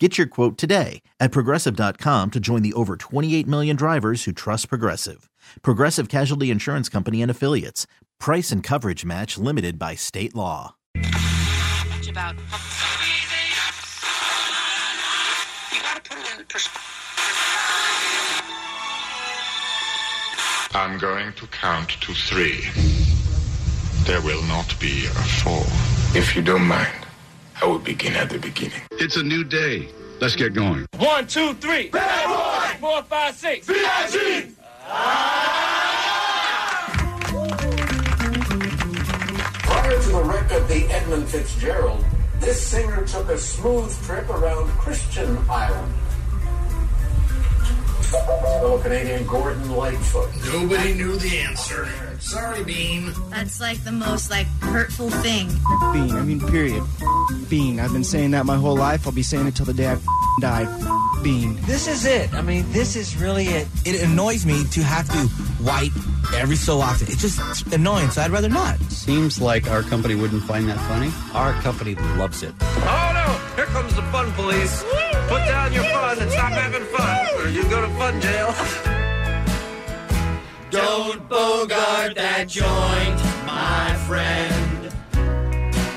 Get your quote today at progressive.com to join the over 28 million drivers who trust Progressive. Progressive Casualty Insurance Company and Affiliates. Price and coverage match limited by state law. much about. I'm going to count to three. There will not be a four. If you don't mind, I will begin at the beginning. It's a new day. Let's get going. One, two, three. Bad boy. Four, five, six. VIG. Ah. Prior to the wreck of the Edmund Fitzgerald, this singer took a smooth trip around Christian Island. Fellow Canadian Gordon Lightfoot. Nobody knew the answer. Sorry, Bean. That's like the most like hurtful thing. Bean, I mean, period. Bean. I've been saying that my whole life. I'll be saying it till the day I die. Bean. This is it. I mean, this is really it. It annoys me to have to wipe every so often. It's just annoying, so I'd rather not. Seems like our company wouldn't find that funny. Our company loves it. Oh no! Here comes the fun police. Put down your fun and stop having fun, or you go to fun jail. Don't bogart that joint, my friend.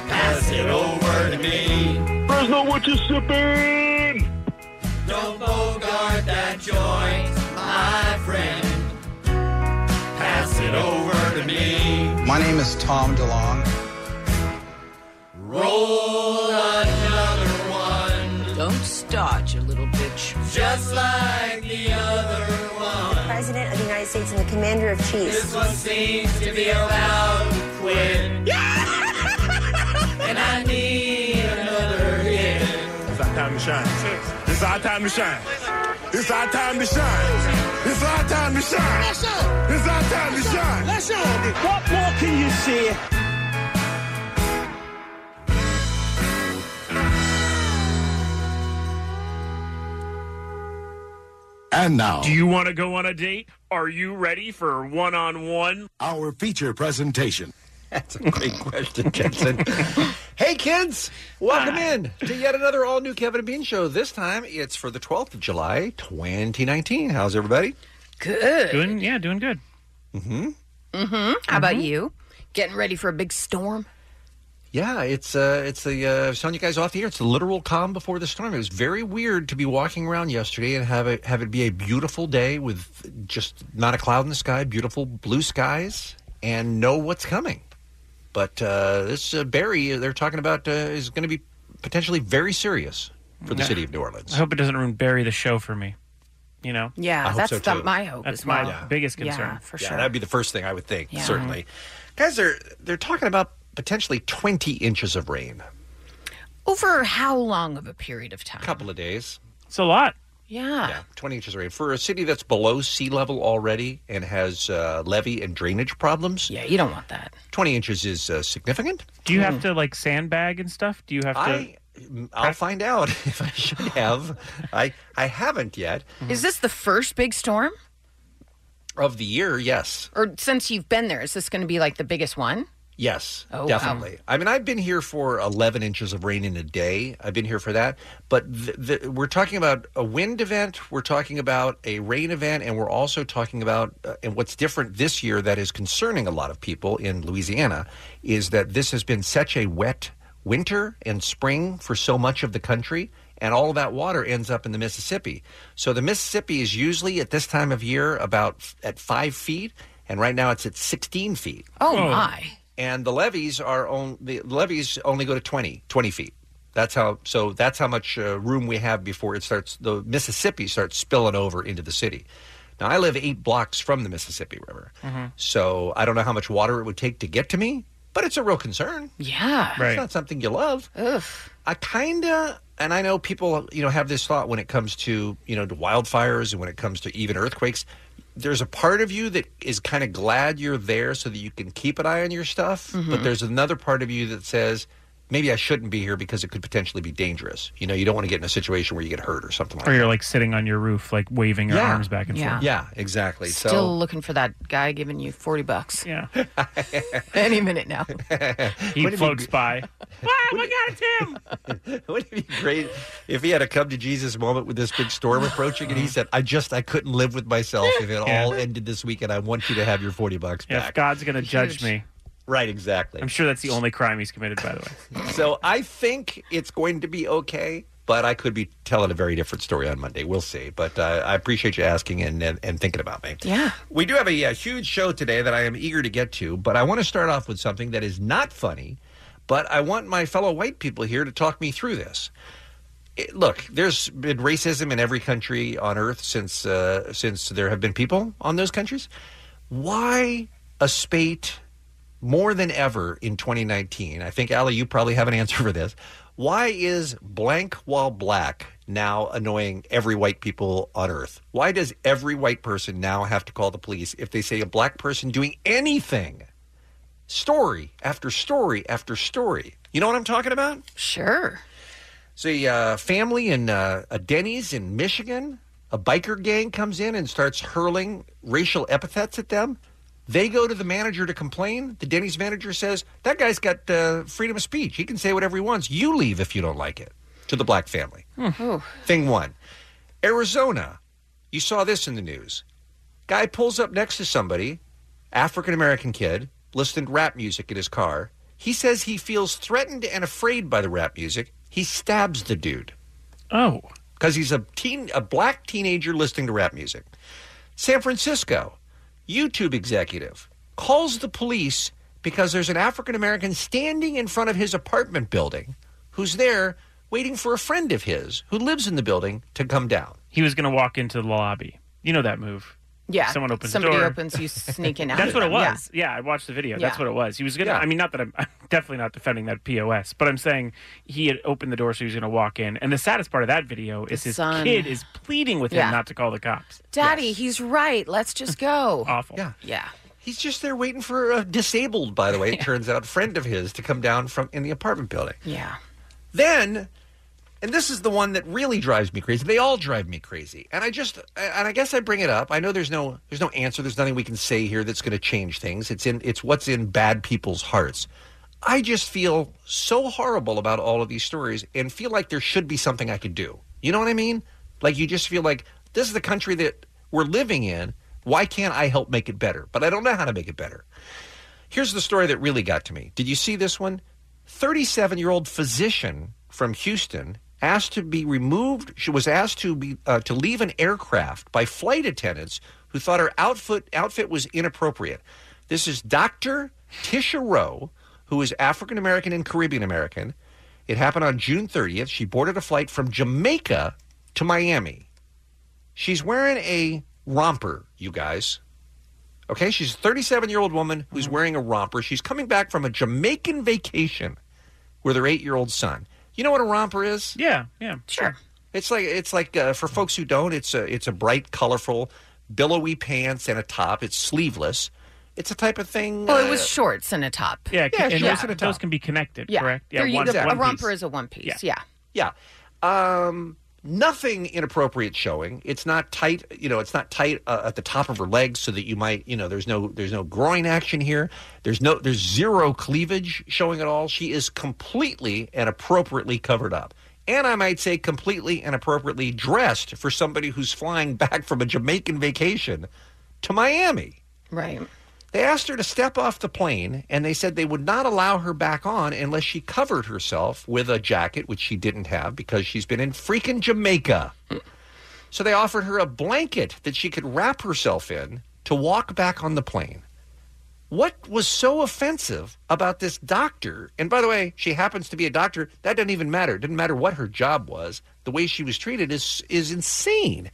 Pass it over to me. There's no what you sipping. Don't bogart that joint, my friend. Pass it over to me. My name is Tom DeLong. Roll another one. Don't start, you little bitch. Just like the other one. The President of the United States and the Commander of Chiefs. This one seems to be about to quit. Yeah! and I need another hit. It's our time to shine. It's our time to shine. It's our time to shine. It's our time to shine. It's our time to shine. Let's go. What more can you say? And now, Do you want to go on a date? Are you ready for one on one? our feature presentation. That's a great question, Jensen. hey, kids, welcome in to yet another all new Kevin and Bean show. This time it's for the 12th of July, 2019. How's everybody? Good. Doing, yeah, doing good. Mm-hmm. Mm-hmm. How about you? Getting ready for a big storm? Yeah, it's uh, it's the uh, I was telling you guys off the air. It's the literal calm before the storm. It was very weird to be walking around yesterday and have it have it be a beautiful day with just not a cloud in the sky, beautiful blue skies, and know what's coming. But uh, this uh, Barry they're talking about uh, is going to be potentially very serious for the Yeah. city of New Orleans. I hope it doesn't ruin bury the show for me. You know? Yeah, I hope that's so, the, too. my hope That's as my well. biggest Yeah, concern. for yeah, sure. that'd be the first thing I would think. Yeah. Certainly, guys, they're they're talking about potentially twenty inches of rain, Over how long of a period of time? a couple of days. It's a lot. Yeah. Yeah, 20 inches of rain. For a city that's below sea level already and has uh, levee and drainage problems, Yeah, you don't want that. 20 inches is uh, significant. Do you have to like sandbag and stuff? Do you have to? I, I'll find out if I should have. I, I haven't yet. Is this the first big storm? Of the year, yes. Or since you've been there, is this going to be like the biggest one? Yes, Oh, wow. definitely. I mean, I've been here for 11 inches of rain in a day. I've been here for that. But th- th- we're talking about a wind event, we're talking about a rain event, and we're also talking about, uh, and what's different this year that is concerning a lot of people in Louisiana is that this has been such a wet winter and spring for so much of the country. And all of that water ends up in the Mississippi. So the Mississippi is usually at this time of year about f- at five feet, and right now it's at 16 feet Oh, my. And the levees are on the levees only go to 20 20 feet that's how so that's how much uh, room we have before it starts the mississippi starts spilling over into the city now i live eight blocks from the mississippi river so i don't know how much water it would take to get to me but it's a real concern Yeah. Right. it's not something you love Ugh. I kind of, and I know people, you know, have this thought when it comes to, you know, to wildfires and when it comes to even earthquakes. There's a part of you that is kind of glad you're there so that you can keep an eye on your stuff, Mm-hmm. but there's another part of you that says maybe I shouldn't be here because it could potentially be dangerous. You know, you don't want to get in a situation where you get hurt or something like that. Or that. you're like sitting on your roof, like waving your Yeah. arms back and Yeah. forth. Yeah, exactly. Still so looking for that guy giving you 40 bucks. Yeah. Any minute now. He Wouldn't it be floats gr- by. wow, got God, Tim! Wouldn't it be great if he had a come to Jesus moment with this big storm approaching and he said, I just I couldn't live with myself if it Yeah. all ended this weekend. I want you to have your forty bucks If. God's going to judge me, Right, exactly. I'm sure that's the only crime he's committed, by the way. So I think it's going to be okay, but I could be telling a very different story on Monday. We'll see. But uh, I appreciate you asking and, and, and thinking about me. Yeah. We do have a, uh huge show today that I am eager to get to, but I want to start off with something that is not funny, but I want my fellow white people here to talk me through this. It- look, there's been racism in every country on earth since uh, since there have been people on those countries. Why a spate more than ever in 2019? I think Allie, you probably have an answer for this. Why is blank while black now annoying every white people on earth? Why does every white person now have to call the police if they say a black person doing anything? Story after story after story. You know what I'm talking about? Sure. So, a uh, family in uh, a Denny's in Michigan, a biker gang comes in and starts hurling racial epithets at them. They go to the manager to complain. The Denny's manager says, That guy's got uh, freedom of speech. He can say whatever he wants. You leave if you don't like it. To the black family. Oh. Thing one Arizona. You saw this in the news. Guy pulls up next to somebody, African American kid, listening to rap music in his car. He says he feels threatened and afraid by the rap music. He stabs the dude Oh. because he's a teen, a black teenager listening to rap music. San Francisco, YouTube executive calls the police because there's an African American standing in front of his apartment building who's there waiting for a friend of his who lives in the building to come down. He was going to walk into the lobby. You know that move. Yeah. Someone opens Somebody the door. opens, you sneak in. That's what it them. Yeah. was. Yeah. I watched the video. That's Yeah. what it was. He was gonna. Yeah. I mean, not that I'm, I'm definitely not defending that POS, but I'm saying he had opened the door, so he was gonna walk in. And the saddest part of that video is his son. kid is pleading with Yeah. him not to call the cops. Daddy, he's right. Let's just go. Awful. Yeah. Yeah. He's just there waiting for a disabled, by the way, it turns out, friend of his to come down from in the apartment building. Yeah. Then, and this is the one that really drives me crazy. They all drive me crazy, and I just, and I guess I bring it up. I know there's no, there's no answer. There's nothing we can say here that's going to change things. It's in, it's what's in bad people's hearts. I just feel so horrible about all of these stories, and feel like there should be something I could do. You know what I mean? Like you just feel like this is the country that we're living in. Why can't I help make it better? But I don't know how to make it better. Here's the story that really got to me. Did you see this one? 37 year old physician from Houston asked to be removed. She was asked to be uh, to leave an aircraft by flight attendants who thought her outfit outfit was inappropriate. This is Dr. Tisha Rowe, who is African American and Caribbean American. It happened on June 30th. She boarded a flight from Jamaica to Miami. She's wearing a romper, you guys. Okay, she's a 37 year old woman who's wearing a romper. She's coming back from a Jamaican vacation with her eight year old son. You know what a romper is? Yeah. Yeah. Sure. It's like it's like uh, for folks who don't, it's a it's a bright, colorful, billowy pants and a top. It's sleeveless. It's a type of thing. Well, it uh, was shorts and a top. Yeah. Yeah, and sure. those, Yeah. those can be connected, Yeah. correct? Yeah. They're- one, the- one a piece. romper is a one piece. Yeah. Yeah. Yeah. Um, nothing inappropriate showing. It's not tight. You know, it's not tight uh, at the top of her legs so that you might. You know, there's no there's no groin action here. There's no there's zero cleavage showing at all. She is completely and appropriately covered up. And I might say completely and appropriately dressed for somebody who's flying back from a Jamaican vacation to Miami. Right. They asked her to step off the plane, and they said they would not allow her back on unless she covered herself with a jacket, which she didn't have because she's been in freaking Jamaica. So they offered her a blanket that she could wrap herself in to walk back on the plane. What was so offensive about this doctor? And by the way, she happens to be a doctor. That doesn't even matter. It didn't matter what her job was. The way she was treated is is insane.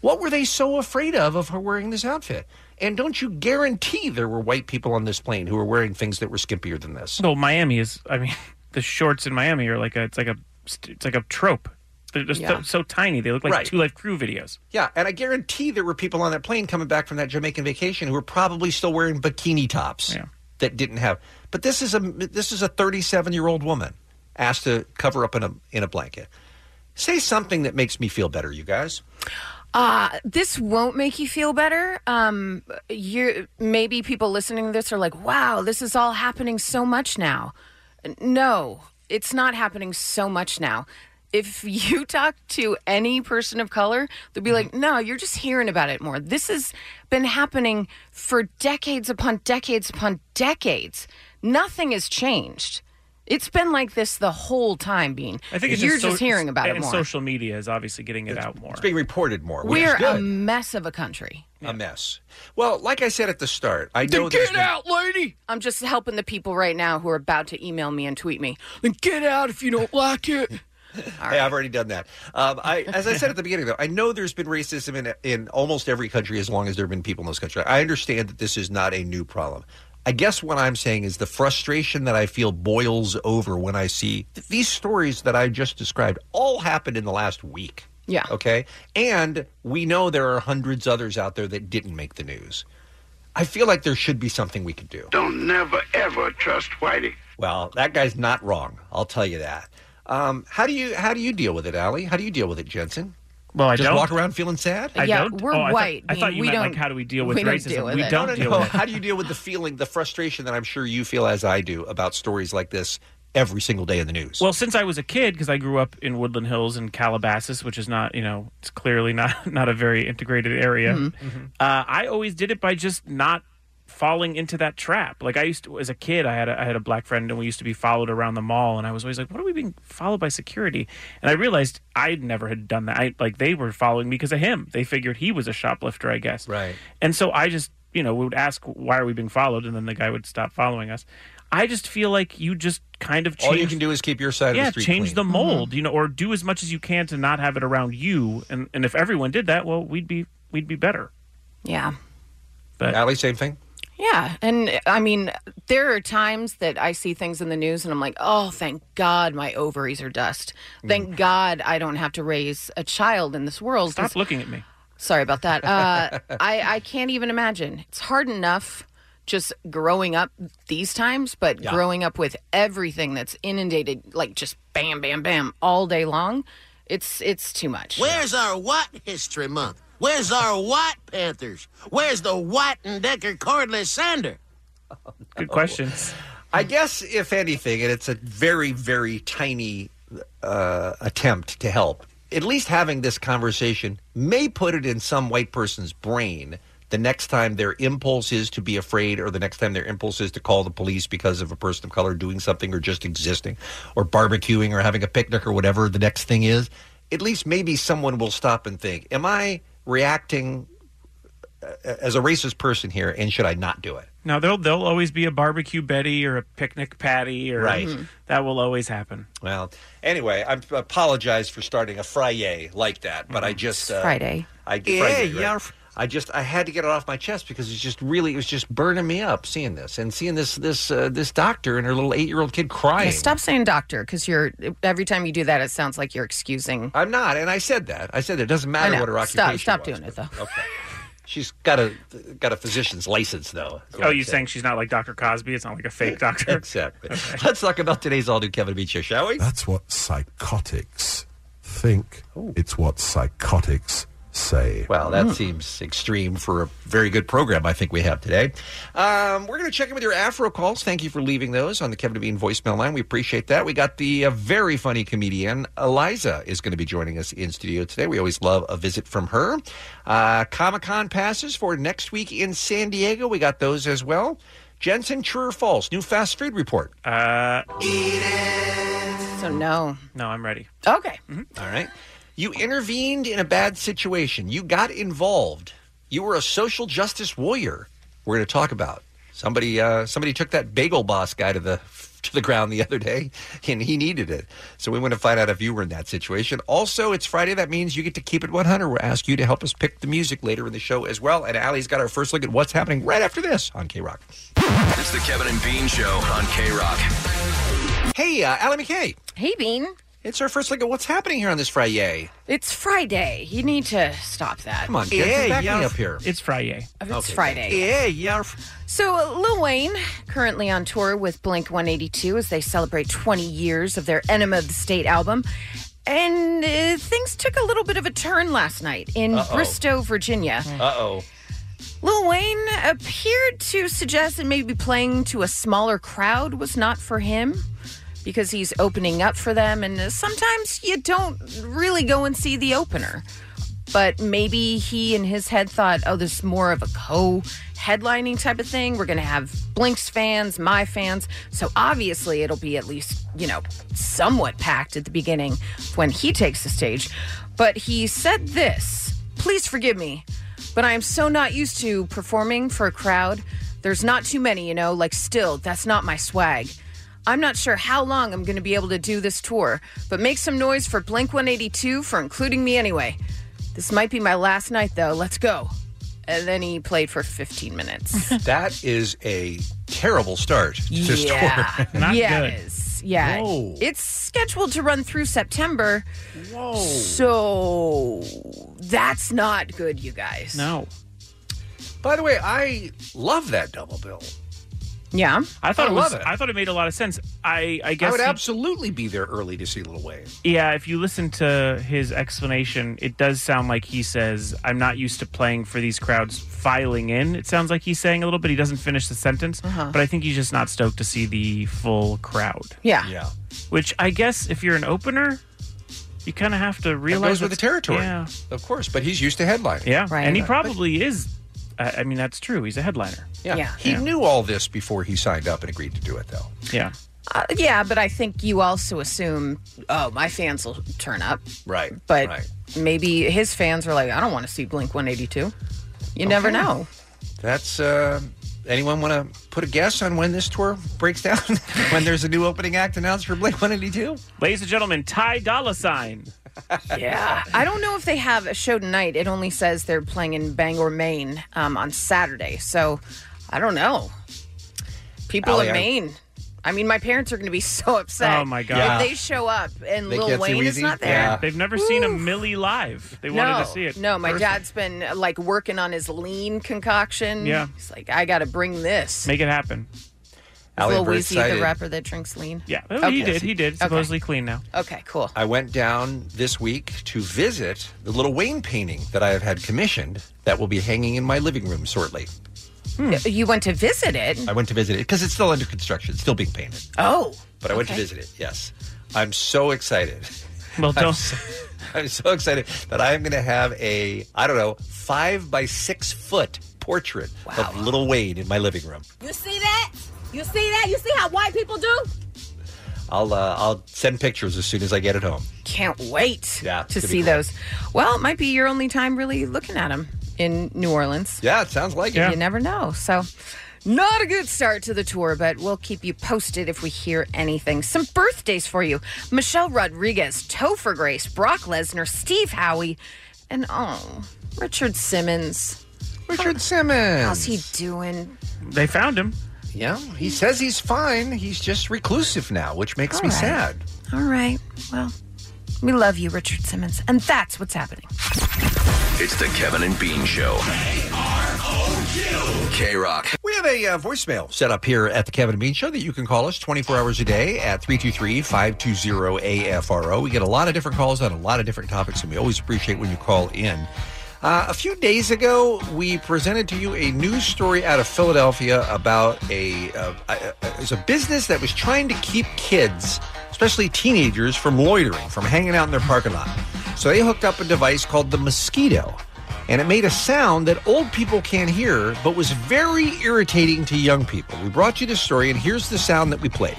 What were they so afraid of of her wearing this outfit? And don't you guarantee there were white people on this plane who were wearing things that were skimpier than this? Well, Miami is. I mean, the shorts in Miami are like a. It's like a. It's like a trope. They're just Yeah. so, so tiny. They look like Right. 2 Live Crew videos. Yeah, and I guarantee there were people on that plane coming back from that Jamaican vacation who were probably still wearing bikini tops that didn't have. But this is a this is a 37 year old woman asked to cover up in a in a blanket. Say something that makes me feel better, you guys. Uh, this won't make you feel better. Um, you maybe people listening to this are like, "Wow, this is all happening so much now." No, it's not happening so much now. If you talk to any person of color, they'll be like, "No, you're just hearing about it more." This has been happening for decades upon decades upon decades. Nothing has changed. It's been like this the whole time, Bean. I think it's you're just, so- just hearing about it and more. social media is obviously getting it out more. It's being reported more. which We're is good. a mess of a country. a mess. Well, like I said at the start, I know there's been- lady! I'm just helping the people right now who are about to email me and tweet me. Then get out if you don't like it. Hey, I've already done that. Um, I, as I said at the beginning, though, I know there's been racism in in almost every country as long as there have been people in those countries. I understand that this is not a new problem. I guess what I'm saying is the frustration that I feel boils over when I see th- these stories that I just described all happened in the last week. Yeah. Okay. And we know there are hundreds others out there that didn't make the news. I feel like there should be something we could do. Don't never ever trust Whitey. Well, that guy's not wrong. I'll tell you that. Um, how do you how do you deal with it, Allie? How do you deal with it, Jensen? Well, I just don't. walk around feeling sad. I Yeah, don't. we're Oh, I thought- white, I thought you We meant like don't- how do we deal with we don't racism? deal with we it. don't No, no, deal no. with it. How do you deal with the feeling, the frustration that I'm sure you feel as I do about stories like this every single day in the news? Well, since I was a kid, because I grew up in Woodland Hills and Calabasas, which is not, you know, it's clearly not not a very integrated area. Mm-hmm. Uh, I always did it by just not falling into that trap. Like I used to, as a kid, I had a, I had a black friend, and we used to be followed around the mall, and I was always like, "What are we being followed by security?" And I realized I never had done that. I like they were following me because of him. They figured he was a shoplifter, I guess. Right. And so I just, you know, we would ask, "Why are we being followed?" And then the guy would stop following us. I just feel like you just kind of change All you can do is keep your side yeah, of the street change clean. the mm-hmm. mold, you know, or do as much as you can to not have it around you. And and if everyone did that, well, we'd be we'd be better. Yeah. But Allie, same thing. Yeah. And I mean, there are times that I see things in the news and I'm like, oh, thank God my ovaries are dust. Thank God I don't have to raise a child in this world. stop 'Cause- looking at me. Sorry about that. Uh, I, I can't even imagine. It's hard enough just growing up these times, but Yeah. growing up with everything that's inundated, like just bam, bam, bam, all day long. It's it's too much. Where's our what History Month? Where's our White Panthers? Where's the White and Decker cordless sander? Good questions. I guess, if anything, and it's a very, very tiny uh, attempt to help, at least having this conversation may put it in some white person's brain the next time their impulse is to be afraid or the next time their impulse is to call the police because of a person of color doing something or just existing or barbecuing or having a picnic or whatever the next thing is. At least maybe someone will stop and think, am I reacting uh, as a racist person here and should I not do it? Now there'll there'll always be a barbecue Betty or a picnic Patty or Right. Mm-hmm. that will always happen. Well, anyway, I apologize for starting a Friday like that, but I just uh, Friday. I Yeah, Friday, yeah. right. I just I had to get it off my chest because it's just really it was just burning me up seeing this and seeing this this uh, this doctor and her little eight year old kid crying. Yeah, stop saying doctor because you're every time you do that, it sounds like you're excusing. I'm not, and I said that. I said it doesn't matter what her Stop- occupation. stop was, doing it, though. Okay. She's got a got a physician's license though. Oh, I'm you saying. saying she's not like Dr. Cosby? It's not like a fake doctor. exactly. Let's talk about today's all new Kevin Beach show, shall we? That's what psychotics think. It's what psychotics say. Well, that seems extreme for a very good program I think we have today. Um, we're going to check in with your Afro calls. Thank you for leaving those on the Kevin Bean voicemail line. We appreciate that. We got the uh, very funny comedian Eliza is going to be joining us in studio today. We always love a visit from her. Uh, Comic Con passes for next week in San Diego. We got those as well. Jensen, true or false? New fast food report. Uh, So no. no, I'm ready. Okay. All right. You intervened in a bad situation. You got involved. You were a social justice warrior. We're going to talk about somebody. Uh, somebody took that bagel boss guy to the to the ground the other day, and he needed it. So we want to find out if you were in that situation. Also, it's Friday. That means you get to keep it 100. We'll ask you to help us pick the music later in the show as well. And Allie's got our first look at what's happening right after this on K Rock. It's the Kevin and Bean Show on K Rock. Hey, uh, Allie MacKay. Hey, Bean. It's our first look at what's happening here on this Friday. It's Friday. You need to stop that. Come on, kids, back me up here. It's Friday. It's Okay, Friday. Yeah, yeah. So, uh, Lil Wayne, currently on tour with Blink 182 as they celebrate 20 years of their Enema of the State album. And uh, things took a little bit of a turn last night in Uh-oh. Bristow, Virginia. Uh oh. Lil Wayne appeared to suggest that maybe playing to a smaller crowd was not for him because he's opening up for them. And sometimes you don't really go and see the opener. But maybe he in his head thought, oh, this is more of a co headlining type of thing. We're going to have Blink's fans, my fans. So obviously it'll be at least, you know, somewhat packed at the beginning when he takes the stage. But he said this please forgive me, but I am so not used to performing for a crowd. There's not too many, you know, like still, that's not my swag. I'm not sure how long I'm going to be able to do this tour, but make some noise for Blink 182 for including me anyway. This might be my last night, though. Let's go. And then he played for 15 minutes. That is a terrible start to this yeah. tour. yeah, it is. Yeah. Whoa. It's scheduled to run through September. Whoa. So that's not good, you guys. No. By the way, I love that double bill. Yeah. I thought I it was. it. I thought it made a lot of sense. I, I I guess would he- absolutely be there early to see Lil Wayne. Yeah, if you listen to his explanation, it does sound like he says, I'm not used to playing for these crowds filing in. It sounds like he's saying a little bit. He doesn't finish the sentence, Uh-huh. but I think he's just not stoked to see the full crowd. Yeah. Yeah. Which I guess if you're an opener, you kind of have to That realize goes with the territory. Yeah. Of course, but he's used to headlining. Yeah. Right. And he But- probably is. I I mean, that's true. He's a headliner. Yeah. Yeah. He Yeah. knew all this before he signed up and agreed to do it, though. Yeah. Uh, yeah, but I think you also assume, oh, my fans will turn up. Right. But right. maybe his fans are like, I don't want to see Blink 182. You never Okay. know. That's uh anyone want to put a guess on when this tour breaks down? when there's a new opening act announced for Blink 182? Ladies and gentlemen, Ty Dolla Sign. Yeah. I don't know if they have a show tonight. It only says they're playing in Bangor, Maine um, on Saturday. So I don't know. People Allie, in Maine. I mean, my parents are going to be so upset. Oh, my God. If they show up and They Lil can't see Wayne is Weezy? not there. Yeah. They've never seen a Millie live. They no, wanted to see it. no, my First- dad's been like working on his lean concoction. Yeah. he's like, I got to bring this. Make it happen. Allie, Lil I'm very Weezy, the rapper that drinks lean. Yeah. Oh, Okay. he did. He did. Okay. Supposedly clean now. Okay, cool. I went down this week to visit the Lil Wayne painting that I have had commissioned that will be hanging in my living room shortly. Hmm. You went to visit it. I went to visit it because it's still under construction. It's still being painted. Oh, But I went to Okay. visit it, yes. I'm so excited. Well, I'm don't. so, I'm so excited that I'm going to have a, I don't know, five by six foot portrait of Lil Wayne in my living room. You see that? You see that? You see how white people do? I'll uh, I'll send pictures as soon as I get it home. can't wait Yeah, it's to gonna be see cool. those. Well, it might be your only time really looking at them in New Orleans. Yeah, it sounds like it. You never know. So, not a good start to the tour, but we'll keep you posted if we hear anything. Some birthdays for you Michelle Rodriguez, Topher Grace, Brock Lesnar, Steve Howey, and oh, Richard Simmons. Richard Simmons. How's he doing? They found him. Yeah, he says he's fine. He's just reclusive now, which makes All me right. sad. All right. Well, we love you, Richard Simmons. And that's what's happening. It's the Kevin and Bean Show. K Rock. We have a uh, voicemail set up here at the Kevin and Bean Show that you can call us 24 hours a day at 323-520-AFRO. We get a lot of different calls on a lot of different topics, and we always appreciate when you call in. Uh, a few days ago, we presented to you a news story out of Philadelphia about a, uh, a, a, a business that was trying to keep kids, especially teenagers, from loitering, from hanging out in their parking lot. So they hooked up a device called the Mosquito and it made a sound that old people can't hear, but was very irritating to young people. We brought you this story, and here's the sound that we played.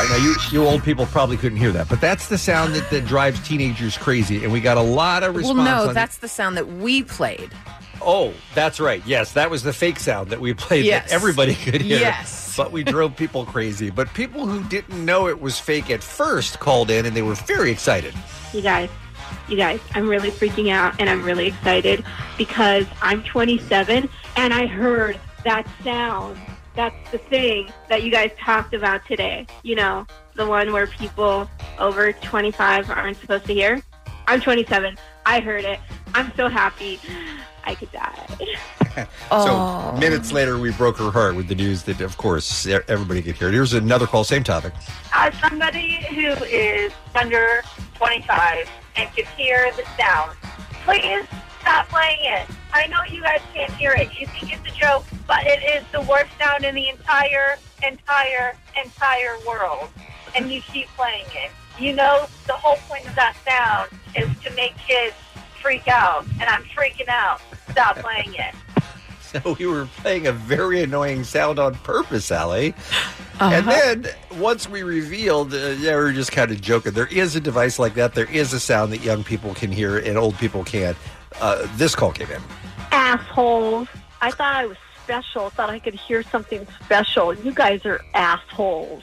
All right, now you, you old people probably couldn't hear that, but that's the sound that, that drives teenagers crazy, and we got a lot of Well, response. no, on- that's the sound that we played. Oh, that's right. Yes, that was the fake sound that we played Yes. that everybody could hear. Yes. But we drove people crazy. But people who didn't know it was fake at first called in and they were very excited. You guys, you guys, I'm really freaking out and I'm really excited because I'm 27 and I heard that sound that's the thing that you guys talked about today. You know, the one where people over 25 aren't supposed to hear. I'm 27. I heard it. I'm so happy. I could die. So minutes later, we broke her heart with the news that, of course, everybody could hear it. Here's another call, same topic. As somebody who is under 25 and can hear the sound, please stop playing it. I know you guys can't hear it. You think it's a joke, but it is the worst sound in the entire, entire, entire world. And you keep playing it. You know the whole point of that sound is to make kids freak out, and I'm freaking out. Stop playing it. So we were playing a very annoying sound on purpose, Allie. And then once we revealed, uh, yeah, we were just kind of joking. There is a device like that. There is a sound that young people can hear and old people can't. Uh, this call came in. Assholes. I thought I was special. Thought I could hear something special. You guys are assholes.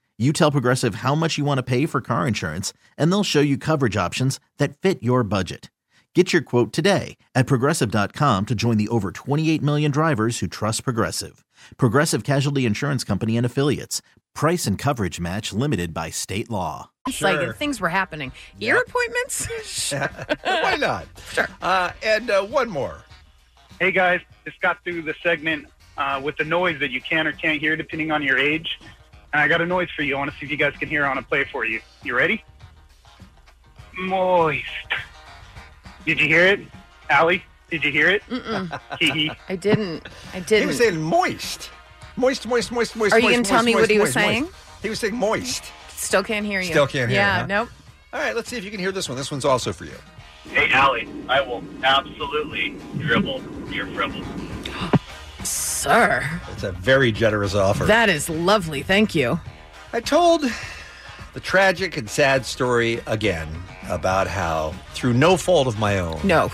You tell Progressive how much you want to pay for car insurance, and they'll show you coverage options that fit your budget. Get your quote today at progressive.com to join the over 28 million drivers who trust Progressive. Progressive Casualty Insurance Company and Affiliates. Price and coverage match limited by state law. It's like things were happening. Ear appointments? Why not? Sure. Uh, and uh, one more. Hey guys, just got through the segment uh, with the noise that you can or can't hear depending on your age. And I got a noise for you. I want to see if you guys can hear. I want to play it for you. You ready? Moist. Did you hear it? Allie, did you hear it? Hee hee. I didn't. I didn't. He was saying moist. Moist, moist, moist, moist. Are you gonna tell me moist, what he was moist, moist. saying? He was saying moist. Still can't hear you. Still can't hear Yeah, you, huh? nope. All right, let's see if you can hear this one. This one's also for you. Hey, Allie, I will absolutely dribble your fribble. Sir, It's a very generous offer. that is lovely. Thank you. I told the tragic and sad story again about how, through no fault of my own, no,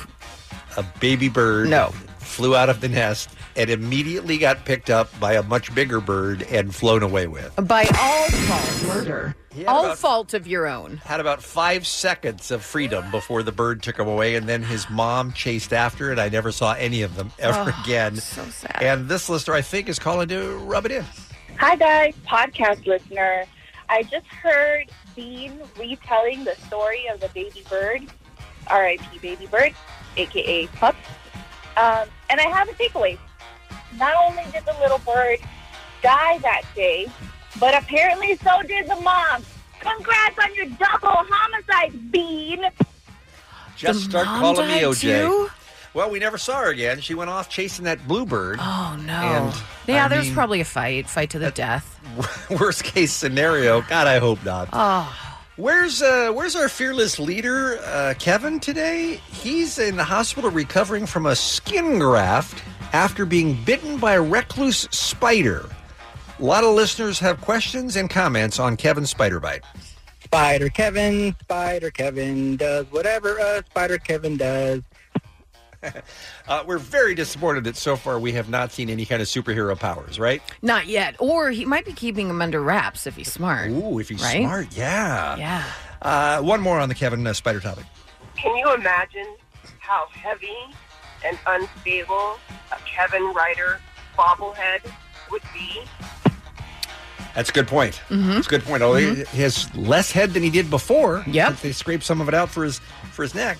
a baby bird No. flew out of the nest and immediately got picked up by a much bigger bird and flown away with. By all fault, murder. All about- fault of your own. Had about five seconds of freedom before the bird took him away, and then his mom chased after it. I never saw any of them ever Oh, again. so sad. And this listener, I think, is calling to rub it in. Hi, guys, podcast listener. I just heard Bean retelling the story of the baby bird, R.I.P. baby bird, aka pup. Um, and I have a takeaway. Not only did the little bird die that day, but apparently so did the mom. Congrats on your double homicide, Bean. Just The start mom calling me died OJ. too? Well, we never saw her again. She went off chasing that bluebird. Oh no. And, yeah, I there's mean, probably a fight, fight to the death. worst case scenario. God, I hope not. Oh. Where's uh, where's our fearless leader, uh, Kevin? Today, he's in the hospital recovering from a skin graft after being bitten by a recluse spider. A lot of listeners have questions and comments on Kevin's spider bite. Spider Kevin, Spider Kevin does whatever a Spider Kevin does. Uh, we're very disappointed that so far we have not seen any kind of superhero powers, right? Not yet. Or he might be keeping him under wraps if he's smart. Ooh, if he's right? smart, yeah. Yeah. Uh, one more on the Kevin uh, spider topic. Can you imagine how heavy and unstable a Kevin Ryder bobblehead would be? That's a good point. That's a good point. He- Mhm. he has less head than he did before. Yeah, They scraped some of it out for his for his neck.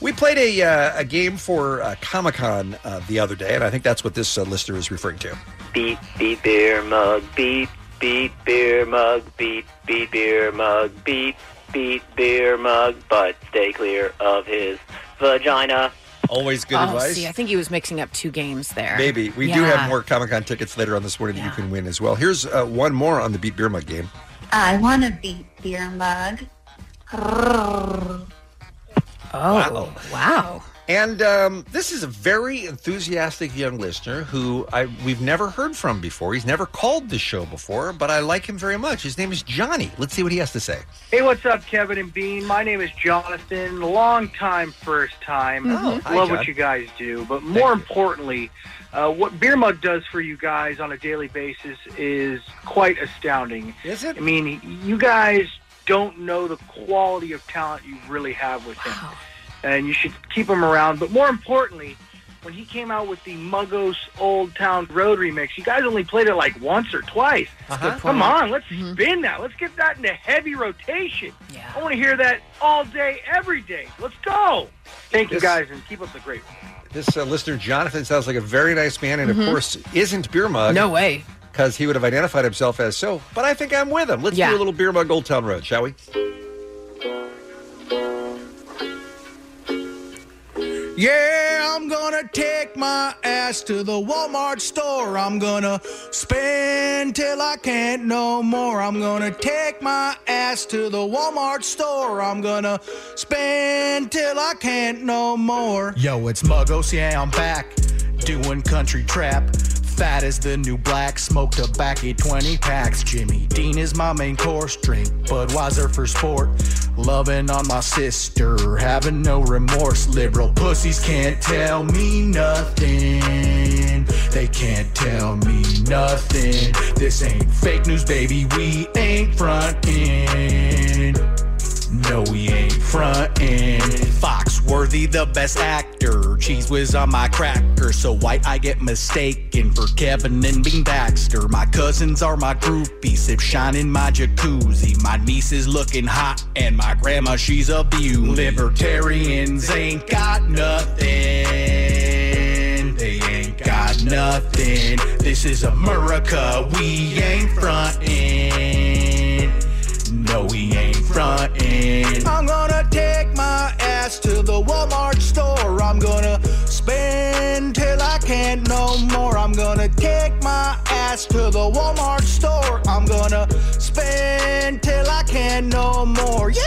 We played a uh, a game for uh, Comic Con uh, the other day, and I think that's what this uh, listener is referring to. Beep, beep, beer mug, beep, beat beer mug, beat beat beer mug, beat beat beer mug, but stay clear of his vagina. Always good oh, advice. see, I think he was mixing up two games there. Maybe. We do Yeah. have more Comic Con tickets later on this morning that you can win as well. Here's uh, one more on the Beat Beer Mug game. I want to beat beer mug. Oh, wow. And um, this is a very enthusiastic young listener who I we've never heard from before. He's never called the show before, but I like him very much. His name is Johnny. Let's see what he has to say. Hey, what's up, Kevin and Bean? My name is Jonathan. Long time, first time. Oh, hi, Love John. what you guys do, but more importantly, uh, what Beer Mug does for you guys on a daily basis is quite astounding. Is it? I mean, you guys don't know the quality of talent you really have with him, and you should keep him around. But more importantly. When he came out with the Muggos Old Town Road remix, you guys only played it like once or twice. Uh-huh. Come on, let's spin that. Let's get that into heavy rotation. Yeah. I want to hear that all day, every day. Let's go. Thank you guys, and keep up the great work. This uh, listener, Jonathan, sounds like a very nice man, and Mhm. of course, isn't Beer Mug. No way. Because he would have identified himself as so. But I think I'm with him. Let's Yeah. do a little Beer Mug Old Town Road, shall we? Yeah, I'm gonna take my ass to the Walmart store. I'm gonna spend till I can't no more. I'm gonna take my ass to the Walmart store. I'm gonna spend till I can't no more. Yo, it's Muggos, yeah, I'm back. Doing country trap. Fat as the new black, smoke tobacco 20 packs. Jimmy Dean is my main course, drink Budweiser for sport. Loving on my sister, having no remorse. Liberal pussies can't tell me nothing. They can't tell me nothing. This ain't fake news, baby. We ain't frontin'. No, we ain't frontin'. Foxworthy, the best actor. Cheese whiz on my cracker. So white, I get mistaken for Kevin and Bean Baxter. My cousins are my groupies. Sip shine in my jacuzzi. My niece is looking hot, and my grandma, she's a beauty. Libertarians ain't got nothing. They ain't got nothing. This is America. We ain't frontin'. No, we ain't frontin'. I'm gonna ass to the Walmart store. I'm gonna spend till I can't no more. I'm gonna kick my ass to the Walmart store. I'm gonna spend till I can't no more. Yeah!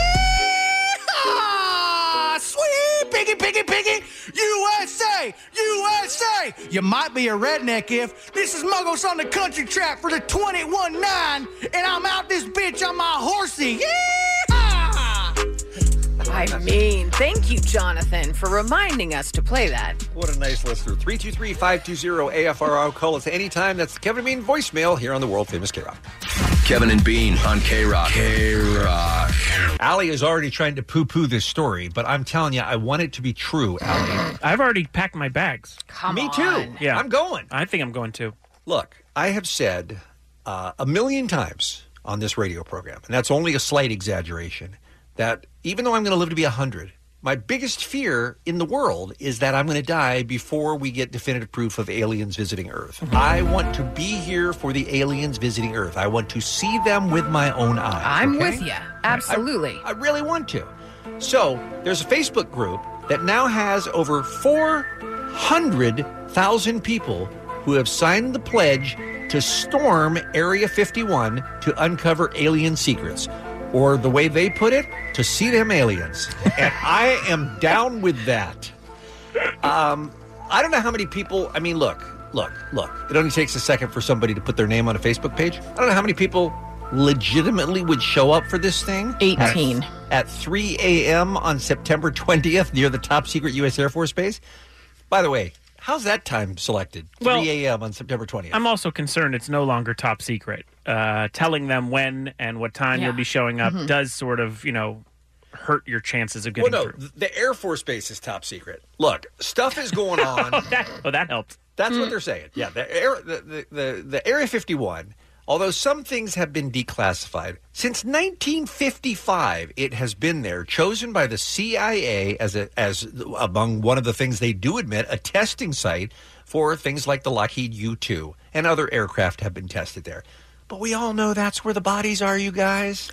Sweet piggy, piggy, piggy! USA! USA! You might be a redneck if this is Muggles on the country track for the 21-9, and I'm out this bitch on my horsey. Yeah! I mean, thank you, Jonathan, for reminding us to play that. What a nice listener. 323 520 AFRO. Call us anytime. That's the Kevin and Bean voicemail here on the world famous K Rock. Kevin and Bean on K Rock. K Rock. Allie is already trying to poo poo this story, but I'm telling you, I want it to be true, Allie. I've already packed my bags. Come Me too. Yeah, I'm going. I think I'm going too. Look, I have said uh, a million times on this radio program, and that's only a slight exaggeration, that even though I'm going to live to be 100, my biggest fear in the world is that I'm going to die before we get definitive proof of aliens visiting Earth. Mm-hmm. I want to be here for the aliens visiting Earth. I want to see them with my own eyes. I'm okay? with you. Absolutely. I really want to. So there's a Facebook group that now has over 400,000 people who have signed the pledge to storm Area 51 to uncover alien secrets. Or the way they put it, to see them aliens. and I am down with that. Um, I don't know how many people. I mean, look, look, look. It only takes a second for somebody to put their name on a Facebook page. I don't know how many people legitimately would show up for this thing. 18. At, at 3 a.m. on September 20th near the top secret U.S. Air Force Base. By the way, how's that time selected? 3 Well, a.m. on September 20th. I'm also concerned it's no longer top secret. Uh, telling them when and what time Yeah. you'll be showing up Mhm. does sort of, you know, hurt your chances of well, getting no, through. the Air Force Base is top secret. Look, stuff is going on. oh, that helped. That's what they're saying. Yeah, the, air, the, the, the, the Area 51, although some things have been declassified, since 1955 it has been there, chosen by the CIA as a, as among one of the things they do admit, a testing site for things like the Lockheed U-2 and other aircraft have been tested there. But we all know that's where the bodies are, you guys.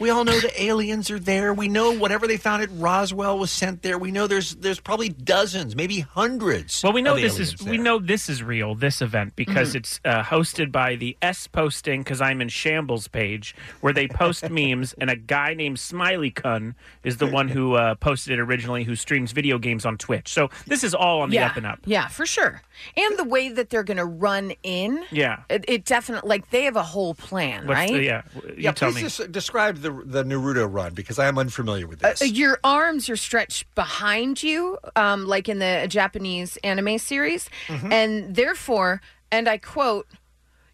We all know the aliens are there. We know whatever they found at Roswell was sent there. We know there's there's probably dozens, maybe hundreds. Well, we know of this aliens is we know this is real. This event because Mhm. it's uh, hosted by the S posting because I'm in shambles page where they post memes, and a guy named SmyleeKun is the one who uh, posted it originally, who streams video games on Twitch. So this is all on the yeah, up and up. Yeah, for sure. And the way that they're going to run in, Yeah. it, it definitely like they have a whole plan, What's right? the- yeah, yeah, please des- describe the the Naruto run because I am unfamiliar with this. Uh, your arms are stretched behind you, um, like in the Japanese anime series, Mm-hmm. and therefore, and I quote,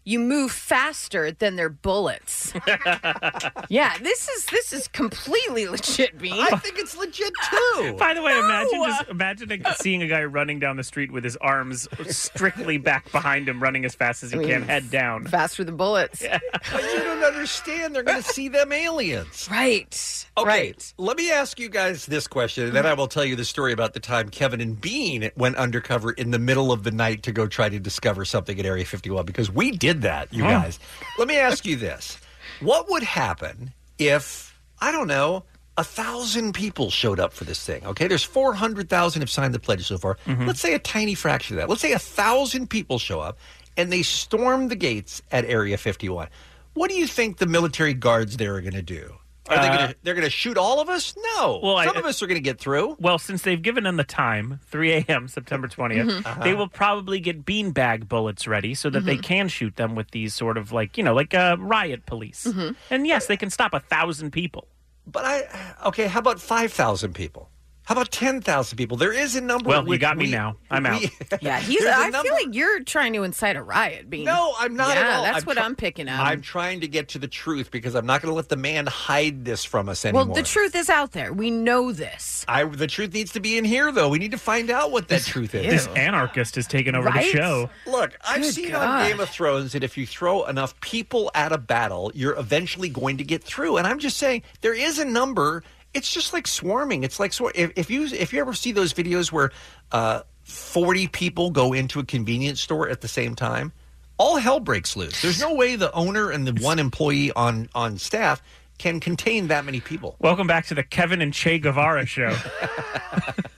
"You move faster than their bullets." yeah, this is this is completely legit, Bean. I think it's legit too. By the way, imagine just imagine a- seeing a guy running down the street with his arms strictly back behind him, running as fast as he I mean, can, head down. faster than bullets. But you don't understand. They're going to see them aliens. Right. Okay. Let me ask you guys this question, and then mm-hmm. I will tell you the story about the time Kevin and Bean went undercover in the middle of the night to go try to discover something at Area 51 because we did that, you guys. Let me ask you this. What would happen if, I don't know, a thousand people showed up for this thing? Okay, there's 400,000 have signed the pledge so far. Mm-hmm. Let's say a tiny fraction of that. Let's say a thousand people show up and they storm the gates at Area 51. What do you think the military guards there are going to do? Are they Uh, going to they're going to shoot all of us? No. Well, I- some of us are going to get through. Well, since they've given them the time, 3 a.m. September 20th, Mhm. Uh-huh. they will probably get beanbag bullets ready so that they Mhm. can shoot them with these sort of like, you know, like uh, riot police. And yes, they can stop a thousand people. But I okay. How about five thousand people? How about ten thousand people? There is a number. Well, you which got me we- now. I'm out. we- Yeah, he's. There's a I number- feel like you're trying to incite a riot, Bean. No, I'm not Yeah, at all. that's I'm what try- I'm picking up. I'm trying to get to the truth because I'm not going to let the man hide this from us anymore. well, the truth is out there. We know this. I, the truth needs to be in here, though. We need to find out what that truth is. This anarchist has taken over Right? the show. Look, I've Good seen God. on Game of Thrones that if you throw enough people at a battle, you're eventually going to get through. And I'm just saying there is a number. It's just like swarming. It's like swar- if, if you if you ever see those videos where uh, 40 people go into a convenience store at the same time, all hell breaks loose. There's no way the owner and the one employee on on staff can contain that many people. Welcome back to the Kevin and Che Guevara show.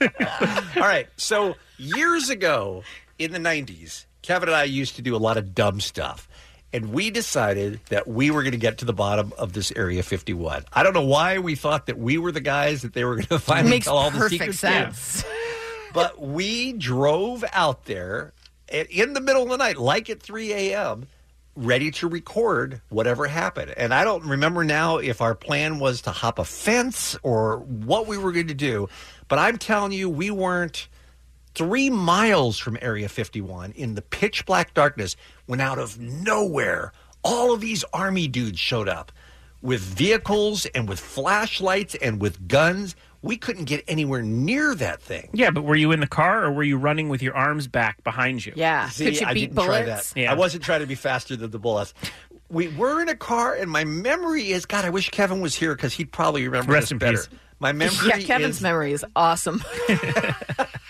All right. So years ago in the 90s, Kevin and I used to do a lot of dumb stuff. And we decided that we were going to get to the bottom of this Area 51. I don't know why we thought that we were the guys that they were going to finally Makes tell all the perfect secrets to. sense. But we drove out there in the middle of the night, like at 3 a.m., ready to record whatever happened. And I don't remember now if our plan was to hop a fence or what we were going to do. But I'm telling you, we weren't three miles from Area 51 in the pitch black darkness when out of nowhere, all of these army dudes showed up with vehicles and with flashlights and with guns. We couldn't get anywhere near that thing. yeah, but were you in the car or were you running with your arms back behind you? Yeah. See, Could you I beat didn't try bullets? that. I wasn't trying to be faster than the bullets. We were in a car, and my memory is God. I wish Kevin was here because he'd probably remember Rest this in better. peace. My memory yeah, Kevin's is memory is awesome.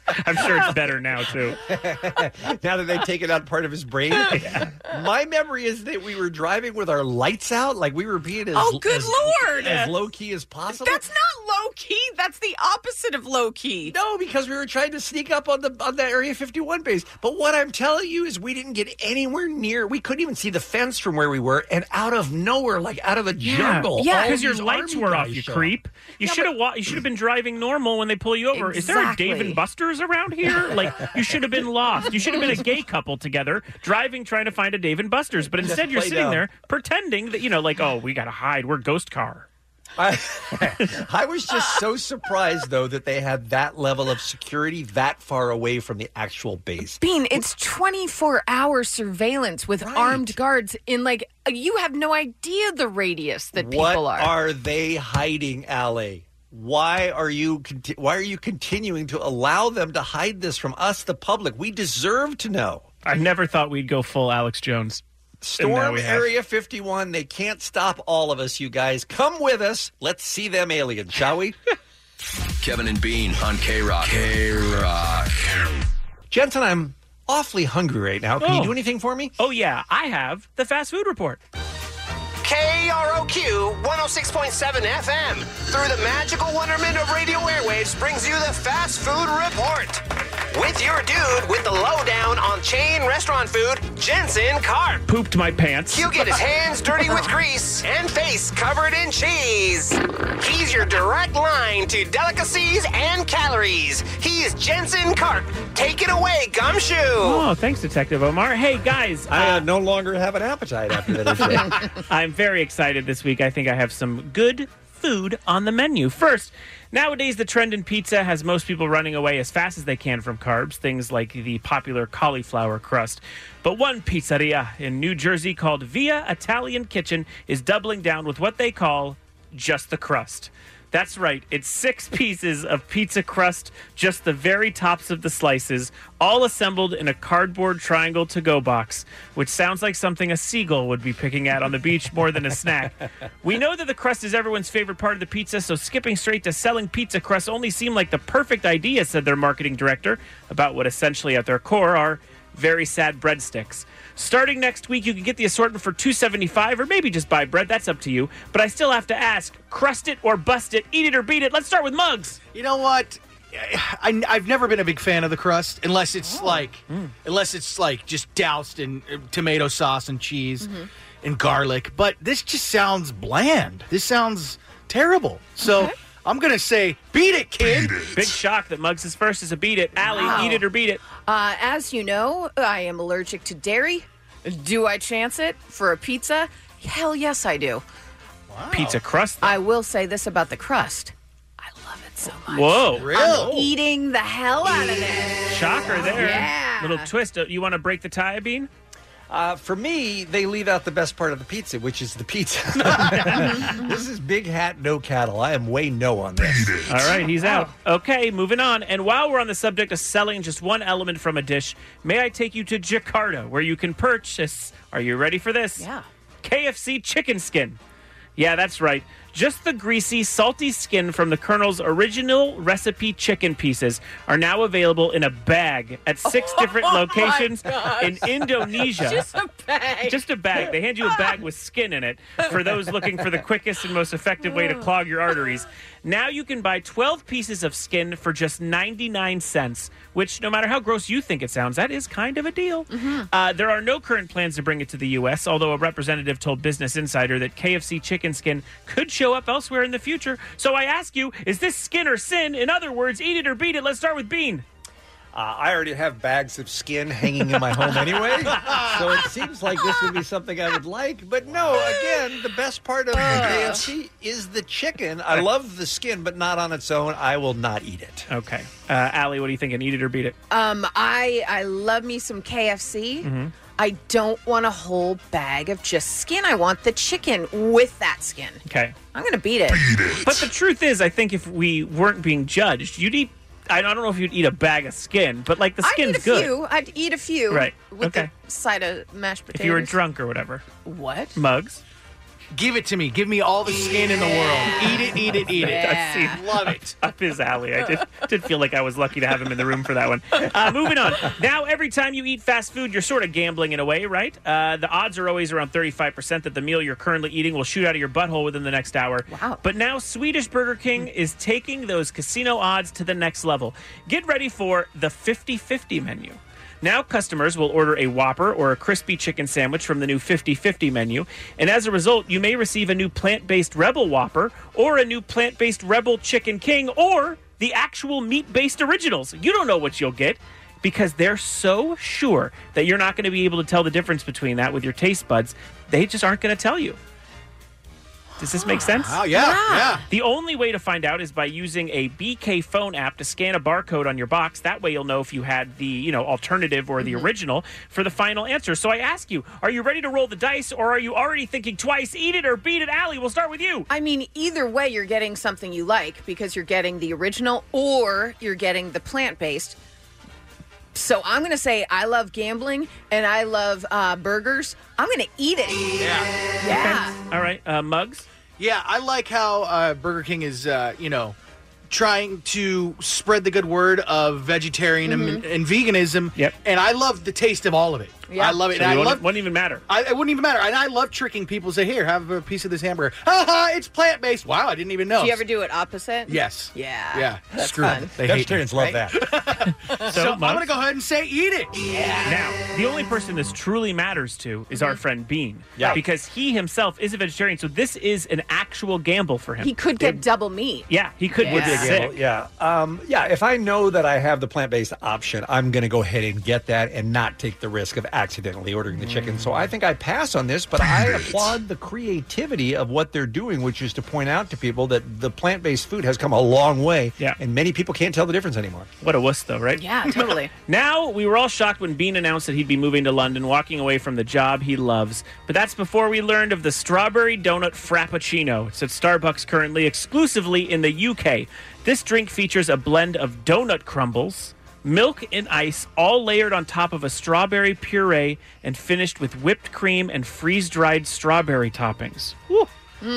I'm sure it's better now too. now that they've taken out part of his brain. My memory is that we were driving with our lights out, like we were being as Oh, good as, lord! as low key as possible. That's not low key. That's the opposite of low key. No, because we were trying to sneak up on the on the Area 51 base. But what I'm telling you is we didn't get anywhere near. We couldn't even see the fence from where we were, and out of nowhere, like out of the jungle, Yeah, all because your lights were off, you creep. You should have wa- you should have been driving normal when they pull you over. Is there a Exactly. Dave and Buster's around here? Like you should have been lost. You should have been a gay couple together driving trying to find a Dave and Buster's, but instead you're sitting dumb. there pretending that you know like oh we got to hide. We're ghost car. I, I was just so surprised, though, that they had that level of security that far away from the actual base. Bean, it's 24 hour surveillance with armed guards in like, you have no idea the radius that people what are. they hiding, Allie? Why are you conti- why are you continuing to allow them to hide this from us, the public? We deserve to know. I never thought we'd go full Alex Jones. Storm. Area 51. They can't stop all of us, you guys. Come with us. Let's see them aliens, shall we? Kevin and Bean on K Rock. K Rock. Jensen, I'm awfully hungry right now. Can you Oh. do anything for me? Oh, yeah. I have the fast food report. KROQ 106.7 FM through the magical wonderment of radio airwaves brings you the Fast Food Report. With your dude with the lowdown on chain restaurant food, Jensen Karp. Pooped my pants. He'll get his hands dirty with grease and face covered in cheese. He's your direct line to delicacies and calories. He's Jensen Karp. Take it away, Gumshoe. Oh, thanks, Detective Omar. Hey, guys. I uh, no longer have an appetite after that. I'm very excited this week. I think I have some good food on the menu. First, nowadays the trend in pizza has most people running away as fast as they can from carbs, things like the popular cauliflower crust. But one pizzeria in New Jersey called Via Italian Kitchen is doubling down with what they call just the crust. That's right. It's six pieces of pizza crust, just the very tops of the slices, all assembled in a cardboard triangle to go box, which sounds like something a seagull would be picking at on the beach more than a snack. We know that the crust is everyone's favorite part of the pizza, so skipping straight to selling pizza crust only seemed like the perfect idea, said their marketing director, about what essentially at their core are very sad breadsticks. Starting next week, you can get the assortment for two seventy five, or maybe just buy bread. That's up to you. But I still have to ask: crust it or bust it, eat it or beat it. Let's start with mugs. You know what? I, I've never been a big fan of the crust unless it's like unless it's like just doused in uh, tomato sauce and cheese and garlic. But this just sounds bland. This sounds terrible. So I'm gonna say, beat it, kid. Big shock that mugs is first is a beat it. Allie, Wow. eat it or beat it. Uh, as you know, I am allergic to dairy. Do I chance it for a pizza? Hell yes, I do. Pizza crust. I will say this about the crust. I love it so much. Whoa, I'm eating the hell out of it. Shocker there. Yeah. Little twist. Uh, You want to break the tie, Bean? Uh, for me, they leave out the best part of the pizza, which is the pizza. this is big hat, no cattle. I am way no on this. All right, he's out. Okay, moving on. And while we're on the subject of selling just one element from a dish, may I take you to Jakarta, where you can purchase. Are you ready for this? Yeah. KFC chicken skin. Yeah, that's right. Just the greasy, salty skin from the Colonel's original recipe chicken pieces are now available in a bag at six different Oh locations in Indonesia. Just a bag. Just a bag. They hand you a bag with skin in it for those looking for the quickest and most effective way to clog your arteries. Now you can buy 12 pieces of skin for just 99 cents, which, no matter how gross you think it sounds, that is kind of a deal. Uh, there are no current plans to bring it to the U.S., although a representative told Business Insider that KFC chicken skin could show up elsewhere in the future. So I ask you, is this skin or sin? In other words, eat it or beat it. Let's start with Bean. Uh, I already have bags of skin hanging in my home anyway, so it seems like this would be something I would like. But no, again, the best part of the KFC is the chicken. I love the skin, but not on its own. I will not eat it. Okay. Uh, Allie, what are you thinking? Eat it or beat it? Um, I I love me some KFC. Mm-hmm. I don't want a whole bag of just skin. I want the chicken with that skin. Okay. I'm gonna beat it. But the truth is, I think if we weren't being judged, you'd eat. I don't know if you'd eat a bag of skin, but like the I'd skin's eat a good. few. I'd eat a few. Right. With Okay. the side of mashed potatoes. If you were drunk or whatever. What? Mugs. Give it to me. Give me all the skin in the world. Eat it, eat it, eat it. I see. Love it. Up his alley. I did, did feel like I was lucky to have him in the room for that one. Uh, moving on. Now, every time you eat fast food, you're sort of gambling in a way, right? Uh, the odds are always around 35% that the meal you're currently eating will shoot out of your butthole within the next hour. Wow. But now, Swedish Burger King is taking those casino odds to the next level. Get ready for the 50 50 menu. Now, customers will order a Whopper or a crispy chicken sandwich from the new 50 50 menu. And as a result, you may receive a new plant based Rebel Whopper or a new plant based Rebel Chicken King or the actual meat based originals. You don't know what you'll get because they're so sure that you're not going to be able to tell the difference between that with your taste buds. They just aren't going to tell you. Does this make sense? Oh, yeah, Yeah. yeah. The only way to find out is by using a BK phone app to scan a barcode on your box. That way you'll know if you had the, you know, alternative or the mm-hmm. original for the final answer. So I ask you, are you ready to roll the dice or are you already thinking twice? Eat it or beat it, Allie. We'll start with you. I mean, either way, you're getting something you like because you're getting the original or you're getting the plant based. So I'm going to say I love gambling and I love uh, burgers. I'm going to eat it. Yeah. Yeah. All right, uh, mugs. Yeah, I like how uh, Burger King is, uh, you know, trying to spread the good word of vegetarianism and, Mhm. and veganism. Yep. And I love the taste of all of it. Yeah. I love it. So and I wouldn't- love. wouldn't even matter. I, it wouldn't even matter. And I love tricking people. Say, here, have a piece of this hamburger. Ha ha! It's plant based. Wow, I didn't even know. Do you ever do it opposite? Yes. Yeah. Yeah. That's Screw fun. them. They hate me. Vegetarians love that. so I'm going to go ahead and say, eat it. Yeah. Now, the only person this truly matters to is our friend Bean. Yeah. Because he himself is a vegetarian, so this is an actual gamble for him. He could get double meat. Yeah, he could Would get be a sick. gamble, Yeah. Um, yeah. If I know that I have the plant based option, I'm going to go ahead and get that and not take the risk of accidentally ordering the chicken. So I think I pass on this, but I applaud the creativity of what they're doing, which is to point out to people that the plant based food has come a long way. Yeah. And many people can't tell the difference anymore. What a wuss, though, right? Yeah, totally. Now, we were all shocked when Bean announced that he'd be moving to London, walking away from the job he loves. But that's before we learned of the strawberry donut frappuccino. It's at Starbucks currently, exclusively in the UK. This drink features a blend of donut crumbles, milk and ice, all layered on top of a strawberry puree and finished with whipped cream and freeze dried strawberry toppings. Woo.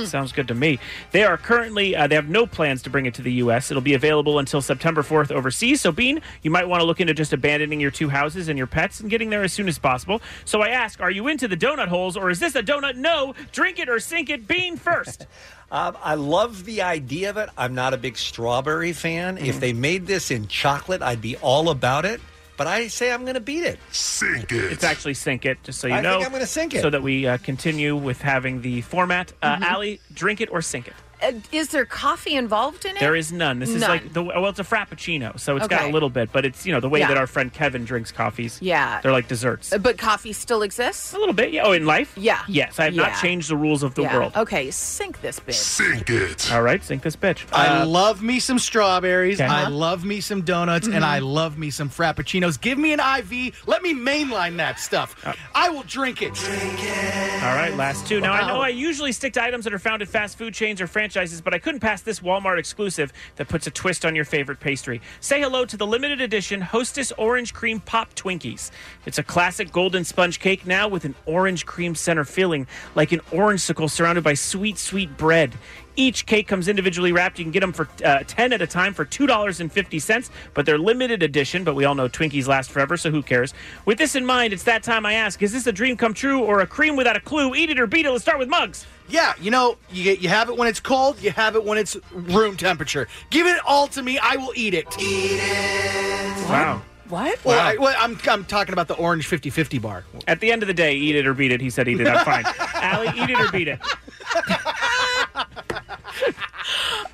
Sounds good to me. They are currently, uh, they have no plans to bring it to the U.S. It'll be available until September 4th overseas. So, Bean, you might want to look into just abandoning your two houses and your pets and getting there as soon as possible. So, I ask, are you into the donut holes or is this a donut no? Drink it or sink it. Bean first. Um, I love the idea of it. I'm not a big strawberry fan. If they made this in chocolate, I'd be all about it. But I say I'm going to beat it. Sink it. It's actually sink it, just so you I know. think I'm gonna sink it. So that we uh, continue with having the format. Uh, Mhm. Allie, drink it or sink it. Uh, is there coffee involved in it? There is none. This is like the well, it's a frappuccino, so it's got a little bit, but it's you know the way Yeah. that our friend Kevin drinks coffees. Yeah. they're like desserts. Uh, But coffee still exists? A little bit, yeah. Oh, in life, Yeah. yes. I have Yeah. not changed the rules of the Yeah. world. Okay, sink this bitch. Sink it. All right, sink this bitch. I Uh, love me some strawberries. Okay. I love me some donuts, and Mhm. I love me some frappuccinos. Give me an IV. Let me mainline that stuff. I will drink it. drink it. All right, last two. Now, I know I usually stick to items that are found at fast food chains or franchises, but I couldn't pass this Walmart exclusive that puts a twist on your favorite pastry. Say hello to the limited edition Hostess Orange Cream Pop Twinkies. It's a classic golden sponge cake now with an orange cream center filling, like an orange sickle surrounded by sweet, sweet bread. Each cake comes individually wrapped. You can get them for uh, 10 at a time for $2.50, but they're limited edition. But we all know Twinkies last forever, so who cares? With this in mind, it's that time I ask Is this a dream come true or a cream without a clue? Eat it or beat it. Let's start with mugs. Yeah, you know, you get you have it when it's cold, you have it when it's room temperature. Give it all to me, I will eat it. Eat it. Wow. What? Well, I, well I'm, I'm talking about the orange 50-50 bar. At the end of the day, eat it or beat it. He said eat it. I'm fine. Allie, eat it or beat it.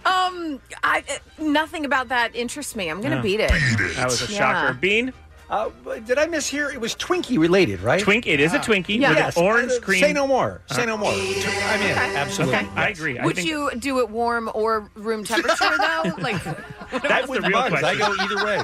Um, I uh, nothing about that interests me. I'm gonna No. beat it. That was a Yeah. shocker. Bean? Uh, did I mishear? It was Twinkie related, right? Twink. It is a Twinkie Yeah. with Yes. an orange Uh, cream. Say no more. Say Uh, no more. I'm in. Absolutely. Okay, I agree. I Would think you do it warm or room temperature though? Like that's the real Bugs, question. I go either way.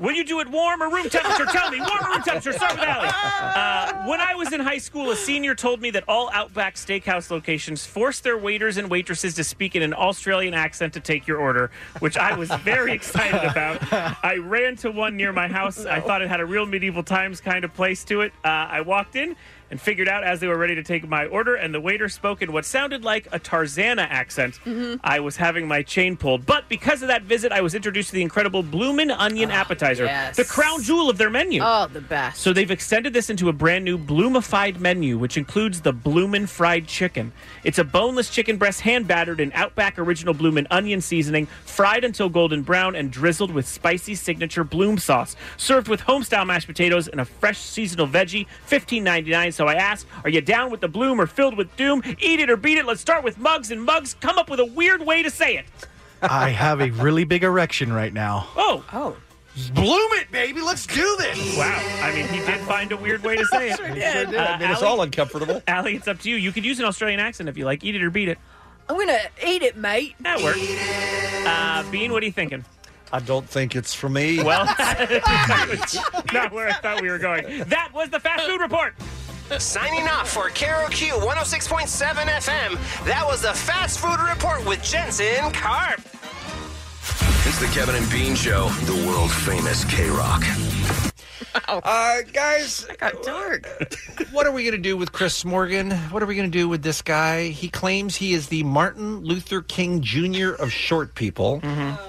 Will you do it warm or room temperature? Tell me. Warm or room temperature? Start Allie. Uh, when I was in high school, a senior told me that all Outback Steakhouse locations force their waiters and waitresses to speak in an Australian accent to take your order, which I was very excited about. I ran to one near my house. I thought it had a real medieval times kind of place to it. Uh, I walked in and figured out as they were ready to take my order, and the waiter spoke in what sounded like a Tarzana accent. Mm-hmm. I was having my chain pulled, but because of that visit, I was introduced to the incredible Bloomin' Onion ah, appetizer, yes. the crown jewel of their menu. oh, the best. So they've extended this into a brand new bloomified menu, which includes the Bloomin' Fried Chicken. It's a boneless chicken breast hand battered in Outback Original Bloomin' Onion seasoning, fried until golden brown, and drizzled with spicy signature Bloom sauce. Served with homestyle mashed potatoes and a fresh seasonal veggie, $15.99. So I ask, are you down with the bloom or filled with doom? Eat it or beat it. Let's start with mugs and mugs. Come up with a weird way to say it. I have a really big erection right now. Oh, oh. Bloom it, baby. Let's do this. Wow. I mean, he did find a weird way to say it. Sure did. It made us Allie? all uncomfortable. Allie, it's up to you. You could use an Australian accent if you like. Eat it or beat it. I'm gonna eat it, mate. That works. Uh, Bean, what are you thinking? I don't think it's for me. Well, that was not where I thought we were going. That was the fast food report. Signing off for Caro Q 106.7 FM. That was the Fast Food Report with Jensen Karp. It's the Kevin and Bean Show, the world famous K Rock. Uh, guys, I got dark. what are we going to do with Chris Morgan? What are we going to do with this guy? He claims he is the Martin Luther King Jr. of short people.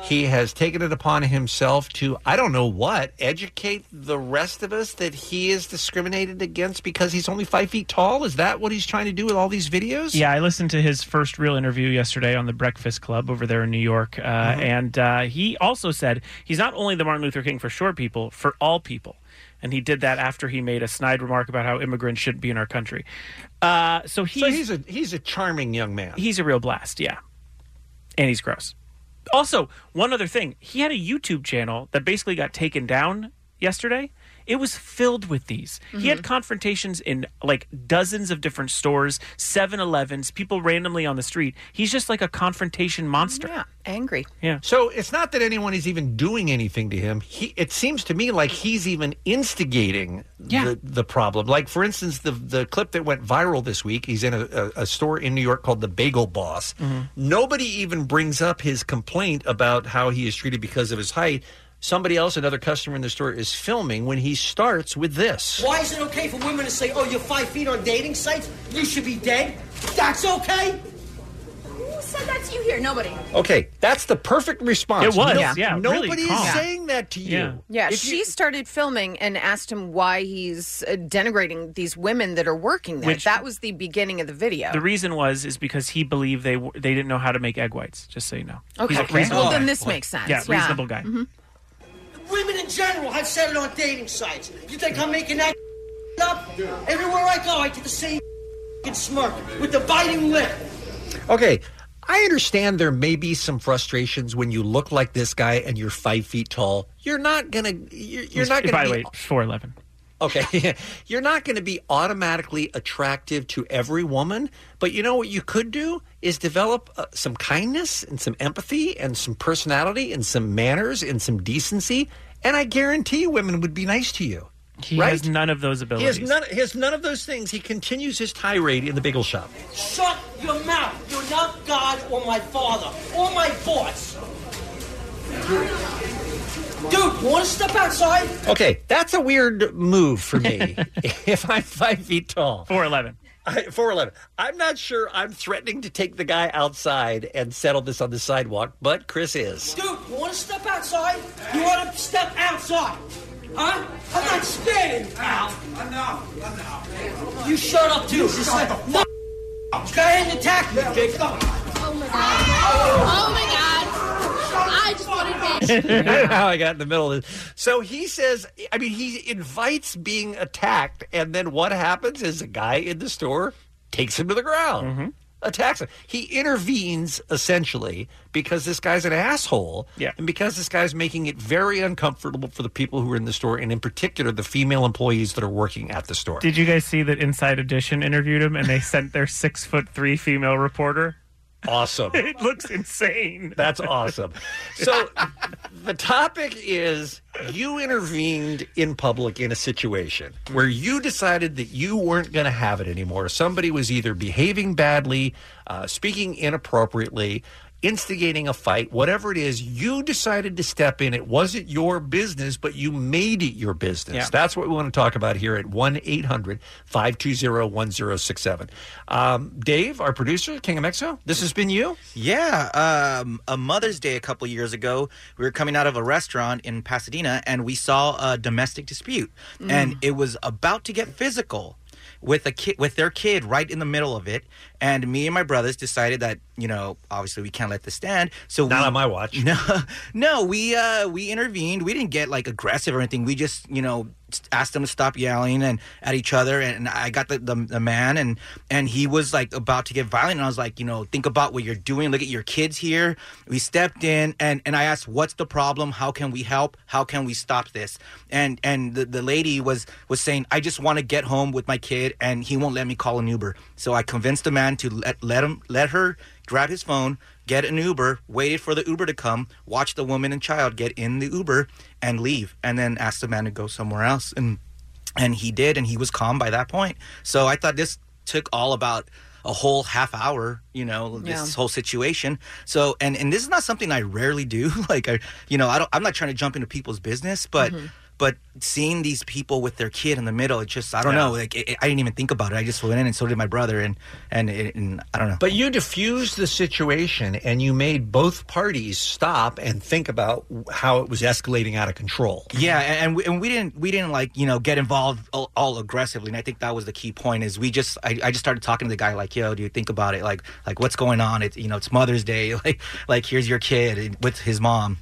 He has taken it upon himself to, I don't know what, educate the rest of us that he is discriminated against because he's only five feet tall. Is that what he's trying to do with all these videos? Yeah, I listened to his first real interview yesterday on the Breakfast Club over there in New York, uh, Mm-hmm. and uh, he also said he's not only the Martin Luther King for short people, for all people. And he did that after he made a snide remark about how immigrants shouldn't be in our country. Uh, so he's, So he's a he's a charming young man. He's a real blast, yeah. And he's gross. Also, one other thing, he had a YouTube channel that basically got taken down yesterday. It was filled with these. He had mm-hmm. confrontations in like dozens of different stores, 7-Elevens, people randomly on the street. He's just like a confrontation monster. Yeah, angry. Yeah. So it's not that anyone is even doing anything to him. He, it seems to me like he's even instigating the, the problem. Like, for instance, the the clip that went viral this week. He's in a, a, a store in New York called the Bagel Boss. Mm-hmm. Nobody even brings up his complaint about how he is treated because of his height. Somebody else, another customer in the store, is filming when he starts with this. Why is it okay for women to say, oh, you're five feet on dating sites? You should be dead? That's okay? Who said that to you here? Nobody. Okay, that's the perfect response. It was, No- yeah, really Nobody calm. is saying that to you. Yeah, If she you- started filming and asked him why he's uh, denigrating these women that are working there. Which- that was the beginning of the video. The reason was is because he believed they w- they didn't know how to make egg whites. Just so you know. Okay. He's a Okay. reasonable Well, then this makes sense. Yeah, Yeah. reasonable guy. Women in general have said it on dating sites. You think I'm making that up? Everywhere I go, I get the same smirk with the biting lip. Okay. I understand there may be some frustrations when you look like this guy and you're five feet tall. You're not gonna. You're, you're not gonna. By be, the way, four eleven. Okay, you're not going to be automatically attractive to every woman, but you know what you could do is develop uh, some kindness and some empathy and some personality and some manners and some decency, and I guarantee women would be nice to you. He right? has none of those He abilities. has none. He has none of those things. He continues his tirade in the bagel shop. Shut your mouth. You're not God or my father or my boss. Dude, you want to step outside? Okay, that's a weird move for me. if I'm five feet tall, four eleven. Four eleven. I'm not sure I'm threatening to take the guy outside and settle this on the sidewalk, but Chris is. Dude, you want to step outside? You want to step outside? Huh? I'm not scared, pal. I know, I know. You shut up, too. Just like, no. Go ahead and attack me, big. Oh my god. Oh my god. I just wanted to how I got in the middle of this. So he says, I mean, he invites being attacked, and then what happens is a guy in the store takes him to the ground, mm-hmm. Attacks him. He intervenes essentially because this guy's an asshole, Yeah. and because this guy's making it very uncomfortable for the people who are in the store, and in particular the female employees that are working at the store. Did you guys see that Inside Edition interviewed him and they sent their six foot three female reporter? Awesome. it looks insane. That's awesome. So the topic is you intervened in public in a situation where you decided that you weren't going to have it anymore. Somebody was either behaving badly, uh, speaking inappropriately, instigating a fight, whatever it is, you decided to step in. It wasn't your business, but you made it your business. Yeah. That's what we want to talk about here at 1 800 520 1067. Um, Dave, our producer, King of Mexico, this has been you? Yeah, um, a Mother's Day a couple years ago, we were coming out of a restaurant in Pasadena and we saw a domestic dispute, Mm. and it was about to get physical with a kid with their kid right in the middle of it. And me and my brothers decided that you know obviously we can't let this stand. So Not we, on my watch. No, no, we uh, we intervened. We didn't get like aggressive or anything. We just you know asked them to stop yelling and at each other. And I got the, the the man and and he was like about to get violent. And I was like, you know, think about what you're doing. Look at your kids here. We stepped in and and I asked, what's the problem? How can we help? How can we stop this? And and the, the lady was was saying, I just want to get home with my kid, and he won't let me call an Uber. So I convinced the man to let let him let her grab his phone, get an Uber, waited for the Uber to come, watch the woman and child get in the Uber and leave, and then asked the man to go somewhere else. And and he did, and he was calm by that point. So I thought this took all about a whole half hour, you know, this Yeah. whole situation. So and and this is not something I rarely do. like I, you know, I don't. I'm not trying to jump into people's business, but. Mm-hmm. But seeing these people with their kid in the middle, it just I don't Yeah. know. Like it, I didn't even think about it. I just went in, and so did my brother, and and, it, and I don't know. But you diffused the situation and you made both parties stop and think about how it was escalating out of control. Yeah, and and we, and we didn't we didn't like you know get involved all, all aggressively, and I think that was the key point. Is we just I, I just started talking to the guy like, yo, do you think about it? Like like what's going on? It's you know it's Mother's Day. Like like here's your kid eh, with his mom.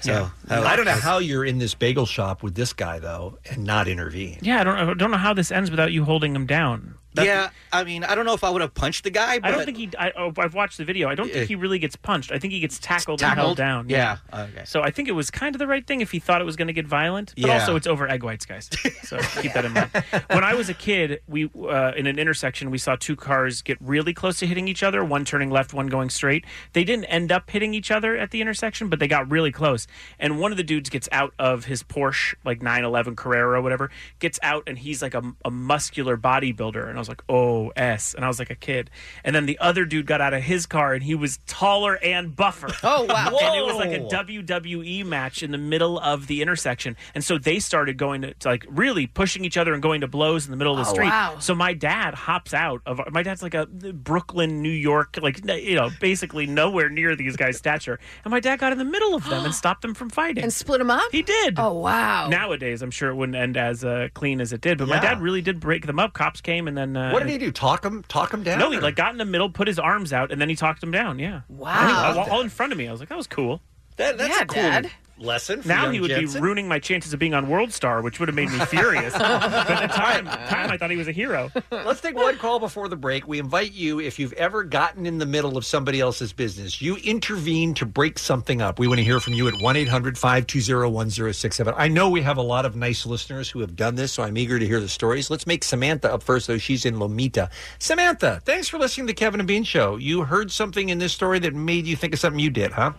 So that I don't know how you're in this bagel shop with this guy though and not intervene. Yeah, I don't I don't know how this ends without you holding him down. Yeah, I mean, I don't know if I would have punched the guy, but I don't think he. I, oh, I've watched the video. I don't Yeah. think he really gets punched. I think he gets tackled, and held Tackled? down. Yeah. Okay. So I think it was kind of the right thing if he thought it was going to get violent. But Yeah. also, it's over egg whites, guys. So keep that in mind. When I was a kid, we uh, in an intersection we saw two cars get really close to hitting each other. One turning left, one going straight. They didn't end up hitting each other at the intersection, but they got really close. And one of the dudes gets out of his Porsche, like 911 Carrera or whatever, gets out, and he's like a, a muscular bodybuilder. And I was like, oh, S. And I was like a kid. And then the other dude got out of his car, and he was taller and buffer. Oh, wow. And it was like a WWE match in the middle of the intersection. And so they started going to, to, like really pushing each other and going to blows in the middle of the Oh, street. wow. So my dad hops out of my dad's like a Brooklyn, New York, like you know, basically nowhere near these guys' stature. And my dad got in the middle of them and stopped them from fighting. And split them up? He did. Oh, wow. Nowadays, I'm sure it wouldn't end as uh, clean as it did, but my dad really did break them up. Cops came and then uh, What did he do? Talk him talk him down? No, he or- like got in the middle, put his arms out, and then he talked him down. Yeah. Wow. All, all in front of me. I was like, that was cool. That, that's Yeah, a cool Dad. lesson. For Now young he would Jensen. be ruining my chances of being on World Star, which would have made me furious. but at the time, time, I thought he was a hero. Let's take one call before the break. We invite you, if you've ever gotten in the middle of somebody else's business, you intervene to break something up. We want to hear from you at 1 800 520 1067. I know we have a lot of nice listeners who have done this, so I'm eager to hear the stories. Let's make Samantha up first, though. She's in Lomita. Samantha, thanks for listening to Kevin and Bean Show. You heard something in this story that made you think of something you did, huh?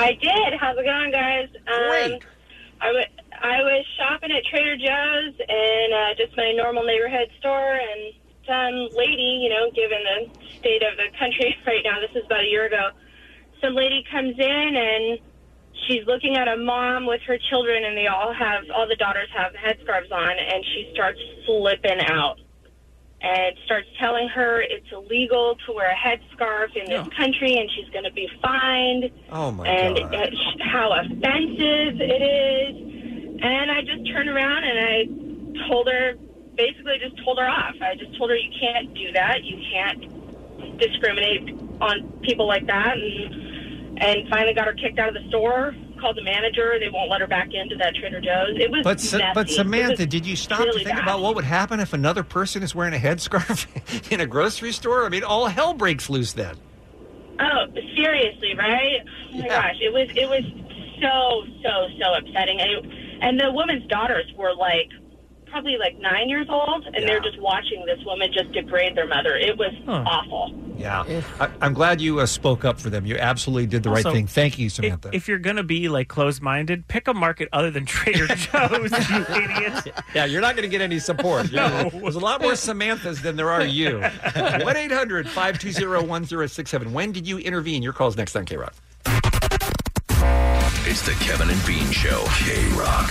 I did. How's it going, guys? Um, Great. I I was shopping at Trader Joe's in uh, just my normal neighborhood store, and some lady, you know, given the state of the country right now, this is about a year ago, some lady comes in and she's looking at a mom with her children, and they all have, all the daughters have headscarves on, and she starts flipping out. And starts telling her it's illegal to wear a headscarf in this country, and she's going to be fined Oh, my and God. sh- how offensive it is. And I just turned around and I told her, basically just told her off. I just told her you can't do that. You can't discriminate on people like that. And, and finally got her kicked out of the store. Called the manager. They won't let her back into that Trader Joe's. It was But, messy. but Samantha, did you stop really to think bad. about what would happen if another person is wearing a headscarf in a grocery store? I mean, all hell breaks loose then. Oh, seriously, right? Oh my Yeah. gosh, it was it was so so so upsetting, and it, and the woman's daughters were like probably like nine years old, and they're just watching this woman just degrade their mother. It was Huh. awful. Yeah. I, I'm glad you uh, spoke up for them. You absolutely did the right thing. Thank you, If, Samantha. if you're going to be like closed minded, pick a market other than Trader Joe's, you idiot. yeah, you're not going to get any support. No. There's a lot more Samanthas than there are you. 1 800 520 1067. When did you intervene? Your call's next on K Rock. It's the Kevin and Bean Show. K Rock.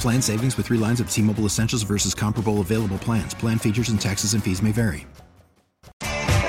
Plan savings with three lines of T Mobile Essentials versus comparable available plans. Plan features and taxes and fees may vary.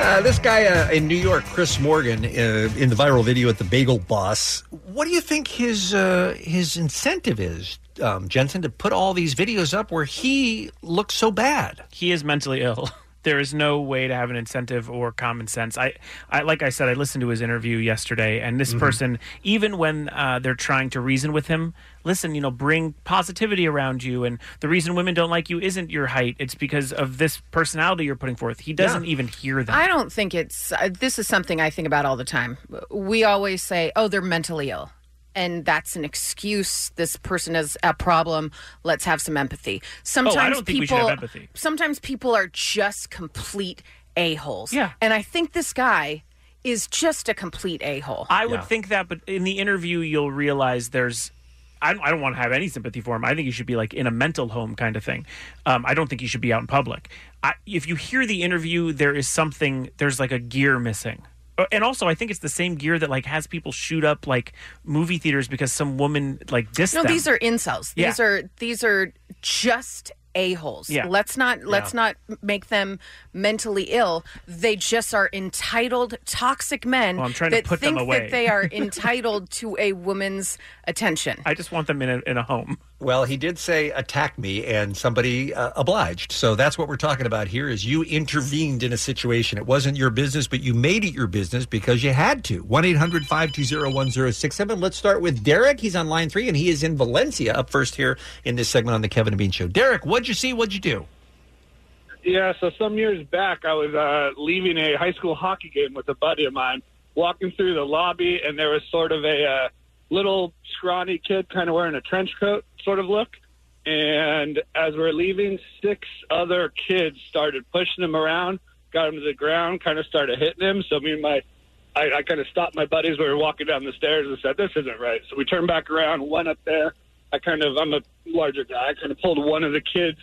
Uh, this guy uh, in New York, Chris Morgan, uh, in the viral video at the Bagel Boss. What do you think his uh, his incentive is, um, Jensen, to put all these videos up where he looks so bad? He is mentally ill. there is no way to have an incentive or common sense. I, I like I said, I listened to his interview yesterday, and this Mhm. person, even when uh, they're trying to reason with him, listen, you know, bring positivity around you, and the reason women don't like you isn't your height; it's because of this personality you're putting forth. He doesn't even hear that. I don't think it's. Uh, this is something I think about all the time. We always say, "Oh, they're mentally ill," and that's an excuse. This person has a problem. Let's have some empathy. Sometimes Oh, I don't think we should people. have empathy. Sometimes people are just complete a holes. Yeah. and I think this guy is just a complete a hole. I would think that, but in the interview, you'll realize there's. I, I don't want to have any sympathy for him. I think he should be like in a mental home kind of thing. Um, I don't think he should be out in public. I, if you hear the interview, there is something. There's like a gear missing. Uh, And also, I think it's the same gear that like has people shoot up like movie theaters because some woman like dissed No, them. these are incels. Yeah. These are these are just a holes. Yeah. Let's not let's Yeah. not make them mentally ill. They just are entitled toxic men Well, I'm trying to that put them think away. that they are entitled to a woman's attention. I just want them in a, in a home. Well, he did say attack me, and somebody uh, obliged. So that's what we're talking about here. Is you intervened in a situation. It wasn't your business, but you made it your business because you had to. One 1067 Let's start with Derek. He's on line three, and he is in Valencia. Up first here in this segment on the Kevin and Bean Show. Derek, what'd you see? What'd you do? Yeah, so some years back, I was uh, leaving a high school hockey game with a buddy of mine, walking through the lobby, and there was sort of a uh, little scrawny kid kind of wearing a trench coat sort of look. And as we're leaving, six other kids started pushing him around, got him to the ground, kind of started hitting him. So me and my, I, I kind of stopped my buddies. We were walking down the stairs and said, "This isn't right." So we turned back around, went up there. I kind of, I'm a larger guy. I kind of pulled one of the kids,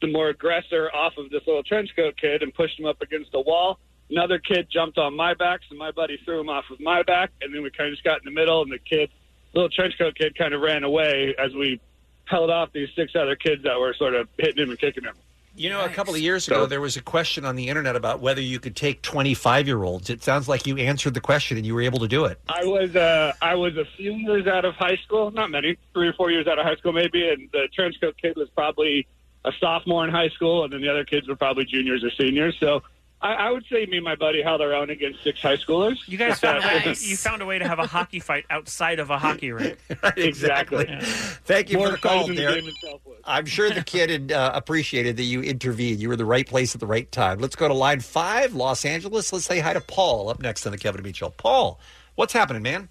the more aggressor, off of this little trench coat kid and pushed him up against the wall. Another kid jumped on my back, so my buddy threw him off of my back, and then we kind of just got in the middle, and the kid, little trench coat kid, kind of ran away as we held off these six other kids that were sort of hitting him and kicking him. You know, a couple of years ago, there was a question on the internet about whether you could take 25 year olds. It sounds like you answered the question and you were able to do it. I was uh, I was a few years out of high school, not many, three or four years out of high school maybe, and the trench coat kid was probably a sophomore in high school, and then the other kids were probably juniors or seniors. So I, I would say me and my buddy held our own against six high schoolers. You guys found a way, you found a way to have a hockey fight outside of a hockey rink. exactly. Thank you More for the call, exciting the Derek. game itself was. I'm sure the kid had uh, appreciated that you intervened. You were the right place at the right time. Let's go to line five, Los Angeles. Let's say hi to Paul up next on the Kevin and Bean Show. Paul, what's happening, man?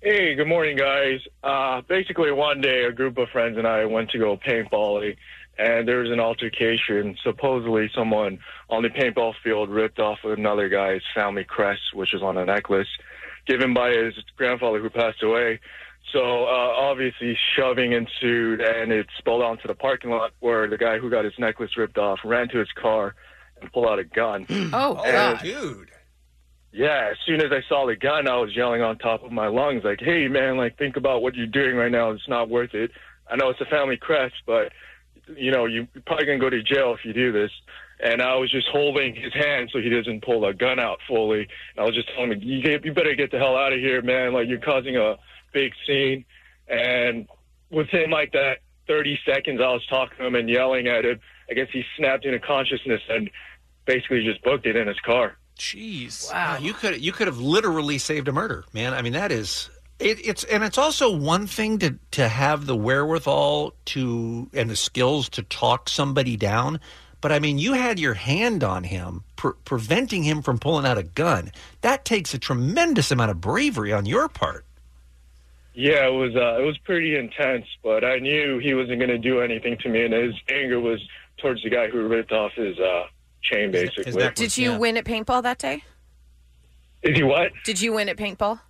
Hey, good morning, guys. Uh, basically, one day a group of friends and I went to go paintballing, and there was an altercation. Supposedly, someone on the paintball field ripped off another guy's family crest, which was on a necklace given by his grandfather who passed away. So uh, obviously, shoving ensued, and it spilled onto the parking lot where the guy who got his necklace ripped off ran to his car and pulled out a gun. Oh, And- dude. yeah, as soon as I saw the gun, I was yelling on top of my lungs, like, "Hey, man! Like, think about what you're doing right now. It's not worth it. I know it's a family crest, but you know you're probably gonna go to jail if you do this." And I was just holding his hand so he doesn't pull the gun out fully. And I was just telling him, "You, get, you better get the hell out of here, man! Like, you're causing a big scene." And within like that 30 seconds, I was talking to him and yelling at him. I guess he snapped into consciousness and basically just booked it in his car. Jeez. Wow, you could you could have literally saved a murder, man. I mean, that is it, it's and it's also one thing to to have the wherewithal to and the skills to talk somebody down, but I mean, you had your hand on him, pre- preventing him from pulling out a gun. That takes a tremendous amount of bravery on your part. Yeah, it was uh, it was pretty intense, but I knew he wasn't going to do anything to me, and his anger was towards the guy who ripped off his uh, chain, basically. Did you win at paintball that day? Is he what? Did you win at paintball?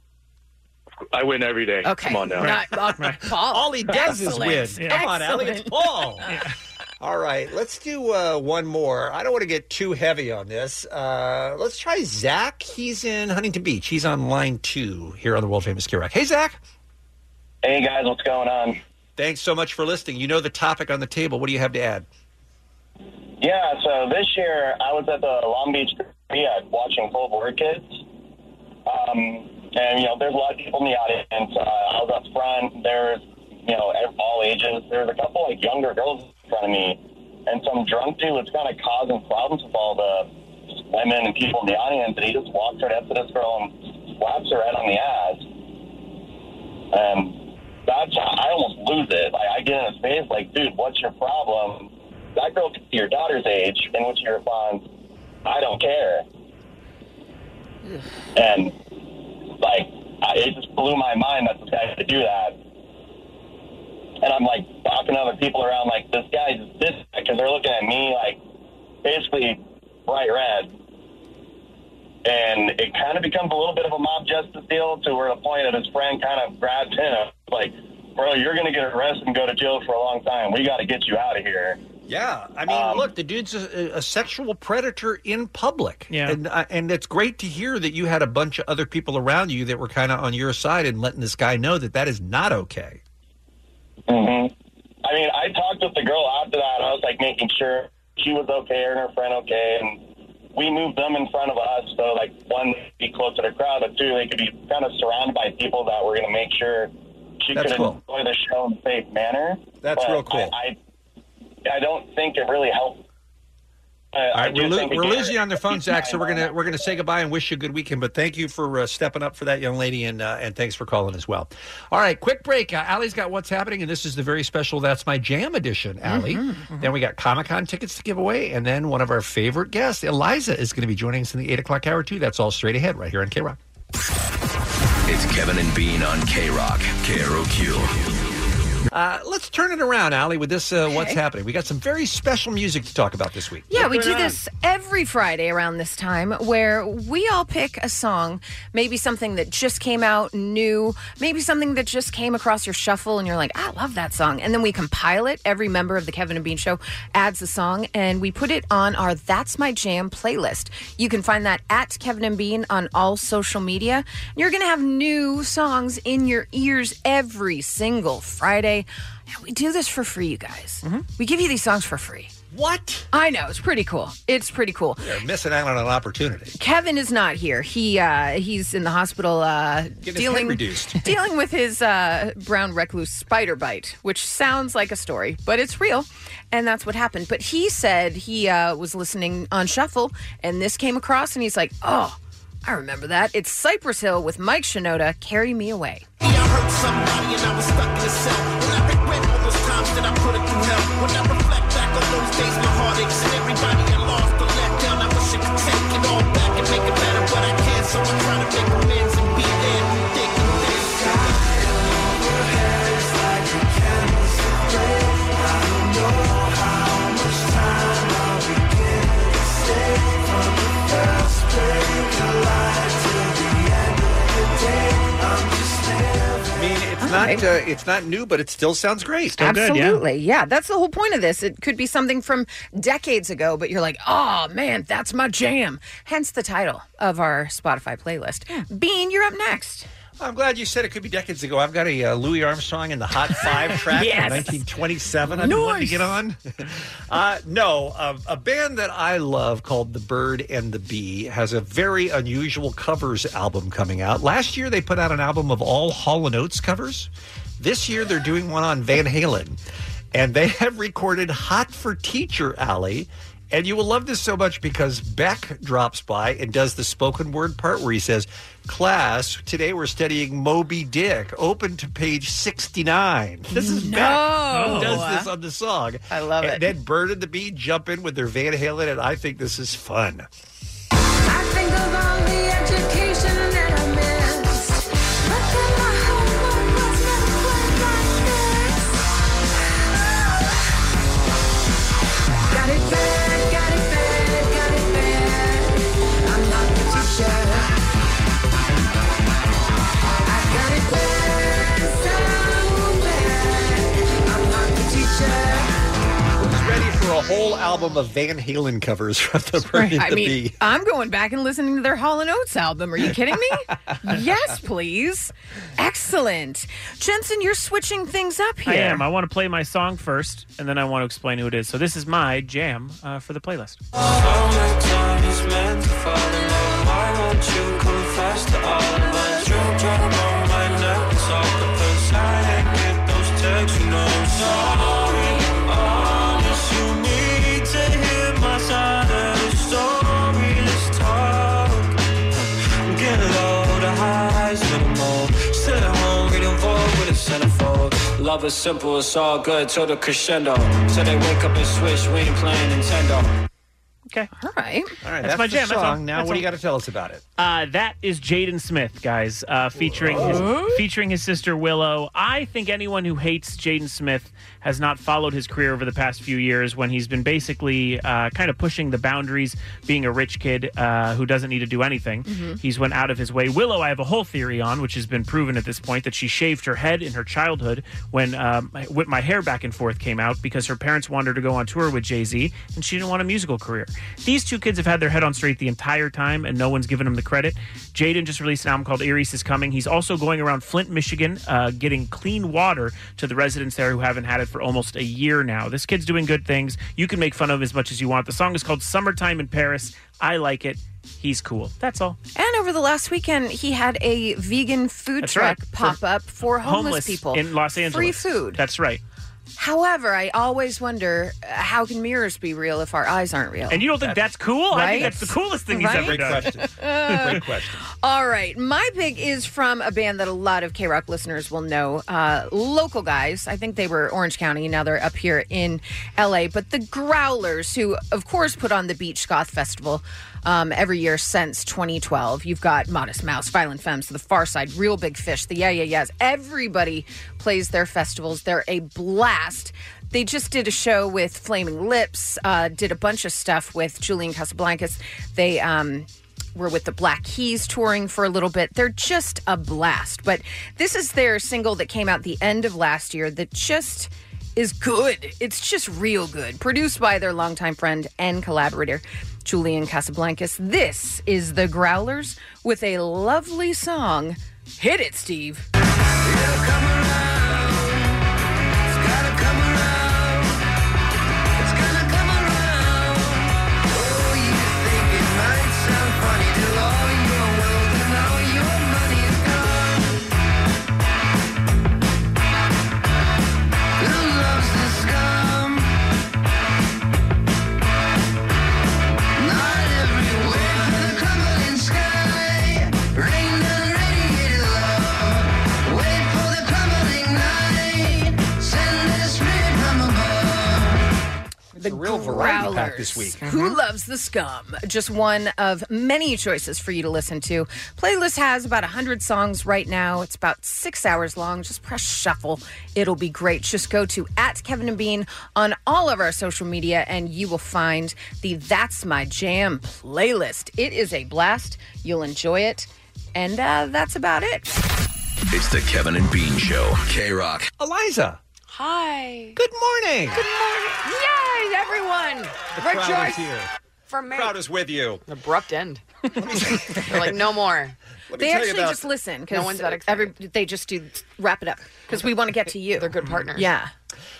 I win every day. Okay. Come on now. Not- uh, Paul. All he does is win. Excellent. Come on, Allie, it's Excellent. Paul. All right, let's do uh, one more. I don't want to get too heavy on this. Uh, let's try Zach. He's in Huntington Beach. He's on line two here on the world famous K Rock. Hey, Zach. Hey guys, what's going on? Thanks so much for listening. You know the topic on the table. What do you have to add? Yeah, so this year I was at the Long Beach Korea watching Full Board Kids. Um, and, you know, there's a lot of people in the audience. Uh, I was up front. There's, you know, all ages. There's a couple, like, younger girls in front of me. and some drunk dude was kind of causing problems with all the women and people in the audience, and he just walks right up to this girl and slaps her right on the ass. And that's I almost lose it. Like I get in his face, like, dude, what's your problem? That girl could be your daughter's age, and which he responds, I don't care. And like, it just blew my mind that this guy could do that. And I'm like talking to other people around, like this guy's this because they're looking at me like basically bright red. And it kind of becomes a little bit of a mob justice deal to where the point that his friend kind of grabbed him, like, bro, you're going to get arrested and go to jail for a long time. We got to get you out of here. Yeah, I mean, Um, look, the dude's a, a sexual predator in public. Yeah. and uh, and it's great to hear that you had a bunch of other people around you that were kind of on your side and letting this guy know that that is not okay. hmm I mean, I talked with the girl after that. I was like making sure she was okay and her friend okay, and we moved them in front of us. So like one, they'd be close to the crowd, but two, they could be kind of surrounded by people that were going to make sure she That's could cool. enjoy the show in a safe manner. That's But real cool. I, I, I don't think it really helped. Uh, All I we're, lo- we're gave losing you on the phone, Zach. So we're gonna we're gonna say goodbye and wish you a good weekend. But thank you for uh, stepping up for that young lady and uh, and thanks for calling as well. All right, quick break. Uh, Allie's got what's happening, and this is the very special "That's My Jam" edition. Allie. Mm-hmm, Then we got Comic Con tickets to give away, and then one of our favorite guests, Eliza, is going to be joining us in the eight o'clock hour too. That's all straight ahead right here on K Rock. It's Kevin and Bean on K Rock, KROQ. Uh, let's turn it around, Allie, with this uh, What's Happening. We got some very special music to talk about this week. Yeah, we do this every Friday around this time where we all pick a song, maybe something that just came out new, maybe something that just came across your shuffle and you're like, I love that song. And then we compile it. Every member of the Kevin and Bean Show adds a song and we put it on our That's My Jam playlist. You can find that at Kevin and Bean on all social media. You're going to have new songs in your ears every single Friday. And we do this for free, you guys. We give you these songs for free. What? I know it's pretty cool. It's pretty cool. You're missing out on an opportunity. Kevin is not here. He uh, he's in the hospital uh, dealing reduced. dealing with his uh, brown recluse spider bite, which sounds like a story, but it's real, and that's what happened. But he said he uh, was listening on shuffle, and this came across, and he's like, "Oh, I remember that. It's Cypress Hill with Mike Shinoda. Carry me away." I hurt somebody and I was stuck in a cell. And I regret all those times that I put it through hell. When I reflect back on those days, my heart aches and everybody I lost or let down. I wish I could take it all back and make it better, but I can't. So I'm trying to make amends and be I mean, not uh, it's not new, but it still sounds great. Absolutely. yeah. That's the whole point of this. It could be something from decades ago, but you're like, oh man, that's my jam. Hence the title of our Spotify playlist. Bean, you're up next. I'm glad you said it could be decades ago. I've got a uh, Louis Armstrong in the Hot Five track Yes. from 1927. I've been wanting to get on. uh, no, uh, a band that I love called The Bird and the Bee has a very unusual covers album coming out. Last year they put out an album of all Hall & Oates covers. This year they're doing one on Van Halen. And they have recorded Hot for Teacher Allie. And you will love this so much because Beck drops by and does the spoken word part where he says, Class, today we're studying Moby Dick. Open to page 69. This is Beck No. who does this on the song. I love and it. then Bird and the Bee jump in with their Van Halen, and I think this is fun. A whole album of Van Halen covers from the Bird and I the mean, Bee? I'm going back and listening to their Hall & Oates album. Are you kidding me? yes, please. Excellent. Jensen, you're switching things up here. I am. I want to play my song first, and then I want to explain who it is. So this is my jam uh, for the playlist. Summertime is meant to fall in love. Why won't you confess to all Love is simple, it's all good till the crescendo. So they wake up and switch, we ain't playing Nintendo. Okay. All right. All right, That's that's, my the jam, that's all. song. Now, That's what do all. you got to tell us about it? Uh, that is Jaden Smith, guys, uh, featuring his, featuring his sister Willow. I think anyone who hates Jaden Smith has not followed his career over the past few years when he's been basically uh, kind of pushing the boundaries, being a rich kid uh, who doesn't need to do anything. Mhm. He's went out of his way. Willow, I have a whole theory on, which has been proven at this point, that she shaved her head in her childhood when um, Whip My Hair Back and Forth came out because her parents wanted her to go on tour with Jay Z and she didn't want a musical career. These two kids have had their head on straight the entire time and no one's given them the credit. Jaden just released an album called Iris is Coming. He's also going around Flint, Michigan, uh, getting clean water to the residents there who haven't had it for almost a year now. This kid's doing good things. You can make fun of him as much as you want. The song is called Summertime in Paris. I like it. He's cool. That's all. And over the last weekend, he had a vegan food That's truck right. pop up for homeless, people in Los Angeles. Free food. That's right. However, I always wonder uh, how can mirrors be real if our eyes aren't real? And you don't think that's, cool? I think Right? that's the coolest thing he's Right? ever done. Great question. All right. My pick is from a band that a lot of K Rock listeners will know. Uh, local guys. I think they were Orange County. Now they're up here in LA. But the Growlers, who, of course, put on the Beach Goth Festival um, every year since 2012. You've got Modest Mouse, Violent Femmes, The Pharcyde, Real Big Fish, the Yeah Yeah Yeahs. Everybody plays their festivals. They're a blast. They just did a show with Flaming Lips, uh, did a bunch of stuff with Julian Casablancas. They um, were with the Black Keys touring for a little bit. They're just a blast. But this is their single that came out the end of last year that just is good. It's just real good. Produced by their longtime friend and collaborator, Julian Casablancas. This is The Growlers with a lovely song. Hit it, Steve. The real variety pack this week. Who loves the scum? Just one of many choices for you to listen to. Playlist has about 100 songs right now. It's about six hours long. Just press shuffle. It'll be great. Just go to at Kevin and Bean on all of our social media and you will find the That's My Jam playlist. It is a blast. You'll enjoy it. And uh, that's about it. It's the Kevin and Bean Show. K Rock. Eliza. Hi. Good morning. Good morning. Yay, everyone. The crowd Rejoice is here. for me. Crowd is with you. Abrupt end. They're like, no more. Let They actually just listen because No one's that excited. every they just do wrap it up because we want to get to you. They're good partners. Yeah,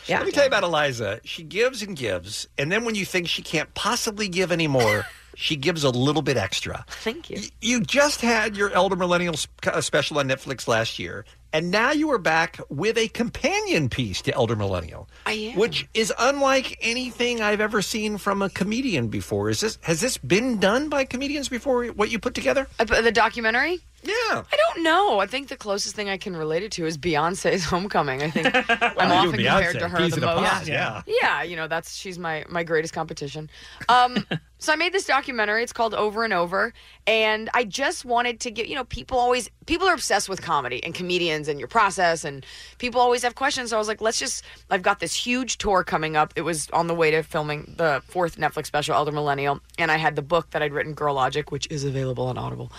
yeah. Let me tell you about Eliza. She gives and gives, and then when you think she can't possibly give anymore, she gives a little bit extra. Thank you. You just had your Elder Millennials uh, special on Netflix last year, and now you are back with a companion piece to Elder Millennial, I am. which is unlike anything I've ever seen from a comedian before. Is this has this been done by comedians before? What you put together? Uh, the documentary? Yeah. I don't know. I think the closest thing I can relate it to is Beyonce's Homecoming. I think I'm often and compared to her peas the most. yeah. Yeah, you know, that's she's my my greatest competition. Um so I made this documentary. It's called Over and Over, and I just wanted to get, you know, people always people are obsessed with comedy and comedians and your process and people always have questions. So I was like, let's just I've got this huge tour coming up. It was on the way to filming the fourth Netflix special Elder Millennial, and I had the book that I'd written Girl Logic, which is available on Audible.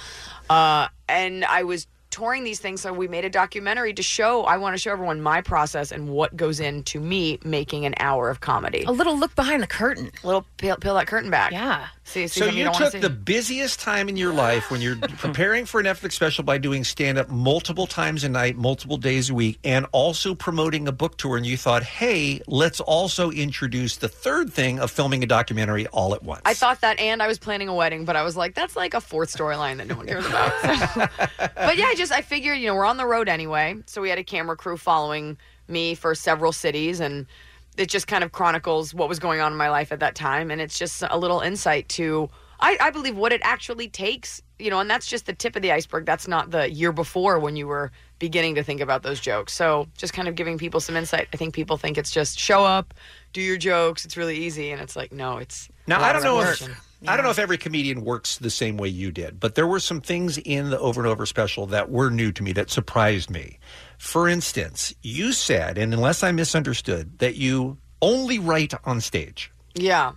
Uh, and I was touring these things, so we made a documentary to show. I want to show everyone my process and what goes into me making an hour of comedy. A little look behind the curtain. A little peel, peel that curtain back. Yeah. See, So you took the busiest time in your life when you're preparing for a Netflix special by doing stand up multiple times a night, multiple days a week, and also promoting a book tour. And you thought, hey, let's also introduce the third thing of filming a documentary all at once. I thought that, and I was planning a wedding, but I was like, that's like a fourth storyline that no one cares about. So- but yeah, I just I figured, you know, we're on the road anyway, so we had a camera crew following me for several cities, and it just kind of chronicles what was going on in my life at that time, and it's just a little insight to, I, I believe, what it actually takes, you know, and that's just the tip of the iceberg. That's not the year before when you were beginning to think about those jokes. So just kind of giving people some insight. I think people think it's just show up, do your jokes. It's really easy, and it's like no, it's Now I don't know if I don't know if every comedian works the same way you did, but there were some things in the over and over special that were new to me that surprised me. For instance, you said, and unless I misunderstood, that you only write on stage. Yeah.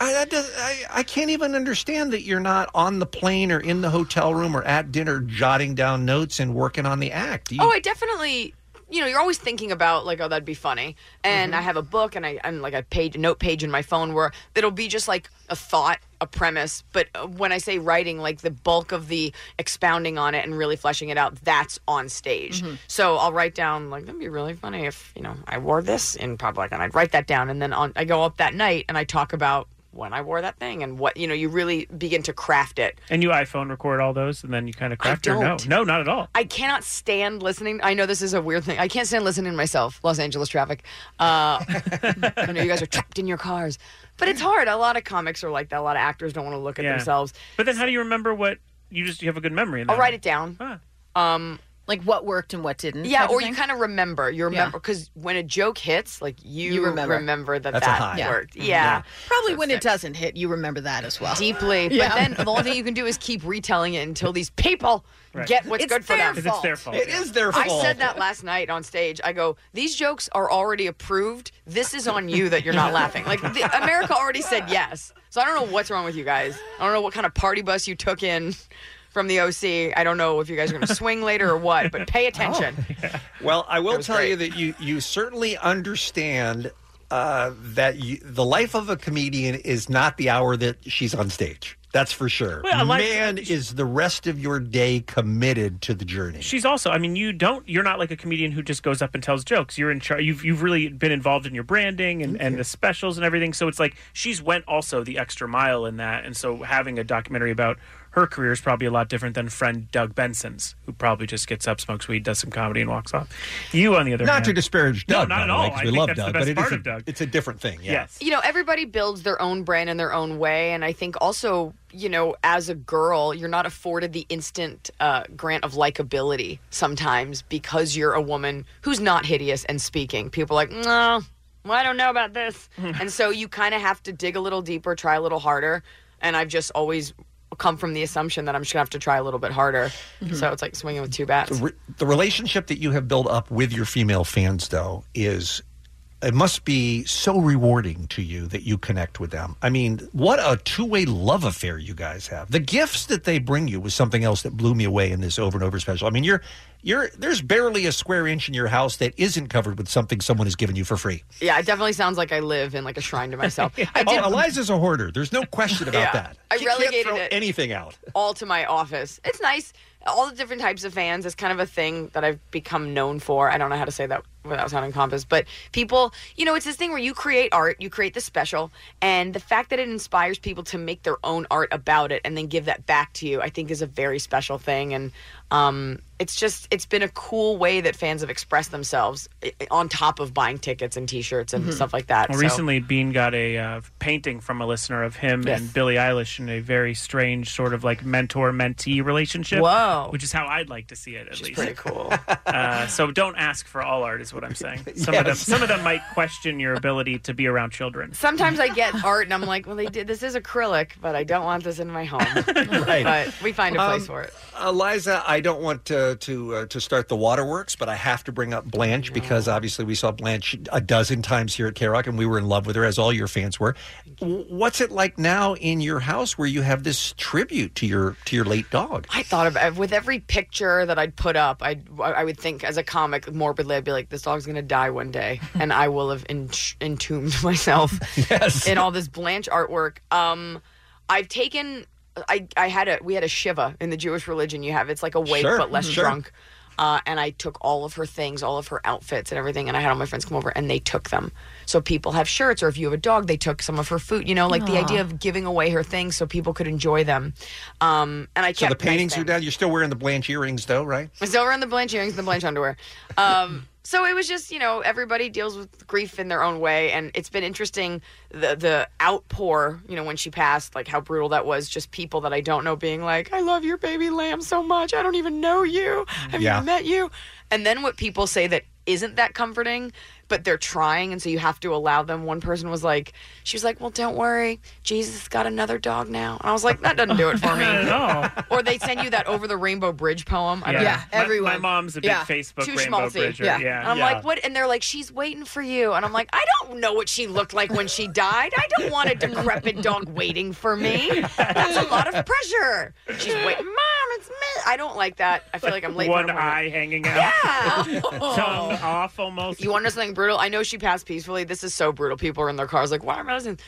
I, that does, I, I can't even understand that you're not on the plane or in the hotel room or at dinner jotting down notes and working on the act. You- Oh, I definitely. You know, you're always thinking about like, oh, that'd be funny. And Mm-hmm. I have a book and I and like a page, a note page in my phone where it'll be just like a thought, a premise. But uh, when I say writing, like the bulk of the expounding on it and really fleshing it out, that's on stage. Mm-hmm. So I'll write down like that'd be really funny if you know I wore this in public, and I'd write that down, and then on I go up that night and I talk about when I wore that thing and what you know. You really begin to craft it. And you iPhone record all those, and then you kind of craft your no, no, not at all. I cannot stand listening. I know this is a weird thing. I can't stand listening to myself. Los Angeles traffic. Uh, I know you guys are trapped in your cars, but it's hard. A lot of comics are like that. A lot of actors don't want to look at Yeah. themselves. But then, how do you remember what you just you have a good memory? In I'll write it down. Um, like what worked and what didn't. yeah, or you kind of remember. You remember because when a joke hits, like you, You remember. that That's that. Yeah. worked. Mhm. Yeah. Yeah. Probably when it doesn't hit, you remember that as well. Deeply. But then the only thing you can do is keep retelling it until these people Right. get what's It's good for them. them. 'Cause it's their fault. It is their fault. I said that last night on stage. I go, these jokes are already approved. This is on you that you're not laughing. Like the, America already said yes. So I don't know what's wrong with you guys. I don't know what kind of party bus you took in from the OC. I don't know if you guys are going to swing later or what, but pay attention. Well, I will was tell great. you that you you certainly understand uh, that you, the life of a comedian is not the hour that she's on stage. That's for sure. Well, I like- Man, is the rest of your day committed to the journey? She's also, I mean, you don't, you're not like a comedian who just goes up and tells jokes. You're in charge. You've, you've really been involved in your branding and, and the specials and everything. So it's like she's went also the extra mile in that. And so having a documentary about her career is probably a lot different than friend Doug Benson's, who probably just gets up, smokes weed, does some comedy, and walks off. You, on the other Not hand, not to disparage No, Doug, not at all. way, 'cause I we think love that's Doug, the but best it part is a- of Doug. It's a different thing. Yeah. Yes. You know, everybody builds their own brand in their own way. And I think also, you know, as a girl, you're not afforded the instant uh, grant of likability sometimes because you're a woman who's not hideous and speaking. People are like, no, well, I don't know about this. and so you kind of have to dig a little deeper, try a little harder. And I've just always come from the assumption that I'm just going to have to try a little bit harder. Mm-hmm. So it's like swinging with two bats. The, re- the relationship that you have built up with your female fans, though, is it must be so rewarding to you that you connect with them. I mean, what a two way love affair you guys have. The gifts that they bring you was something else that blew me away in this over and over special. I mean, you're you're there's barely a square inch in your house that isn't covered with something someone has given you for free. Yeah, it definitely sounds like I live in like a shrine to myself. I did, oh, Eliza's a hoarder. There's no question about Yeah. that. I She relegated throw it. anything out. all to my office. It's nice. All the different types of fans is kind of a thing that I've become known for. I don't know how to say that without sounding pompous, but people, you know, it's this thing where you create art, you create the special, and the fact that it inspires people to make their own art about it and then give that back to you, I think is a very special thing. And um, it's just, it's been a cool way that fans have expressed themselves on top of buying tickets and T-shirts and Mhm. stuff like that. Well, So- recently, Bean got a uh, painting from a listener of him Yes. and Billie Eilish in a very strange sort of like mentor mentee relationship. Whoa. Which is how I'd like to see it, at least. pretty cool. uh, so don't ask for all art, is what I'm saying. Some of them, some of them might question your ability to be around children. Sometimes I get art and I'm like, well, they did this is acrylic, but I don't want this in my home. Right. But we find a place Um, for it. Eliza, I don't want to to uh, to start the waterworks, but I have to bring up Blanche because obviously we saw Blanche a dozen times here at K Rock, and we were in love with her, as all your fans were. W- What's it like now in your house where you have this tribute to your to your late dog? I thought of with every picture that I'd put up, I I would think as a comic morbidly, I'd be like, this dog's gonna die one day, and I will have en- entombed myself in all this Blanche artwork. Um, I've taken. I, I had a we had a shiva in the Jewish religion. You have it's like a wake Sure, but less sure. drunk. Uh, and I took all of her things, all of her outfits and everything, and I had all my friends come over and they took them. So people have shirts, or if you have a dog, they took some of her food. You know, like the idea of giving away her things so people could enjoy them. Um, and I So kept the nice paintings are down. You're still wearing the Blanche earrings, though, right? I'm still wearing the Blanche earrings and the Blanche underwear. Um, so it was just, you know, everybody deals with grief in their own way, and it's been interesting the the outpour, you know, when she passed, like how brutal that was. Just people that I don't know being like, "I love your baby lamb so much. I don't even know you. I Have Yeah. you met you?" And then what people say that isn't that comforting, but they're trying, and so you have to allow them. One person was like, she was like, "Well, don't worry, Jesus got another dog now," and I was like, "That doesn't do it for me." Or they send you that over the rainbow bridge poem. I Yeah. know. My- everyone. my mom's a big Facebook Too rainbow schmaltzy. bridger, yeah. And I'm Yeah. like, what? And they're like, she's waiting for you. And I'm like, I don't know what she looked like when she died. I don't want a decrepit dog waiting for me. That's a lot of pressure. She's waiting, mom. It's me. I don't like that. I feel like I'm late. One for an appointment. eye hanging out. Yeah. Tongue off almost. You want to know something brutal? I know she passed peacefully. This is so brutal. People are in their cars like, why am I listening?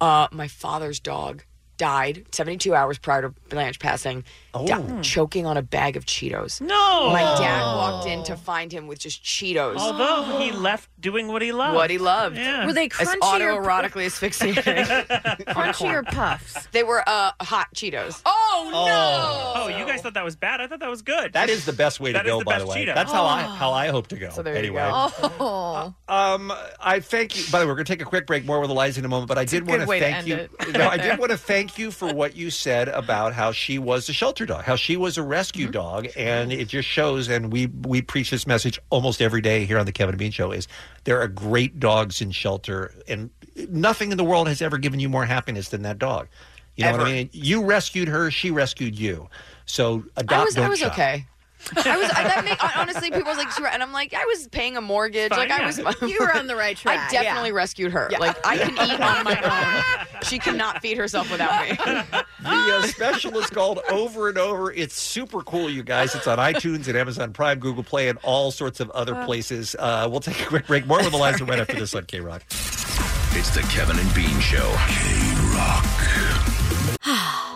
Uh, my father's dog died 72 hours prior to Blanche passing, di- choking on a bag of Cheetos. No. My dad walked in to find him with just Cheetos. Although he left doing what he loved. What he loved. Yeah. Were they As autoerotically asphyxiating. Crunchy or puffs? They were uh, hot Cheetos. Oh, no! Oh, you guys thought that was bad? I thought that was good. That is the best way to That is go, the by best the way. Cheeto. That's how I Oh. how I hope to go. So there you anyway. go. Oh. Um, I thank you. By the way, we're going to take a quick break. More with Eliza in a moment. But I did a want to way to thank end you. it. No, I did want to thank you for what you said about how she was a shelter dog, how she was a Mm-hmm. rescue dog, and it just shows. And we we preach this message almost every day here on the Kevin and Bean Show. Is there are great dogs in shelter, and nothing in the world has ever given you more happiness than that dog. You know what I mean? You rescued her; she rescued you. So adopt. I was, I was okay. I was. I, that make, honestly, people was like, she, and I'm like, I was paying a mortgage. Fine, like I was. You were on the right track, I definitely yeah. rescued her. Yeah. Like I can eat on my own. She cannot feed herself without me. The uh, special is called Over and Over. It's super cool, you guys. It's on iTunes and Amazon Prime, Google Play, and all sorts of other places. Uh, we'll take a quick break. More with Eliza right after this on K Rock. It's the Kevin and Bean Show.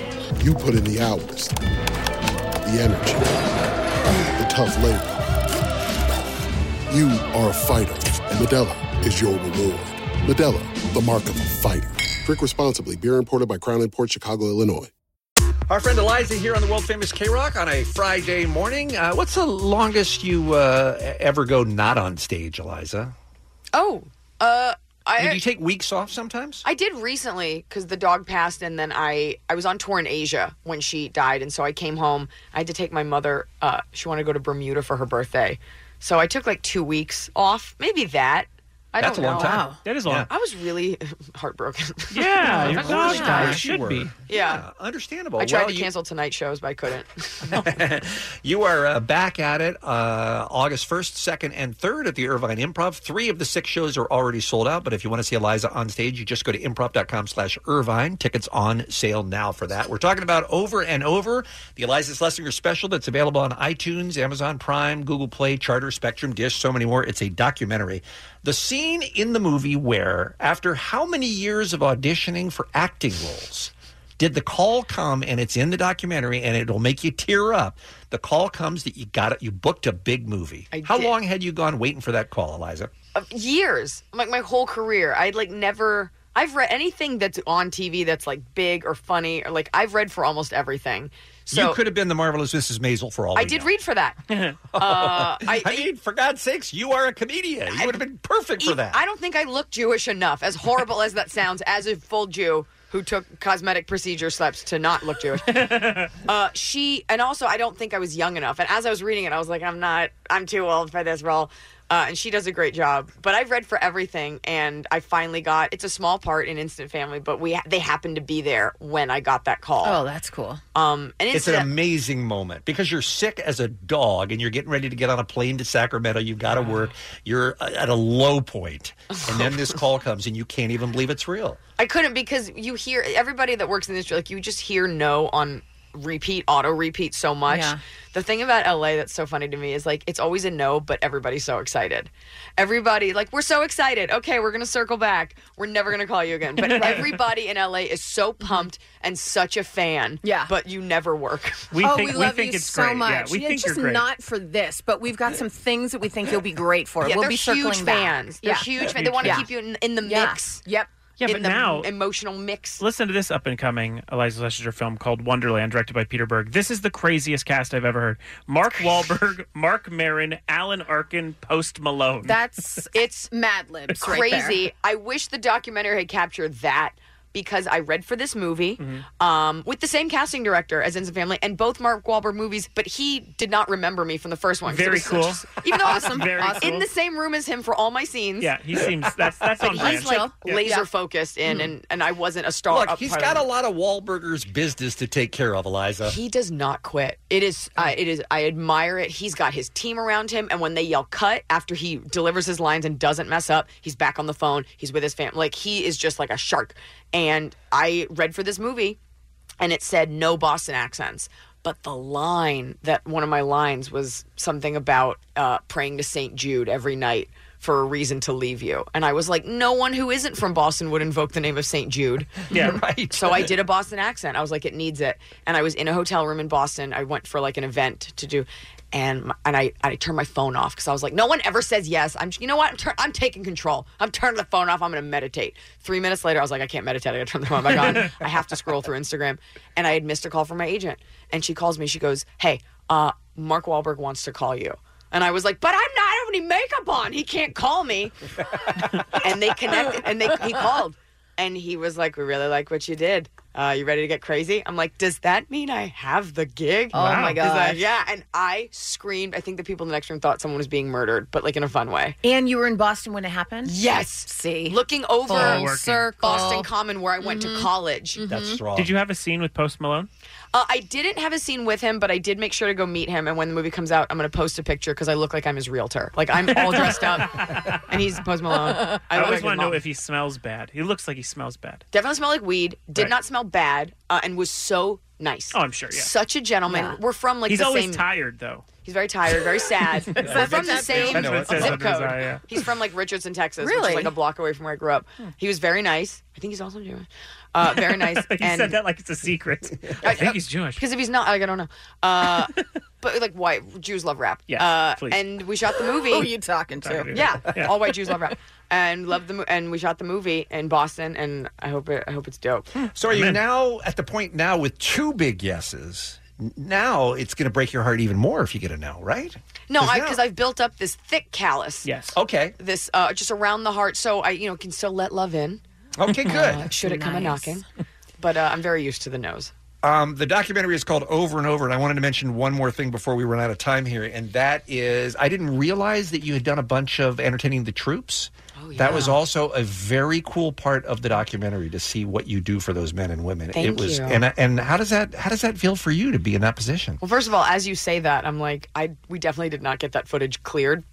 You put in the hours, the energy, the tough labor. You are a fighter, and Modelo is your reward. Modelo, the mark of a fighter. Drink responsibly. Beer imported by Crown Imports Chicago, Illinois. Our friend Eliza here on the world famous K Rock on a Friday morning. Uh, what's the longest you uh, ever go not on stage, Eliza? Oh, uh, I. Do you take weeks off sometimes? I did recently because the dog passed, and then I I was on tour in Asia when she died, and so I came home. I had to take my mother. Uh, she wanted to go to Bermuda for her birthday, so I took like two weeks off, maybe that. I That's don't a long know. time. Wow. That is long. I was really heartbroken. Yeah, you're I was really You should be. Yeah. understandable. I tried Well, to you- cancel tonight shows, but I couldn't. You are uh, back at it uh, August 1st, 2nd, and 3rd at the Irvine Improv. Three of the six shows are already sold out, but if you want to see Eliza on stage, you just go to improv.com slash Irvine. Tickets on sale now for that. We're talking about Over and Over, the Eliza Schlesinger special that's available on iTunes, Amazon Prime, Google Play, Charter, Spectrum, Dish, so many more. It's a documentary. The scene in the movie where, after how many years of auditioning for acting roles, did the call come and it's in the documentary and it'll make you tear up? The call comes that you got it you booked a big movie. I how did. long had you gone waiting for that call eliza? Uh, years, like my whole career, I'd like never I've read anything that's on TV that's like big or funny or like I've read for almost everything. So you could have been the marvelous Mrs. Maisel for all I we did know. read for that. uh, I, I mean, for God's sakes, you are a comedian. You would have been perfect for that. I don't think I look Jewish enough, as horrible as that sounds, as a full Jew who took cosmetic procedure steps to not look Jewish. uh, she, and also, I don't think I was young enough. And as I was reading it, I was like, I'm not, I'm too old for this role. Uh, and she does a great job. But I've read for everything, and I finally got. It's a small part in Instant Family, but we they happened to be there when I got that call. Oh, that's cool. Um, and It's an Instant- amazing moment because you're sick as a dog and you're getting ready to get on a plane to Sacramento. You've got to work. You're at a low point, and then this call comes and you can't even believe it's real. I couldn't because you hear everybody that works in the industry, like you just hear no on repeat, auto repeat so much. Yeah. The thing about LA that's so funny to me is like it's always a no, but everybody's so excited. Everybody like we're so excited. Okay, we're gonna circle back. We're never gonna call you again. But everybody in LA is so mm-hmm. pumped and such a fan. Yeah. But you never work. oh, we love you so much. Yeah, just not for this, but we've got some things that we think you'll be great for. Yeah, we'll they're be circling huge back. fans. They're Yeah. huge fans. They want to Yeah. keep you in, in the Yeah. mix. Yep. Yeah, in but the now- emotional mix. Listen to this up and coming Eliza Schlesinger film called Wonderland, directed by Peter Berg. This is the craziest cast I've ever heard. Mark Wahlberg, Marc Maron, Alan Arkin, Post Malone. That's it's Mad Libs. right crazy. there. I wish the documentary had captured that because I read for this movie Mm-hmm. um, with the same casting director as Instant Family and both Mark Wahlberg movies, but he did not remember me from the first one. Very cool. such even though I was Awesome. Very in the same room as him for all my scenes. Yeah, he seems that's that's but on he's like Yeah. laser Yeah. focused in, Mhm. and, and I wasn't a star. Look, up he's part got a lot of Wahlburgers business to take care of, Eliza. He does not quit. It is. Uh, it is. I admire it. He's got his team around him, and when they yell "cut" after he delivers his lines and doesn't mess up, he's back on the phone. He's with his family. Like he is just like a shark. And I read for this movie, and it said no Boston accents. But the line that one of my lines was something about uh, praying to Saint Jude every night for a reason to leave you. And I was like, no one who isn't from Boston would invoke the name of Saint Jude. Yeah, right. So I did a Boston accent. I was like, it needs it. And I was in a hotel room in Boston. I went for like an event to do, and my, and I I turned my phone off because I was like, no one ever says yes. I'm you know what? I'm tur- I'm taking control. I'm turning the phone off. I'm going to meditate. Three minutes later, I was like, I can't meditate. I got to turn the phone back on. I have to scroll through Instagram. And I had missed a call from my agent, and she calls me. She goes, Hey, uh, Mark Wahlberg wants to call you. And I was like, but I'm not. I don't have any makeup on. He can't call me. and they connected, and they he called, and he was like, "We really like what you did. Uh, you ready to get crazy?" I'm like, "Does that mean I have the gig?" Oh, my He's like, gosh. yeah, and I screamed. I think the people in the next room thought someone was being murdered, but like in a fun way. And you were in Boston when it happened? Yes. See. Looking over Full circle. Boston Common, where I went to college. That's strong. Did you have a scene with Post Malone? Uh, I didn't have a scene with him, but I did make sure to go meet him. And when the movie comes out, I'm going to post a picture because I look like I'm his realtor. Like I'm all dressed up, and he's Post Malone. I, look always like want to know if he smells bad. He looks like he smells bad. Definitely smelled like weed. Did Right. not smell bad, uh, and was so nice. Oh, I'm sure. Yeah. Such a gentleman. Yeah. We're from like He's the always same. tired though. He's very tired, very sad. We're from the same that's what it says on zip code. eye, yeah. He's from like Richardson, Texas, which Really? is like a block away from where I grew up. He was very nice. I think he's also Jewish. Uh, very nice. you and said that like it's a secret. I think he's Jewish. because if he's not, like I don't know. Uh, but like white Jews love rap. Yes, uh, please. and we shot the movie. Who are you talking to? Yeah, Yeah. all white Jews love rap, and love the mo- and we shot the movie in Boston, and I hope it I hope it's dope. So are you now at the point now with two big yeses? Now it's going to break your heart even more if you get a no, right? No, 'Cause I now- because I've built up this thick callus. Yes. Okay. This uh, just around the heart, so I you know can still let love in. Okay, good. Uh, should it come a Nice. knocking? But uh, I'm very used to the nose. Um, the documentary is called Over and Over, and I wanted to mention one more thing before we run out of time here, and that is I didn't realize that you had done a bunch of entertaining the troops. That was also a very cool part of the documentary to see what you do for those men and women. it Thank was, you. and and how does that how does that feel for you to be in that position? Well, first of all, as you say that, I'm like, I we definitely did not get that footage cleared.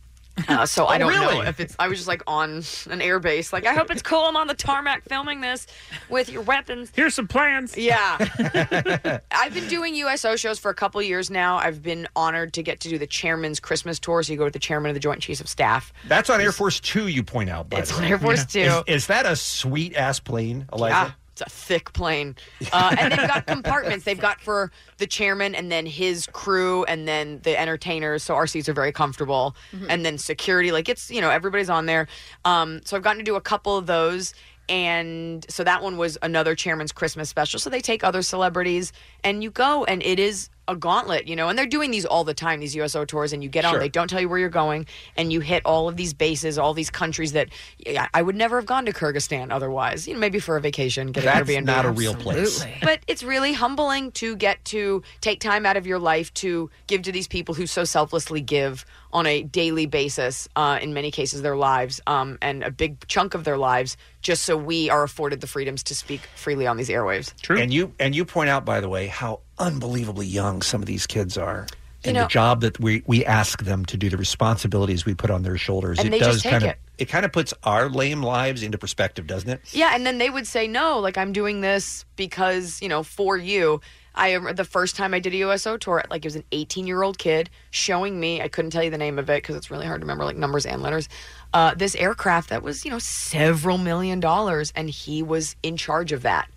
Uh, so I Oh, don't know if it's. I was just like on an air base. Like, I hope it's cool. I'm on the tarmac filming this with your weapons. Here's some plans. Yeah. I've been doing USO shows for a couple years now. I've been honored to get to do the chairman's Christmas tour. So you go with the chairman of the Joint Chiefs of Staff. That's on Air Force Two. You point out. By It's the on. Air Force Two. Is, is that a sweet ass plane, Eliza? Yeah, it's a thick plane. Uh, and they've got compartments. They've got for the chairman and then his crew and then the entertainers. So our seats are very comfortable. And then security. Like it's, you know, everybody's on there. Um, so I've gotten to do a couple of those. and so that one was another chairman's Christmas special. So they take other celebrities and you go, and it is a gauntlet, you know. And they're doing these all the time, these USO tours, and you get on. Sure. They don't tell you where you're going, and you hit all of these bases, all these countries that yeah, I would never have gone to Kyrgyzstan otherwise. You know, maybe for a vacation, get That's an Airbnb. not a real place. But it's really humbling to get to take time out of your life to give to these people who so selflessly give on a daily basis, uh, in many cases, their lives, um, and a big chunk of their lives, just so we are afforded the freedoms to speak freely on these airwaves. True. And you and you point out, by the way, how unbelievably young some of these kids are. You And know- the job that we, we ask them to do, the responsibilities we put on their shoulders, And it they does just take kind of it. it kind of puts our lame lives into perspective, doesn't it? Yeah, and then they would say no, like I'm doing this because you know for you. I remember the first time I did a USO tour, like it was an 18 year old kid showing me. I couldn't tell you the name of it because it's really hard to remember, like numbers and letters. Uh, this aircraft that was you know several million dollars, and he was in charge of that.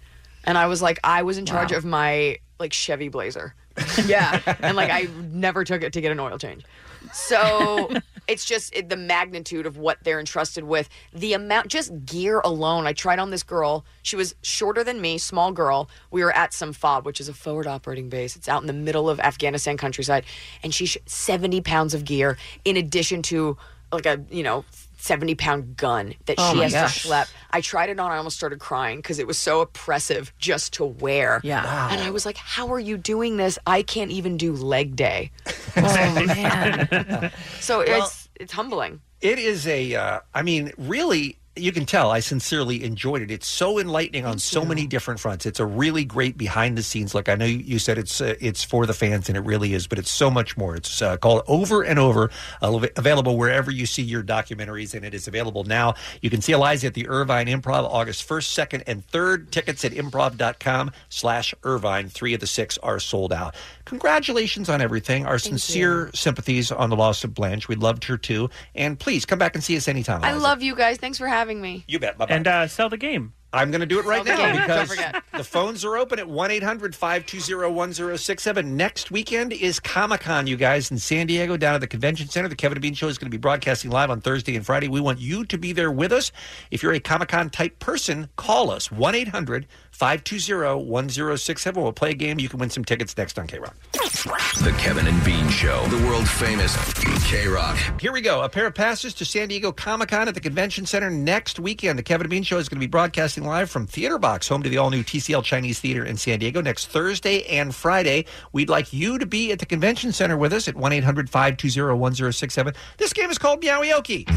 And I was like, I was in charge Wow. of my like Chevy Blazer. yeah, and like I never took it to get an oil change. So it's just it, the magnitude of what they're entrusted with. The amount, just gear alone. I tried on this girl. She was shorter than me, small girl. We were at some FOB, which is a forward operating base. It's out in the middle of Afghanistan countryside, and she sh- seventy pounds of gear in addition to like a you know. 70 pound gun that Oh she has gosh. to schlep. I tried it on. I almost started crying because it was so oppressive just to wear. Yeah. Wow. And I was like, how are you doing this? I can't even do leg day. Oh man. So Well- it's it's humbling. It is a, uh, I mean, really, you can tell I sincerely enjoyed it. It's so enlightening on so many different fronts. It's a really great behind the scenes look. I know you- you said it's uh, it's for the fans, and it really is, but it's so much more. It's uh, called Over and Over, uh, available wherever you see your documentaries, and it is available now. You can see Eliza at the Irvine Improv August 1st, 2nd, and 3rd. Tickets at improv.com slash Irvine. Three of the six are sold out. Congratulations on everything. Our sincere sympathies on the loss of Blanche. We loved her too. And please come back and see us anytime. I love you guys. Thanks for having me. You bet. Bye-bye. And uh, sell the game. I'm going to do it right Sell the now game. because Don't forget. the phones are open at 1 800 520 1067. Next weekend is Comic Con, you guys, in San Diego down at the Convention Center. The Kevin and Bean Show is going to be broadcasting live on Thursday and Friday. We want you to be there with us. If you're a Comic Con type person, call us 1 800 520 1067. We'll play a game. You can win some tickets next on K Rock. The Kevin and Bean Show, the world famous K Rock. Here we go. A pair of passes to San Diego Comic Con at the Convention Center next weekend. The Kevin and Bean Show is going to be broadcasting live from Theater Box, home to the all new TCL Chinese Theater in San Diego, next Thursday and Friday. We'd like you to be at the Convention Center with us at 1 800 520 1067. This game is called Meowioki.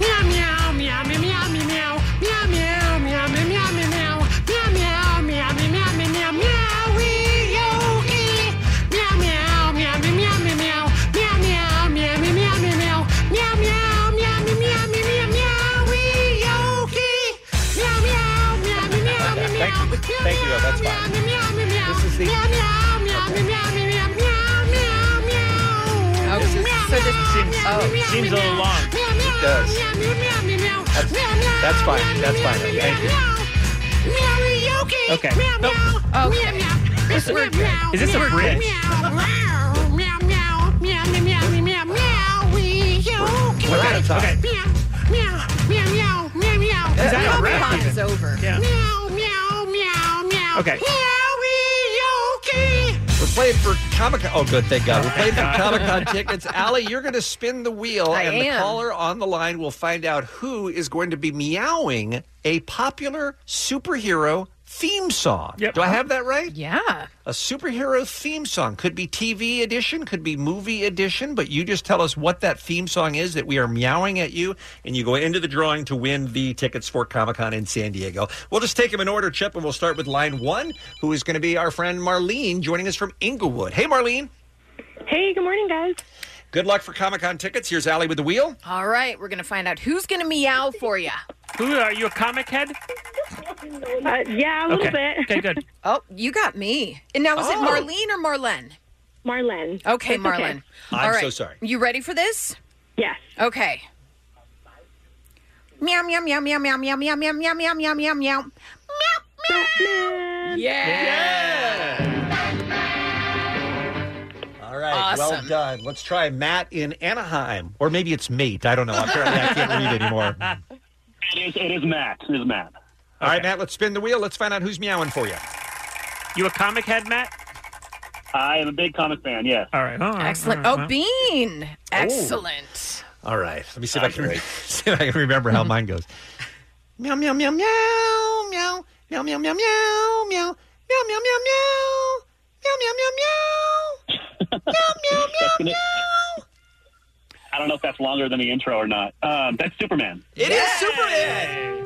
Meow meow meow meow meow meow meow Thank you, though. That's fine. This is the. Okay. This seems, oh. seems a little long. It does. That's, that's fine. That's fine. Thank you. Okay. Nope. Oh, okay. Is, this a bridge? We're out of time. Okay. Meow, meow, meow, meow, meow. Is over. Yeah. Okay. We're playing for Comic Con. Oh, good. Thank God. We're playing for Comic Con tickets. Allie, you're going to spin the wheel, I and the caller on the line will find out who is going to be meowing a popular superhero theme song. Yep. Do I have that right? Yeah. A superhero theme song. Could be TV edition, could be movie edition, but you just tell us what that theme song is that we are meowing at you, and you go into the drawing to win the tickets for Comic Con in San Diego. We'll just take them in order, Chip, and we'll start with line one, who is going to be our friend Marlene joining us from Inglewood. Hey, Marlene. Hey, good morning, guys. Good luck for Comic Con tickets. Here's Allie with the wheel. All right, we're gonna find out who's gonna meow for you. Who are you? A comic head? Uh, yeah, a little Okay. bit. Okay, good. Oh, you got me. And now is it Oh. Marlene or Marlene? Marlene. Okay, It's Marlene. I'm All right. so sorry. You ready for this? Yes. Okay. Meow meow meow meow meow meow meow meow meow meow meow meow meow. Batman. Yeah. All right, well done. Let's try Matt in Anaheim. Or maybe it's Mate. I don't know. Apparently, I can't read anymore. It is, it is Matt. It is Matt. All right, Matt, let's spin the wheel. Let's find out who's meowing for you. You a comic head, Matt? I am a big comic fan. Yes. All right. Excellent. Oh, Bean. Oh. Excellent. All right. Let me see if I can see if I can remember how mm-hmm. mine goes. Meow meow meow meow meow meow meow meow meow meow meow meow meow meow meow, meow, meow. meow, meow, meow, meow. I don't know if that's longer than the intro or not. Um, that's Superman. It is Superman.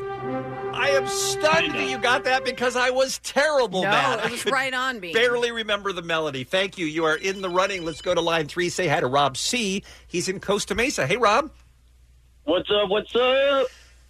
I am stunned that you got that because I was terrible, no, Matt. It was right on me. barely remember the melody. Thank you. You are in the running. Let's go to line three. Say hi to Rob C. He's in Costa Mesa. Hey, Rob. What's up? What's up?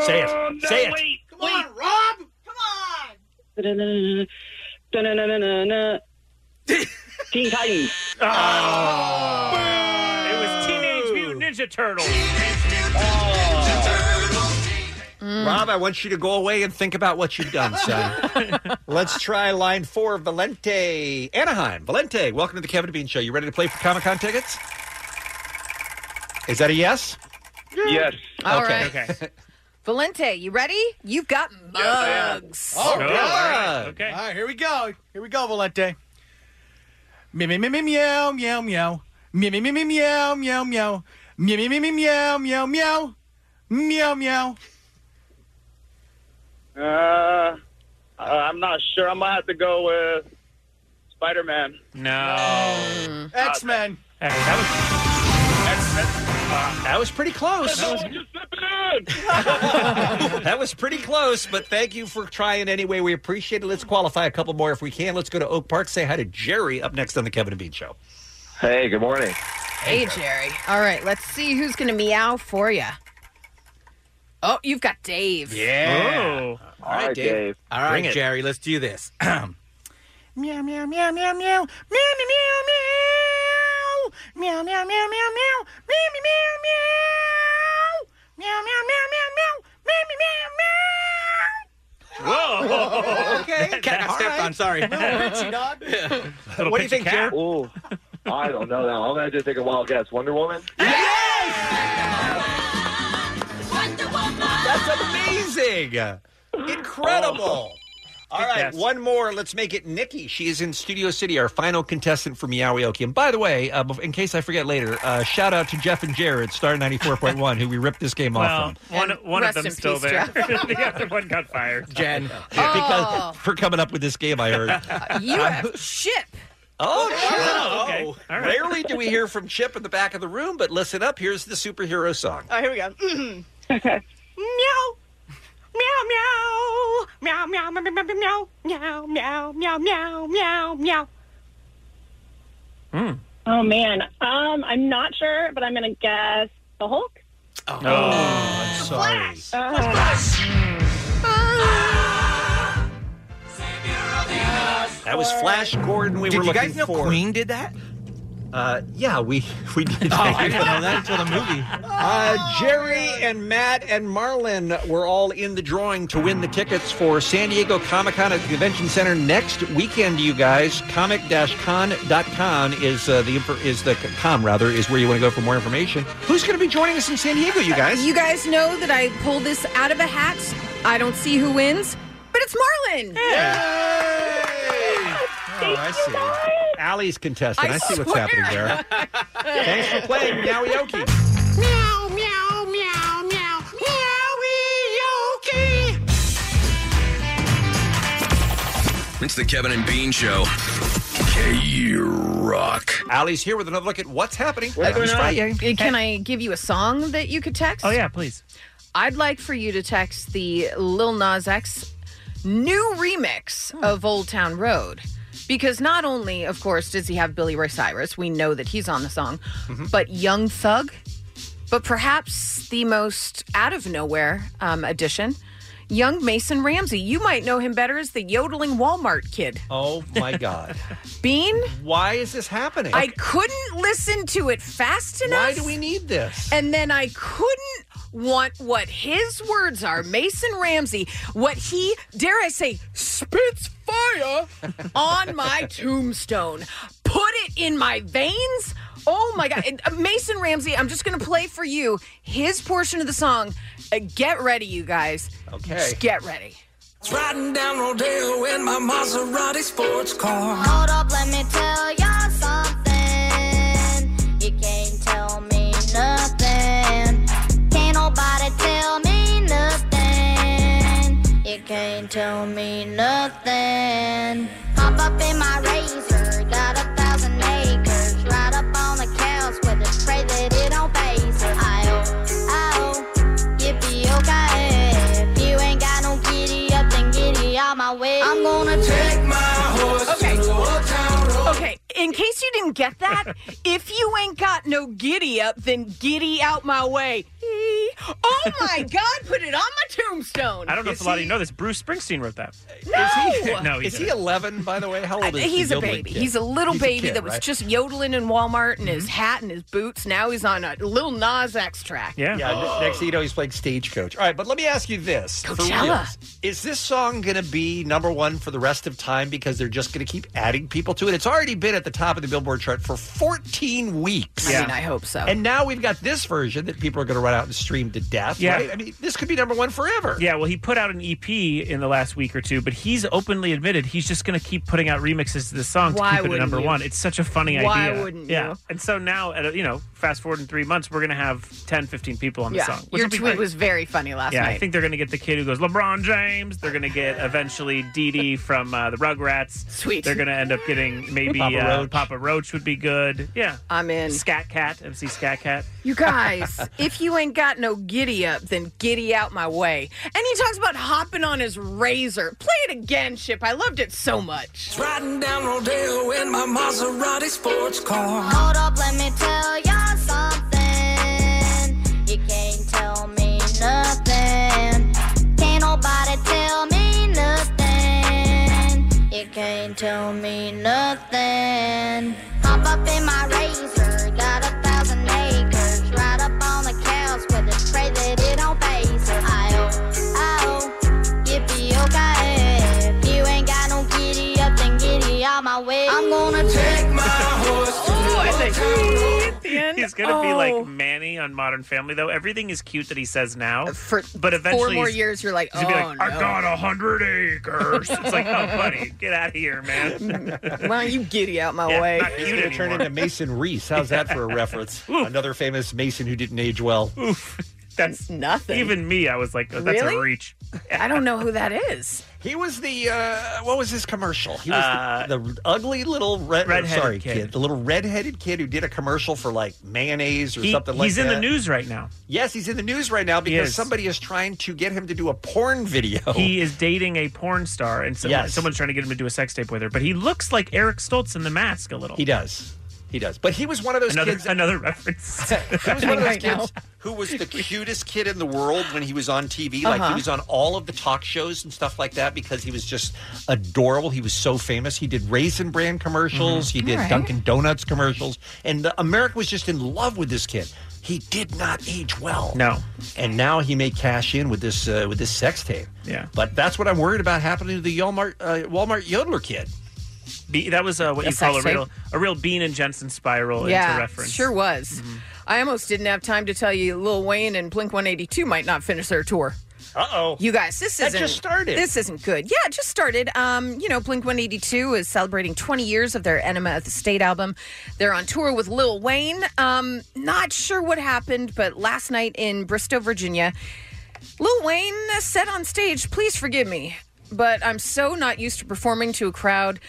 Say it. Oh, no, Say it. Wait, Come on, Rob. Come on. Teen Titans. Oh. It was Teenage Mutant Ninja Turtles. Oh. Rob, I want you to go away and think about what you've done, son. Let's try line four, Valente. Anaheim. Valente, welcome to the Kevin and Bean Show. You ready to play for Comic Con tickets? Is that a yes? Yes. Okay. right. Okay. Valente, you ready? You've got mugs. Oh, All right. Okay. All right, here we go. Here we go, Valente. Meow, meow, meow, meow, meow, meow. Meow, meow, meow, meow, meow, meow. Meow, meow, meow, meow, meow, meow. Meow, meow. Uh, uh I'm not sure. I'm going to have to go with Spider Man. No. Mm. X Men. That was. X Men. That was pretty close. that was pretty close, but thank you for trying anyway. We appreciate it. Let's qualify a couple more if we can. Let's go to Oak Park. Say hi to Jerry up next on the Kevin and Bean Show. Hey, good morning. Hey, Jerry. All right, let's see who's going to meow for you. Oh, you've got Dave. Oh. All right, Dave. All right, Bring it. Jerry, let's do this. meow meow meow meow meow meow meow meow meow meow meow meow meow meow meow meow meow meow meow meow meow meow meow meow meow meow meow. Whoa. Okay. Cat got stepped on. Sorry. Little What do you pitchy think, cat. Jerry? Oh, I don't know now. I'm gonna just take a wild guess. Wonder Woman. That's amazing. Incredible. All right, Yes. one more. Let's make it Nikki. She is in Studio City, our final contestant for Meowioki. And by the way, uh, in case I forget later, uh, shout out to Jeff and Jared, Star 94.1 who we ripped this game Well, off one, one of rest in them's still peace, there. The other one got fired. Jen. from. Oh. Because for coming up with this game, I heard. You have Chip. Oh, Oh, okay. Chip. All right. Rarely do we hear from Chip in the back of the room, but listen up. Here's the superhero song. Oh, here we go. Meow. Meow meow. Meow meow meow meow meow meow meow meow meow meow meow. Hmm. Oh man, um, I'm not sure, but I'm gonna guess the Hulk. Oh, I'm sorry. That was Flash Gordon. We Did were you looking guys know for. Queen did that? Uh, yeah, we we did. Oh, I didn't know that until the movie. Uh, Jerry and Matt and Marlon were all in the drawing to win the tickets for San Diego Comic Con at the Convention Center next weekend. You guys, comic-con.com is uh, the info, is the com rather is where you want to go for more information. Who's going to be joining us in San Diego? You guys. You guys know that I pulled this out of a hat. I don't see who wins, but it's Marlon. Oh, I see. Allie's contestant. I, I see what's swear. happening there. Thanks for playing, Meowioki. Meow meow meow meow meowie It's the Kevin and Bean Show. K Rock. Allie's here with another look at what's happening. What's This Friday. Can I give you a song that you could text? Oh, yeah, please. I'd like for you to text the Lil Nas X new remix Hmm. of Old Town Road. Because not only, of course, does he have Billy Ray Cyrus, we know that he's on the song, Mm-hmm. but Young Thug, but perhaps the most out of nowhere um, addition, young Mason Ramsey. You might know him better as the yodeling Walmart kid. Oh my God! Bean, Why is this happening? I couldn't listen to it fast enough. Why do we need this? And then I couldn't want what his words are, Mason Ramsey, what he, dare I say, spits fire on my tombstone. Put it in my veins. Oh my God. And, uh, Mason Ramsey, I'm just going to play for you his portion of the song. Uh, get ready, you guys. Okay. Just get ready. Riding down Rodeo in my Maserati sports car. Hold up, let me tell ya something. Can't tell me nothing. Hop up in my razor, got a thousand acres. Ride up on the couch with it, pray that it don't face her. Ow, ow, yippee, okay. If you ain't got no giddy up, then giddy out my way. I'm gonna take my horse Okay. to old town road. Okay, in case you didn't get that, if you ain't got no giddy up, then giddy out my way. Oh my God, put it on my tombstone. I don't know if a lot of you know this. Bruce Springsteen wrote that. No! no, he is he didn't. 11, by the way? How old is the He's a baby. kid? He's a little He's baby kid, that was right? just yodeling in Walmart in Mm-hmm. his hat and his boots. Now he's on a Lil Nas X track. Yeah. ne- Next thing you know, he's playing stagecoach. All right, but let me ask you this: for Coachella. reals, is this song going to be number one for the rest of time because they're just going to keep adding people to it? It's already been at the top of the Billboard chart for 14 weeks. I mean, I hope so. And now we've got this version that people are going to run out and stream to death. Yeah. Right? I mean, this could be number one forever. Yeah, well, he put out an EP in the last week or two, but he's openly admitted he's just going to keep putting out remixes to this song to keep it at number you? one. It's such a funny Why idea. wouldn't yeah. you? And so now, at a, you know, fast forward in three months, we're going to have 10, 15 people on the song. which your tweet great. was very funny last yeah, night. I think they're going to get the kid who goes LeBron James. They're going to get eventually Dee Dee from uh, the Rugrats. Sweet. They're going to end up getting maybe Papa uh, Roach. Papa Roach would be good. Yeah. I'm in. Scat Cat, MC Scat Cat. You guys, if you ain't got no giddy up, then giddy out my way. And he talks about hopping on his razor. Play it again, Chip. I loved it so much. Riding down Rodeo in my Maserati sports car. Hold up, let me tell ya something. You can't tell me nothing. Can't nobody tell me nothing. You can't tell me nothing. Hop up in my razor, He's gonna be Oh. like Manny on Modern Family, though. Everything is cute that he says now, uh, For but eventually four more years, you're like, he's oh, gonna be like, oh, no. "I got a hundred acres." It's like, oh, buddy, get out of here, man. Why don't you giddy out my Yeah, way? not He's cute going to turn into Mason Reese. How's that for a reference? Another famous Mason who didn't age well. Oof, that's Nothing. even me. I was like, oh, that's Really? a reach. I don't know who that is. He was the uh, what was his commercial? He was Uh, the, the ugly little red, redheaded sorry kid. the little redheaded kid who did a commercial for like mayonnaise or He- something like that. he's that. in the news right now. Yes, he's in the news right now because is. somebody is trying to get him to do a porn video. He is dating a porn star, and someone, Yes. someone's trying to get him to do a sex tape with her. But he looks like Eric Stoltz in The Mask a little. He does. He does. But he was one of those another kids. That, another reference. he was one of those right now. kids who was the cutest kid in the world when he was on TV. Like Uh-huh. he was on all of the talk shows and stuff like that because he was just adorable. He was so famous. He did Raisin Bran commercials. He did All right. Dunkin' Donuts commercials, and uh, America was just in love with this kid. He did not age well. No. and now he may cash in with this uh, with this sex tape. Yeah. but that's what I'm worried about happening to the Walmart uh, Walmart Yodeler kid. Be, that was uh, what you call a real a real Bean and Jensen spiral yeah, into reference. sure was. Mm-hmm. I almost didn't have time to tell you Lil Wayne and Blink 182 might not finish their tour. Uh oh. You guys, this isn't. just started. This isn't good. Yeah, it just started. Um, you know, Blink 182 is celebrating 20 years of their Enema of the State album. They're on tour with Lil Wayne. Um, not sure what happened, but last night in Bristow, Virginia, Lil Wayne said on stage, "Please forgive me, but I'm so not used to performing to a crowd."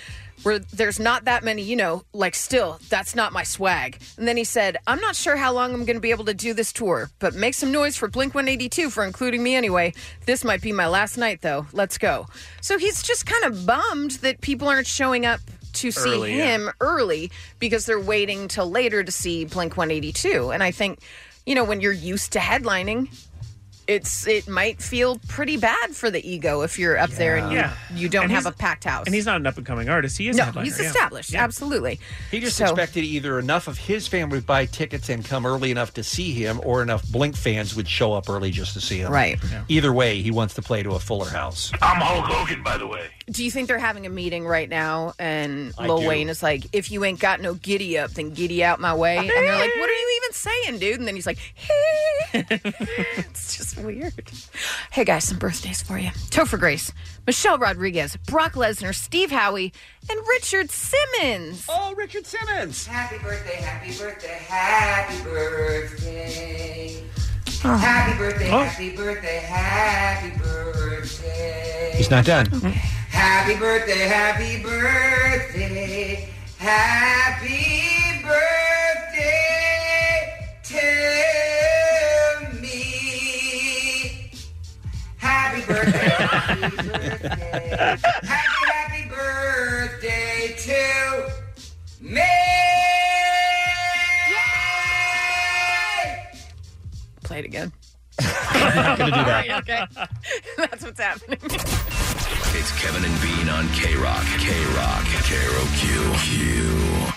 Where there's not that many, you know, like still, that's not my swag. And then he said, I'm not sure how long I'm going to be able to do this tour, but make some noise for Blink 182 for including me anyway. This might be my last night, though. Let's go. So he's just kind of bummed that people aren't showing up to see Early, yeah. him early because they're waiting till later to see Blink 182. And I think, you know, when you're used to headlining, it's it might feel pretty bad for the ego if you're up there and you Yeah. you don't And have a he's- packed house. And he's not an up and coming artist. He is a no, headliner, he's yeah. established. Yeah. Absolutely. He just So- expected either enough of his family would buy tickets and come early enough to see him, or enough Blink fans would show up early just to see him. Right. Either way, he wants to play to a fuller house. I'm Hulk Hogan, by the way. Do you think they're having a meeting right now and I Lil do. Wayne is like, if you ain't got no giddy up, then giddy out my way? And they're like, what are you even saying, dude? And then he's like, it's just weird. Hey guys, some birthdays for you. Topher Grace, Michelle Rodriguez, Brock Lesnar, Steve Howey, and Richard Simmons. Oh, Richard Simmons. Happy birthday, happy birthday, happy birthday. Oh. Happy birthday, Oh. happy birthday, happy birthday. He's not done. Happy birthday, happy birthday, happy birthday to me. Happy birthday, happy birthday, happy, happy birthday to me. Play it again. not gonna do that. All right, okay. That's what's happening. It's Kevin and Bean on K Rock. K Rock. K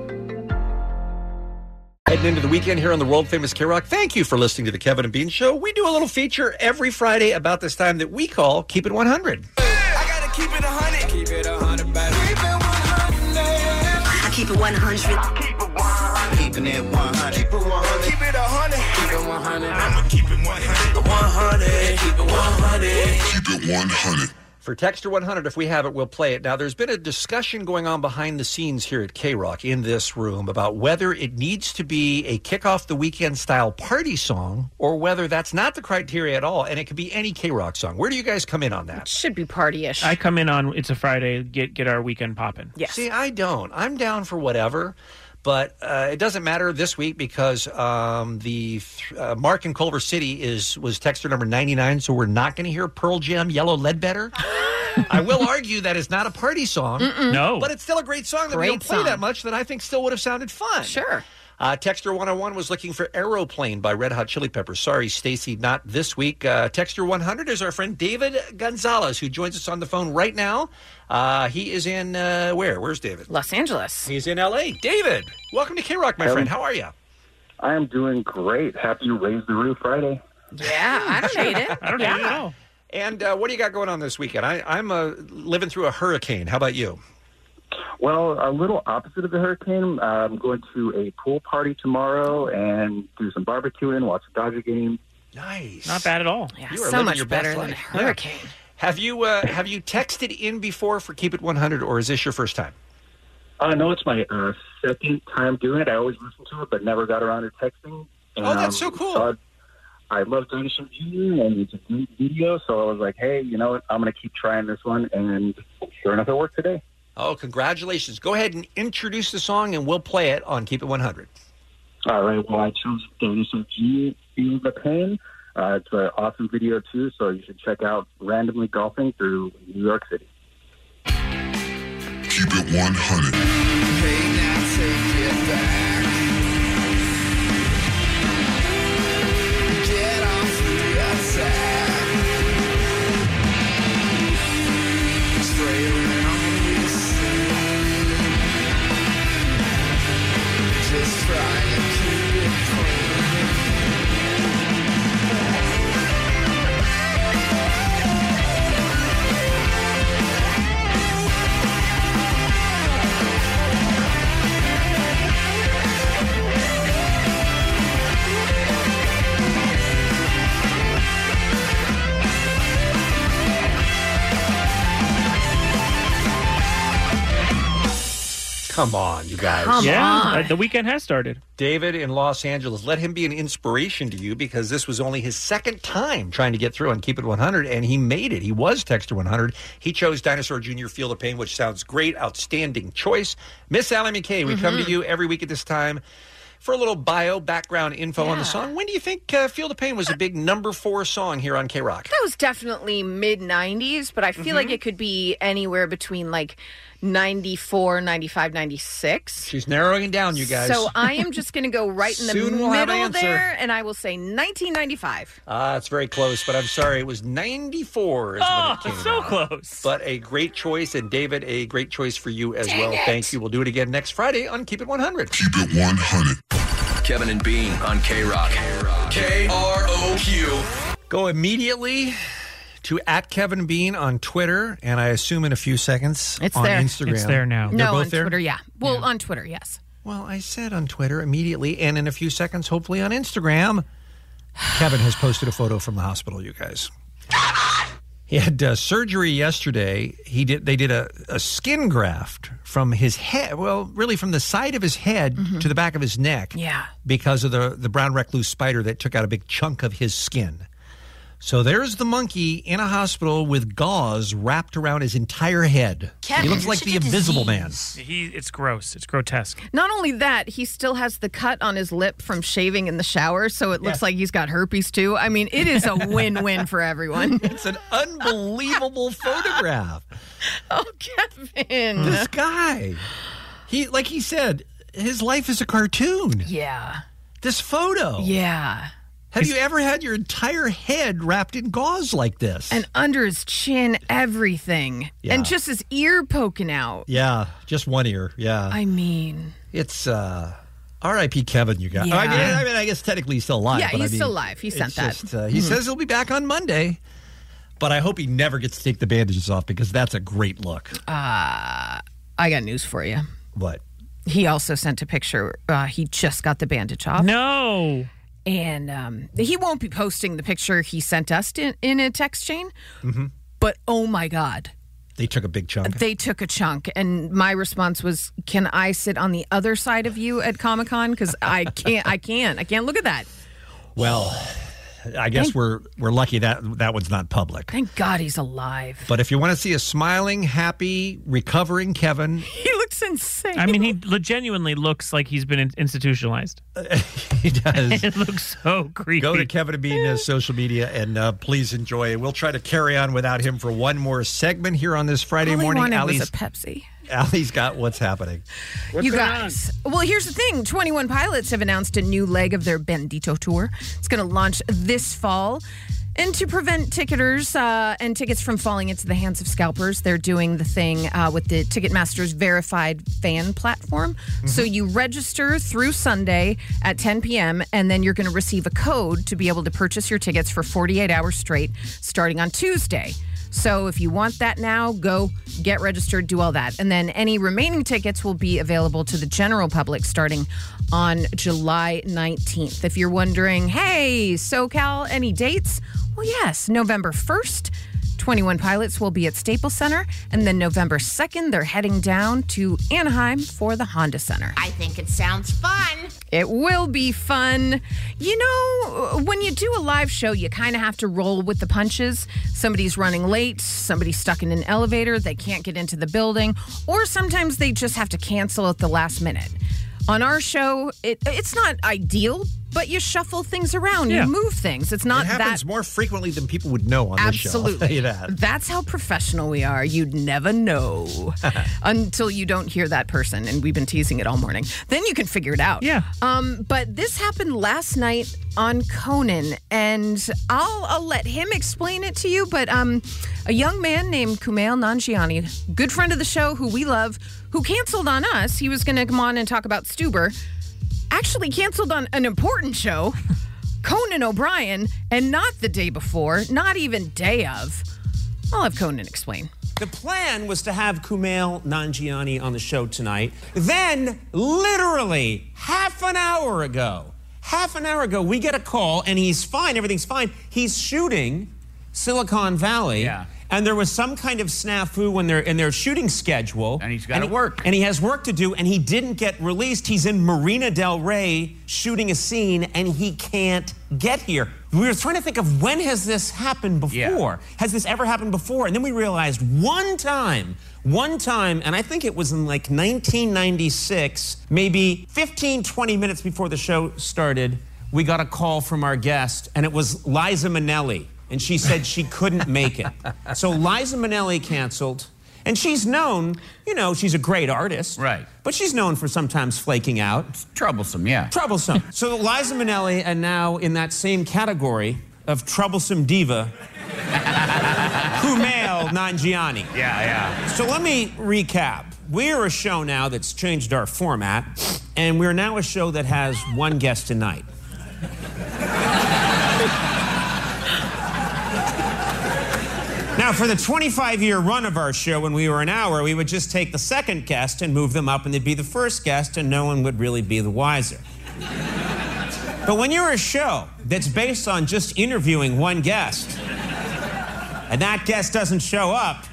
Heading into the weekend here on the world famous K Rock. Thank you for listening to the Kevin and Bean Show. We do a little feature every Friday about this time that we call Keep It 100. I gotta keep it a hundred. Keep it a hundred, baby. Keep it one hundred. I keep it one hundred. Keep it one hundred. Keeping it one hundred. Keep it one hundred. Keep it a hundred. Keep it one hundred. I'ma keep it one hundred. One hundred. Keep it one hundred. Keep it 100. For Texter 100, if we have it, we'll play it. Now, there's been a discussion going on behind the scenes here at K Rock in this room about whether it needs to be a kick off the weekend style party song or whether that's not the criteria at all and it could be any K Rock song. Where do you guys come in on that? Should be party-ish. I come in on it's a Friday, get get our weekend popping. Yes. See, I don't. I'm down for whatever. But uh, it doesn't matter this week because um, the th- uh, Mark in Culver City is was texter number 99, so we're not going to hear Pearl Jam Yellow Ledbetter. I will argue that is not a party song. Mm-mm. No. But it's still a great song that we Great don't play song. that much that I think still would have sounded fun. Sure. Uh, Texter 101 was looking for Aeroplane by Red Hot Chili Peppers. Sorry, Stacy, not this week. Uh, Texter 100 is our friend David Gonzalez, who joins us on the phone right now. Uh, he is in, uh, where? Where's David? Los Angeles. He's in L.A. David, welcome to K Rock, my Hello. friend. How are you? I am doing great. Happy Raise the Roof Friday. Yeah, I don't hate it. I don't yeah. hate it at all. And uh, what do you got going on this weekend? I, I'm uh, living through a hurricane. How about you? Well, a little opposite of the hurricane. I'm going to a pool party tomorrow and do some barbecuing, watch the Dodger game. Nice. Not bad at all. Yeah, You are so living much your best better than a life. hurricane. Have you uh, have you texted in before for Keep It 100, or is this your first time? Uh, no, it's my uh, second time doing it. I always listen to it, but never got around to texting. And, Oh, that's so cool. so I, I love Dinosaur Jr. and it's a great video, so I was like, hey, you know what? I'm going to keep trying this one, and sure enough, it worked today. Oh, congratulations. Go ahead and introduce the song, and we'll play it on Keep It 100. All right. Well, I chose Dinosaur Jr. Feel the Pain. Uh, it's an awesome video, too, so you should check out Randomly Golfing through New York City. Keep it 100. Come on, you guys. Come Yeah, on. uh, the weekend has started. David in Los Angeles, let him be an inspiration to you because this was only his second time trying to get through on Keep It 100, and he made it. He was Texter 100. He chose Dinosaur Jr. Feel the Pain, which sounds great. Outstanding choice. Miss Allie MacKay, we come to Mhm. you every week at this time for a little bio background info on the song. When do you think uh, Feel the Pain was a big number four song here on K Rock? That was definitely mid 90s, but I feel like Mhm. it could be anywhere between like 94, 95, 96. She's narrowing it down, you guys. So I am just going to go right in the Soon we'll have an middle answer. there, and I will say 1995. Ah, it's very close, but I'm sorry. It was 94 is Oh, when it came so out. close. But a great choice, and David, a great choice for you as Dang well. it. Thank you. We'll do it again next Friday on Keep It 100. Keep it 100. Kevin and Bean on K Rock. K R O Q. Go immediately to at Kevin Bean on Twitter, and I assume in a few seconds It's on there. Instagram. It's there now. They're no, both on there? Twitter, yeah. Well, on Twitter, yes. Well, I said on Twitter immediately, and in a few seconds, hopefully on Instagram. Kevin has posted a photo from the hospital. You guys. He had uh, surgery yesterday. He did. They did a, a skin graft from his head. Well, really from the side of his head to the back of his neck. Yeah. Because of the the brown recluse spider that took out a big chunk of his skin. So there's the monkey in a hospital with gauze wrapped around his entire head. he looks like the Invisible Man. He, it's gross. It's grotesque. Not only that, he still has the cut on his lip from shaving in the shower, so it looks Yes. like he's got herpes too. I mean, it is a win-win for everyone. It's an unbelievable photograph. Oh, Kevin. This guy, he like he said, his life is a cartoon. Yeah. This photo. Yeah. Have you ever had your entire head wrapped in gauze like this? And under his chin, everything. Yeah. And just his ear poking out. yeah, just one ear. Yeah, I mean, it's uh, R.I.P. Kevin. You guys. Yeah. I mean, I mean, I guess technically he's still alive. Yeah, but I he's mean, still alive. He sent that. just, uh, he Mhm. says he'll be back on Monday, but I hope he never gets to take the bandages off because that's a great look. uh, I got news for you. What? He also sent a picture. Uh, he just got the bandage off. No. And um, he won't be posting the picture he sent us in, in a text chain. hmm But oh my God, They took a big chunk. they took a chunk. And my response was, Can I sit on the other side of you at Comic Con? Because I can't, I can't, I can't look at that. Well, I guess Thank- we're we're lucky that that one's not public. Thank God he's alive. But if you want to see a smiling, happy, recovering Kevin, He looks insane. I mean, he le- genuinely looks like he's been in- institutionalized. he does. it looks so creepy. Go to Kevin and Bean's social media and uh, please enjoy. It. We'll try to carry on without him for one more segment here on this Friday All he morning. wanted Allie's, was a Pepsi. Allie's got what's happening. you guys. Well, here's the thing 21 Pilots have announced a new leg of their Bandito tour. It's going to launch this fall. And to prevent ticketers uh, and tickets from falling into the hands of scalpers, they're doing the thing uh, with the Ticketmaster's verified fan platform. So you register through Sunday at 10 p.m., and then you're going to receive a code to be able to purchase your tickets for 48 hours straight starting on Tuesday. So if you want that now, go get registered, do all that. And then any remaining tickets will be available to the general public starting on July 19th. If you're wondering, hey, SoCal, any dates? Well, yes, November 1st. 21 Pilots will be at Staples Center, and then November 2nd, they're heading down to Anaheim for the Honda Center. I think it sounds fun. It will be fun. You know, when you do a live show, you kind of have to roll with the punches. Somebody's running late, somebody's stuck in an elevator, they can't get into the building, or sometimes they just have to cancel at the last minute. On our show, it, it's not ideal, but you shuffle things around, Yeah. you move things. It's not it happens that more frequently than people would know on this show. I'll Absolutely. tell you that. That's how professional we are. You'd never know until you don't hear that person. And we've been teasing it all morning. Then you can figure it out. Yeah. Um, but this happened last night on Conan, and I'll, I'll let him explain it to you. But um, a young man named Kumail Nanjiani, good friend of the show who we love, who canceled on us. He was going to come on and talk about Stuber. Actually canceled on an important show. Conan O'Brien, and not the day before, not even day of. I'll have Conan explain. The plan was to have Kumail Nanjiani on the show tonight. Then, literally half an hour ago, half an hour ago, we get a call and he's fine, everything's fine. He's shooting Silicon Valley. And there was some kind of snafu when they're in their shooting schedule. And he's gotta he- work. And he has work to do, and he didn't get released. He's in Marina Del Rey shooting a scene, and he can't get here. We were trying to think of when has this happened before? Has this ever happened before? And then we realized one time, one time, and I think it was in like 1996, maybe 15, 20 minutes before the show started, we got a call from our guest, and it was Liza Minnelli. And she said she couldn't make it. So Liza Minnelli canceled. And she's known, you know, she's a great artist. Right. But she's known for sometimes flaking out. It's troublesome, yeah. Troublesome. so Liza Minnelli, and now in that same category of troublesome diva, Kumail Nanjiani. Yeah, yeah. So let me recap. We're a show now that's changed our format, and we're now a show that has one guest tonight. Now, for the 25 year run of our show, when we were an hour, we would just take the second guest and move them up, and they'd be the first guest, and no one would really be the wiser. But when you're a show that's based on just interviewing one guest, and that guest doesn't show up,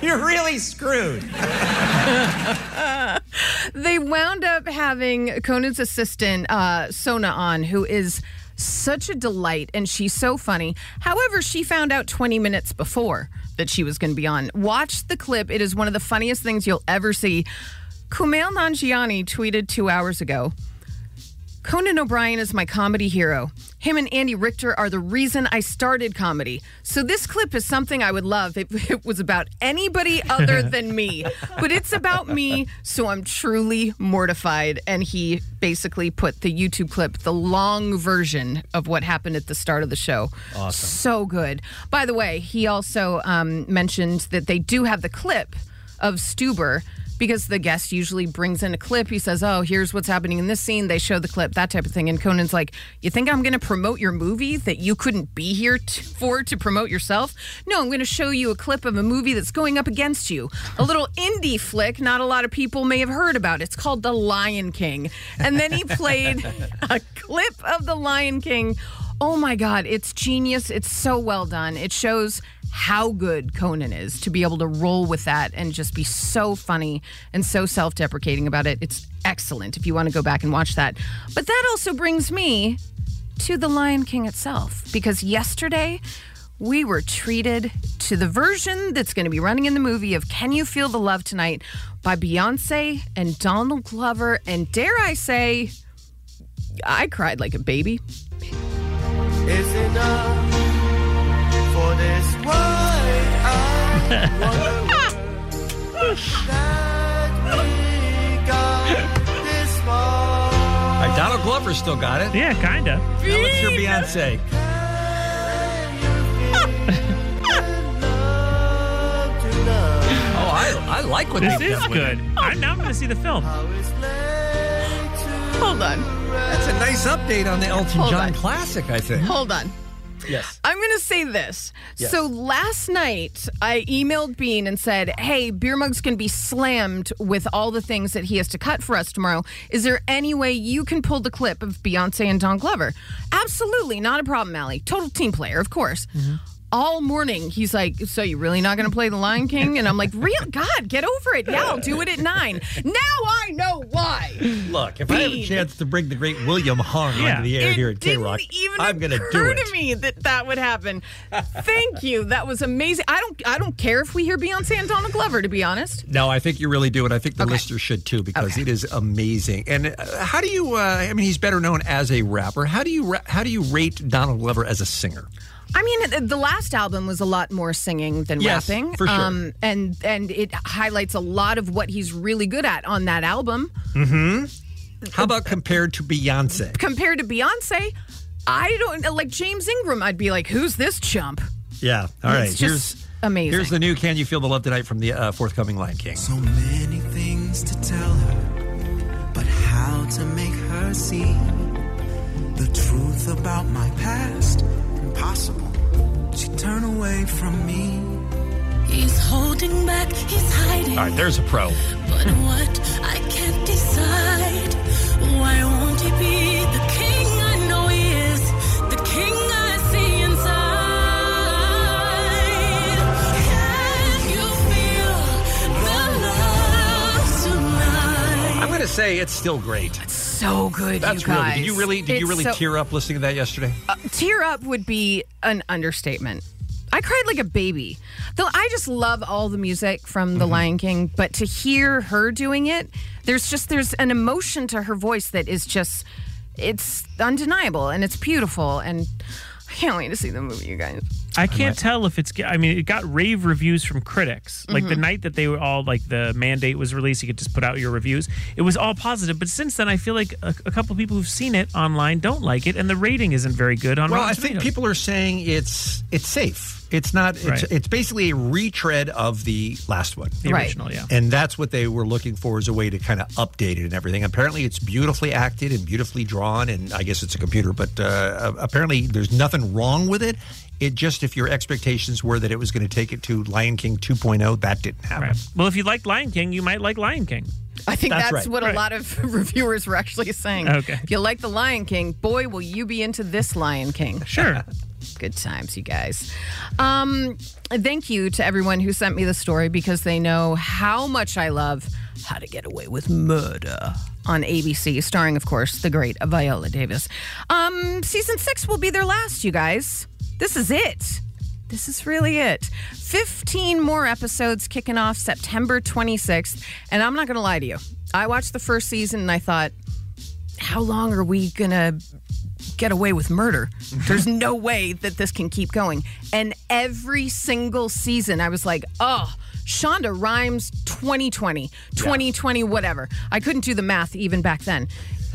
you're really screwed. they wound up having Conan's assistant, uh, Sona, on, who is such a delight and she's so funny. However, she found out 20 minutes before that she was going to be on. Watch the clip. It is one of the funniest things you'll ever see. Kumail Nanjiani tweeted two hours ago Conan O'Brien is my comedy hero. Him and Andy Richter are the reason I started comedy. So this clip is something I would love if it was about anybody other than me. But it's about me, so I'm truly mortified. And he basically put the YouTube clip, the long version of what happened at the start of the show. Awesome. So good. By the way, he also um, mentioned that they do have the clip of Stuber because the guest usually brings in a clip. He says, Oh, here's what's happening in this scene. They show the clip, that type of thing. And Conan's like, You think I'm going to promote your movie that you couldn't be here t- for to promote yourself? No, I'm going to show you a clip of a movie that's going up against you. A little indie flick not a lot of people may have heard about. It's called The Lion King. And then he played a clip of The Lion King. Oh my God, it's genius. It's so well done. It shows how good Conan is to be able to roll with that and just be so funny and so self deprecating about it. It's excellent if you want to go back and watch that. But that also brings me to The Lion King itself because yesterday we were treated to the version that's going to be running in the movie of Can You Feel the Love Tonight by Beyonce and Donald Glover. And dare I say, I cried like a baby. Is enough for this wide eyed wonder that we got this far. All right, Donald Glover still got it. Yeah, kinda. Now let's hear Beyonce. Oh, I, I like what This they've is done with good. it. I'm now going to see the film. Hold on. That's a nice update on the Elton Hold John on. classic, I think. Hold on. Yes. I'm going to say this. Yes. So last night, I emailed Bean and said, Hey, Beer Mug's going to be slammed with all the things that he has to cut for us tomorrow. Is there any way you can pull the clip of Beyonce and Don Glover? Absolutely. Not a problem, Allie. Total team player, of course. Mm-hmm. All morning, he's like, So you really not going to play The Lion King? And I'm like, Real God, get over it. Yeah, I'll do it at nine. Now I know why. Look, if I have a chance to bring the great William Hung Yeah. onto the air It here at K Rock, I'm going to do it. to me that that would happen. Thank you. That was amazing. I don't. I don't care if we hear Beyonce and Donald Glover. To be honest, No, I think you really do, and I think the listeners should too because it is amazing. And uh, how do you? Uh, I mean, he's better known as a rapper. How do you? Ra- how do you rate Donald Glover as a singer? I mean, the- the last album was a lot more singing than Yes, rapping, for sure. um, and and it highlights a lot of what he's really good at on that album. Mm-hmm. How about compared to Beyonce? Compared to Beyonce, I don't like James Ingram. I'd be like, who's this chump? Yeah. All right. It's here's just amazing. here's the new "Can You Feel the Love Tonight" from the uh, forthcoming Lion King. So many things to tell her, but how to make her see the truth about my past? impossible. She turned away from me. He's holding back, he's hiding. All right, there's a pro. But what I can't decide. Why won't he be the king I know he is? The king I see inside. Can you feel the love tonight? I'm going to say it's still great. It's so good, That's you guys. really. Did you really? Did you really so- tear up listening to that yesterday? Uh, tear up would be an understatement. I cried like a baby. Though I just love all the music from Mm-hmm. The Lion King, but to hear her doing it, there's just there's an emotion to her voice that is just it's undeniable and it's beautiful and I can't wait to see the movie, you guys. I can't tell if it's. I mean, it got rave reviews from critics. Like the Mhm. night that they were all like the mandate was released, you could just put out your reviews. It was all positive. But since then, I feel like a, a couple people who've seen it online don't like it, and the rating isn't very good on. well, Rotten I think Tomatoes. people are saying it's it's safe. It's not. It's, Right. it's basically a retread of the last one, The Right. original, yeah. And that's what they were looking for as a way to kind of update it and everything. Apparently, it's beautifully acted and beautifully drawn, and I guess it's a computer, but uh, apparently there's nothing wrong with it. It just if your expectations were that it was going to take it to Lion King 2.0, that didn't happen. Right. Well, if you like Lion King, you might like Lion King. I think that's, right. what a lot of reviewers were actually saying. Okay. If you like The Lion King, boy, will you be into this Lion King. Sure. Good times, you guys. Um, thank you to everyone who sent me the story because they know how much I love How to Get Away with Murder on ABC, starring, of course, the great Viola Davis. Um, season six will be their last, you guys. This is it. This is really it. 15 more episodes kicking off September 26th. And I'm not going to lie to you. I watched the first season and I thought, how long are we going to get away with murder? There's no way that this can keep going. And every single season, I was like, oh, Shonda Rhimes 2020, 2020, whatever. I couldn't do the math even back then.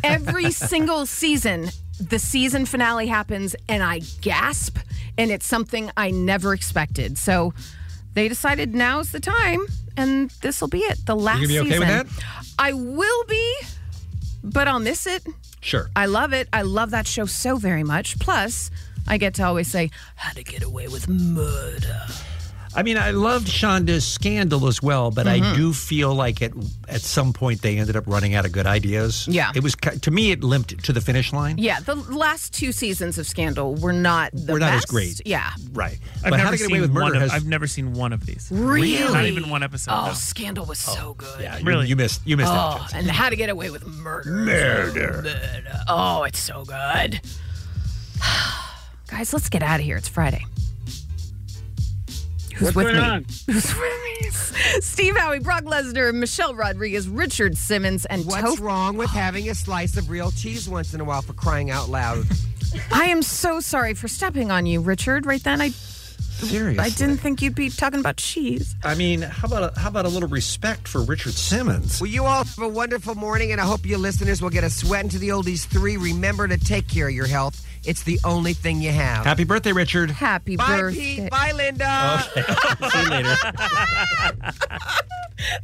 Every single season, the season finale happens and I gasp, and it's something I never expected. So they decided now's the time, and this will be it. The last okay season. with that? I will be, but I'll miss it. Sure. I love it. I love that show so very much. Plus, I get to always say, How to Get Away with Murder. I mean, I loved Shonda's scandal as well, but I Mhm. do feel like at at some point they ended up running out of good ideas. Yeah. it was to me it limped to the finish line. Yeah, the last two seasons of Scandal were not the Were not as great. Yeah. Right. I've but never How to Get Away seen with one Murder of, has. I've never seen one of these. Really? Not even one episode. Oh, no. Scandal was so good. yeah, you, really? you missed you missed oh, that. and How to Get Away with Murder. Murder. Murder. Oh, it's so good. Guys, let's get out of here. It's Friday. Who's What's with going me? on? Who's with me? Steve Howey, Brock Lesnar, Michelle Rodriguez, Richard Simmons, and What's Toph. wrong with having a slice of real cheese once in a while for crying out loud? I am so sorry for stepping on you, Richard. Right then, I Seriously. I didn't think you'd be talking about cheese. I mean, how about a, how about a little respect for Richard Simmons? Well, you all have a wonderful morning, and I hope you listeners will get a sweat into the oldies three. Remember to take care of your health. It's the only thing you have. Happy birthday, Richard. Happy Bye, birthday. Pete. Bye, Linda. See you later.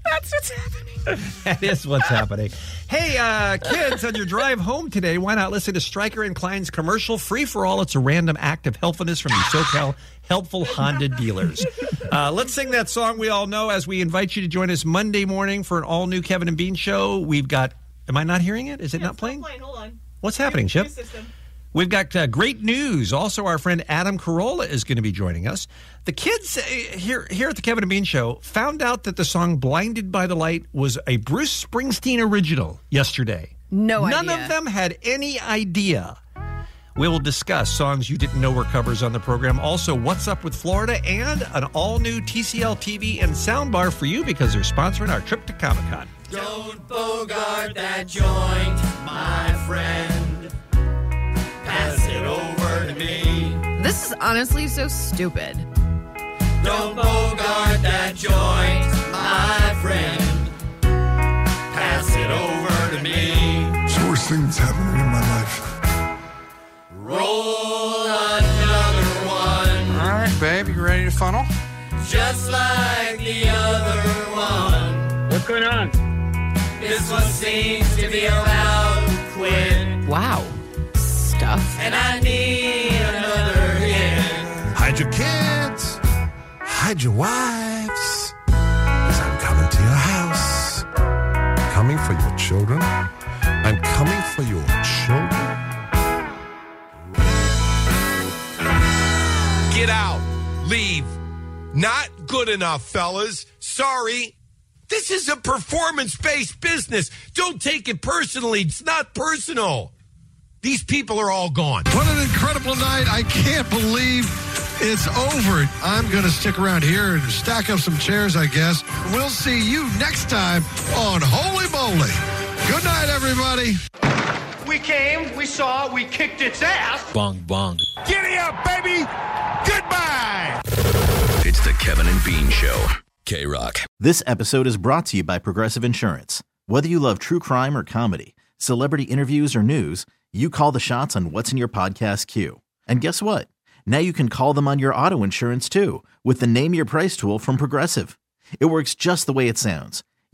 That's what's happening. that is what's happening. Hey, uh, kids, on your drive home today, why not listen to Stryker and Klein's commercial Free for All? It's a random act of helpfulness from the SoCal helpful Honda dealers. Uh, let's sing that song we all know as we invite you to join us Monday morning for an all new Kevin and Bean show. We've got, am I not hearing it? Is it not playing? Hold on. What's happening, Chip? We've got uh, great news. Also, our friend Adam Carolla is going to be joining us. The kids uh, here here at the Kevin and Bean Show found out that the song "Blinded by the Light" was a Bruce Springsteen original yesterday. No None idea. of them had any idea. We will discuss songs you didn't know were covers on the program. Also, what's up with Florida and an all new TCL TV and soundbar for you because they're sponsoring our trip to Comic Con. Don't bogart that joint, my friend. Pass it over to me. This is honestly so stupid. Don't bogart that joint, my friend. Pass it over to me. It's the worst thing that's happened in my life. Roll another one. All right, babe, you ready to funnel? Just like the other one. What's going on? This one seems to be about to quit. Wow. Stuff. And I need another hit. Hide your kids. Hide your wives. Because I'm coming to your house. Coming for your children. Get out. Leave. Not good enough, fellas. Sorry. This is a performance based business. Don't take it personally. It's not personal. These people are all gone. What an incredible night. I can't believe it's over. I'm going to stick around here and stack up some chairs, I guess. We'll see you next time on Holy Moly. Good night, everybody. We came, we saw, we kicked its ass. Bong bong. Giddy up, baby! Goodbye! It's the Kevin and Bean Show. K Rock. This episode is brought to you by Progressive Insurance. Whether you love true crime or comedy, celebrity interviews or news, you call the shots on what's in your podcast queue. And guess what? Now you can call them on your auto insurance too with the Name Your Price tool from Progressive. It works just the way it sounds.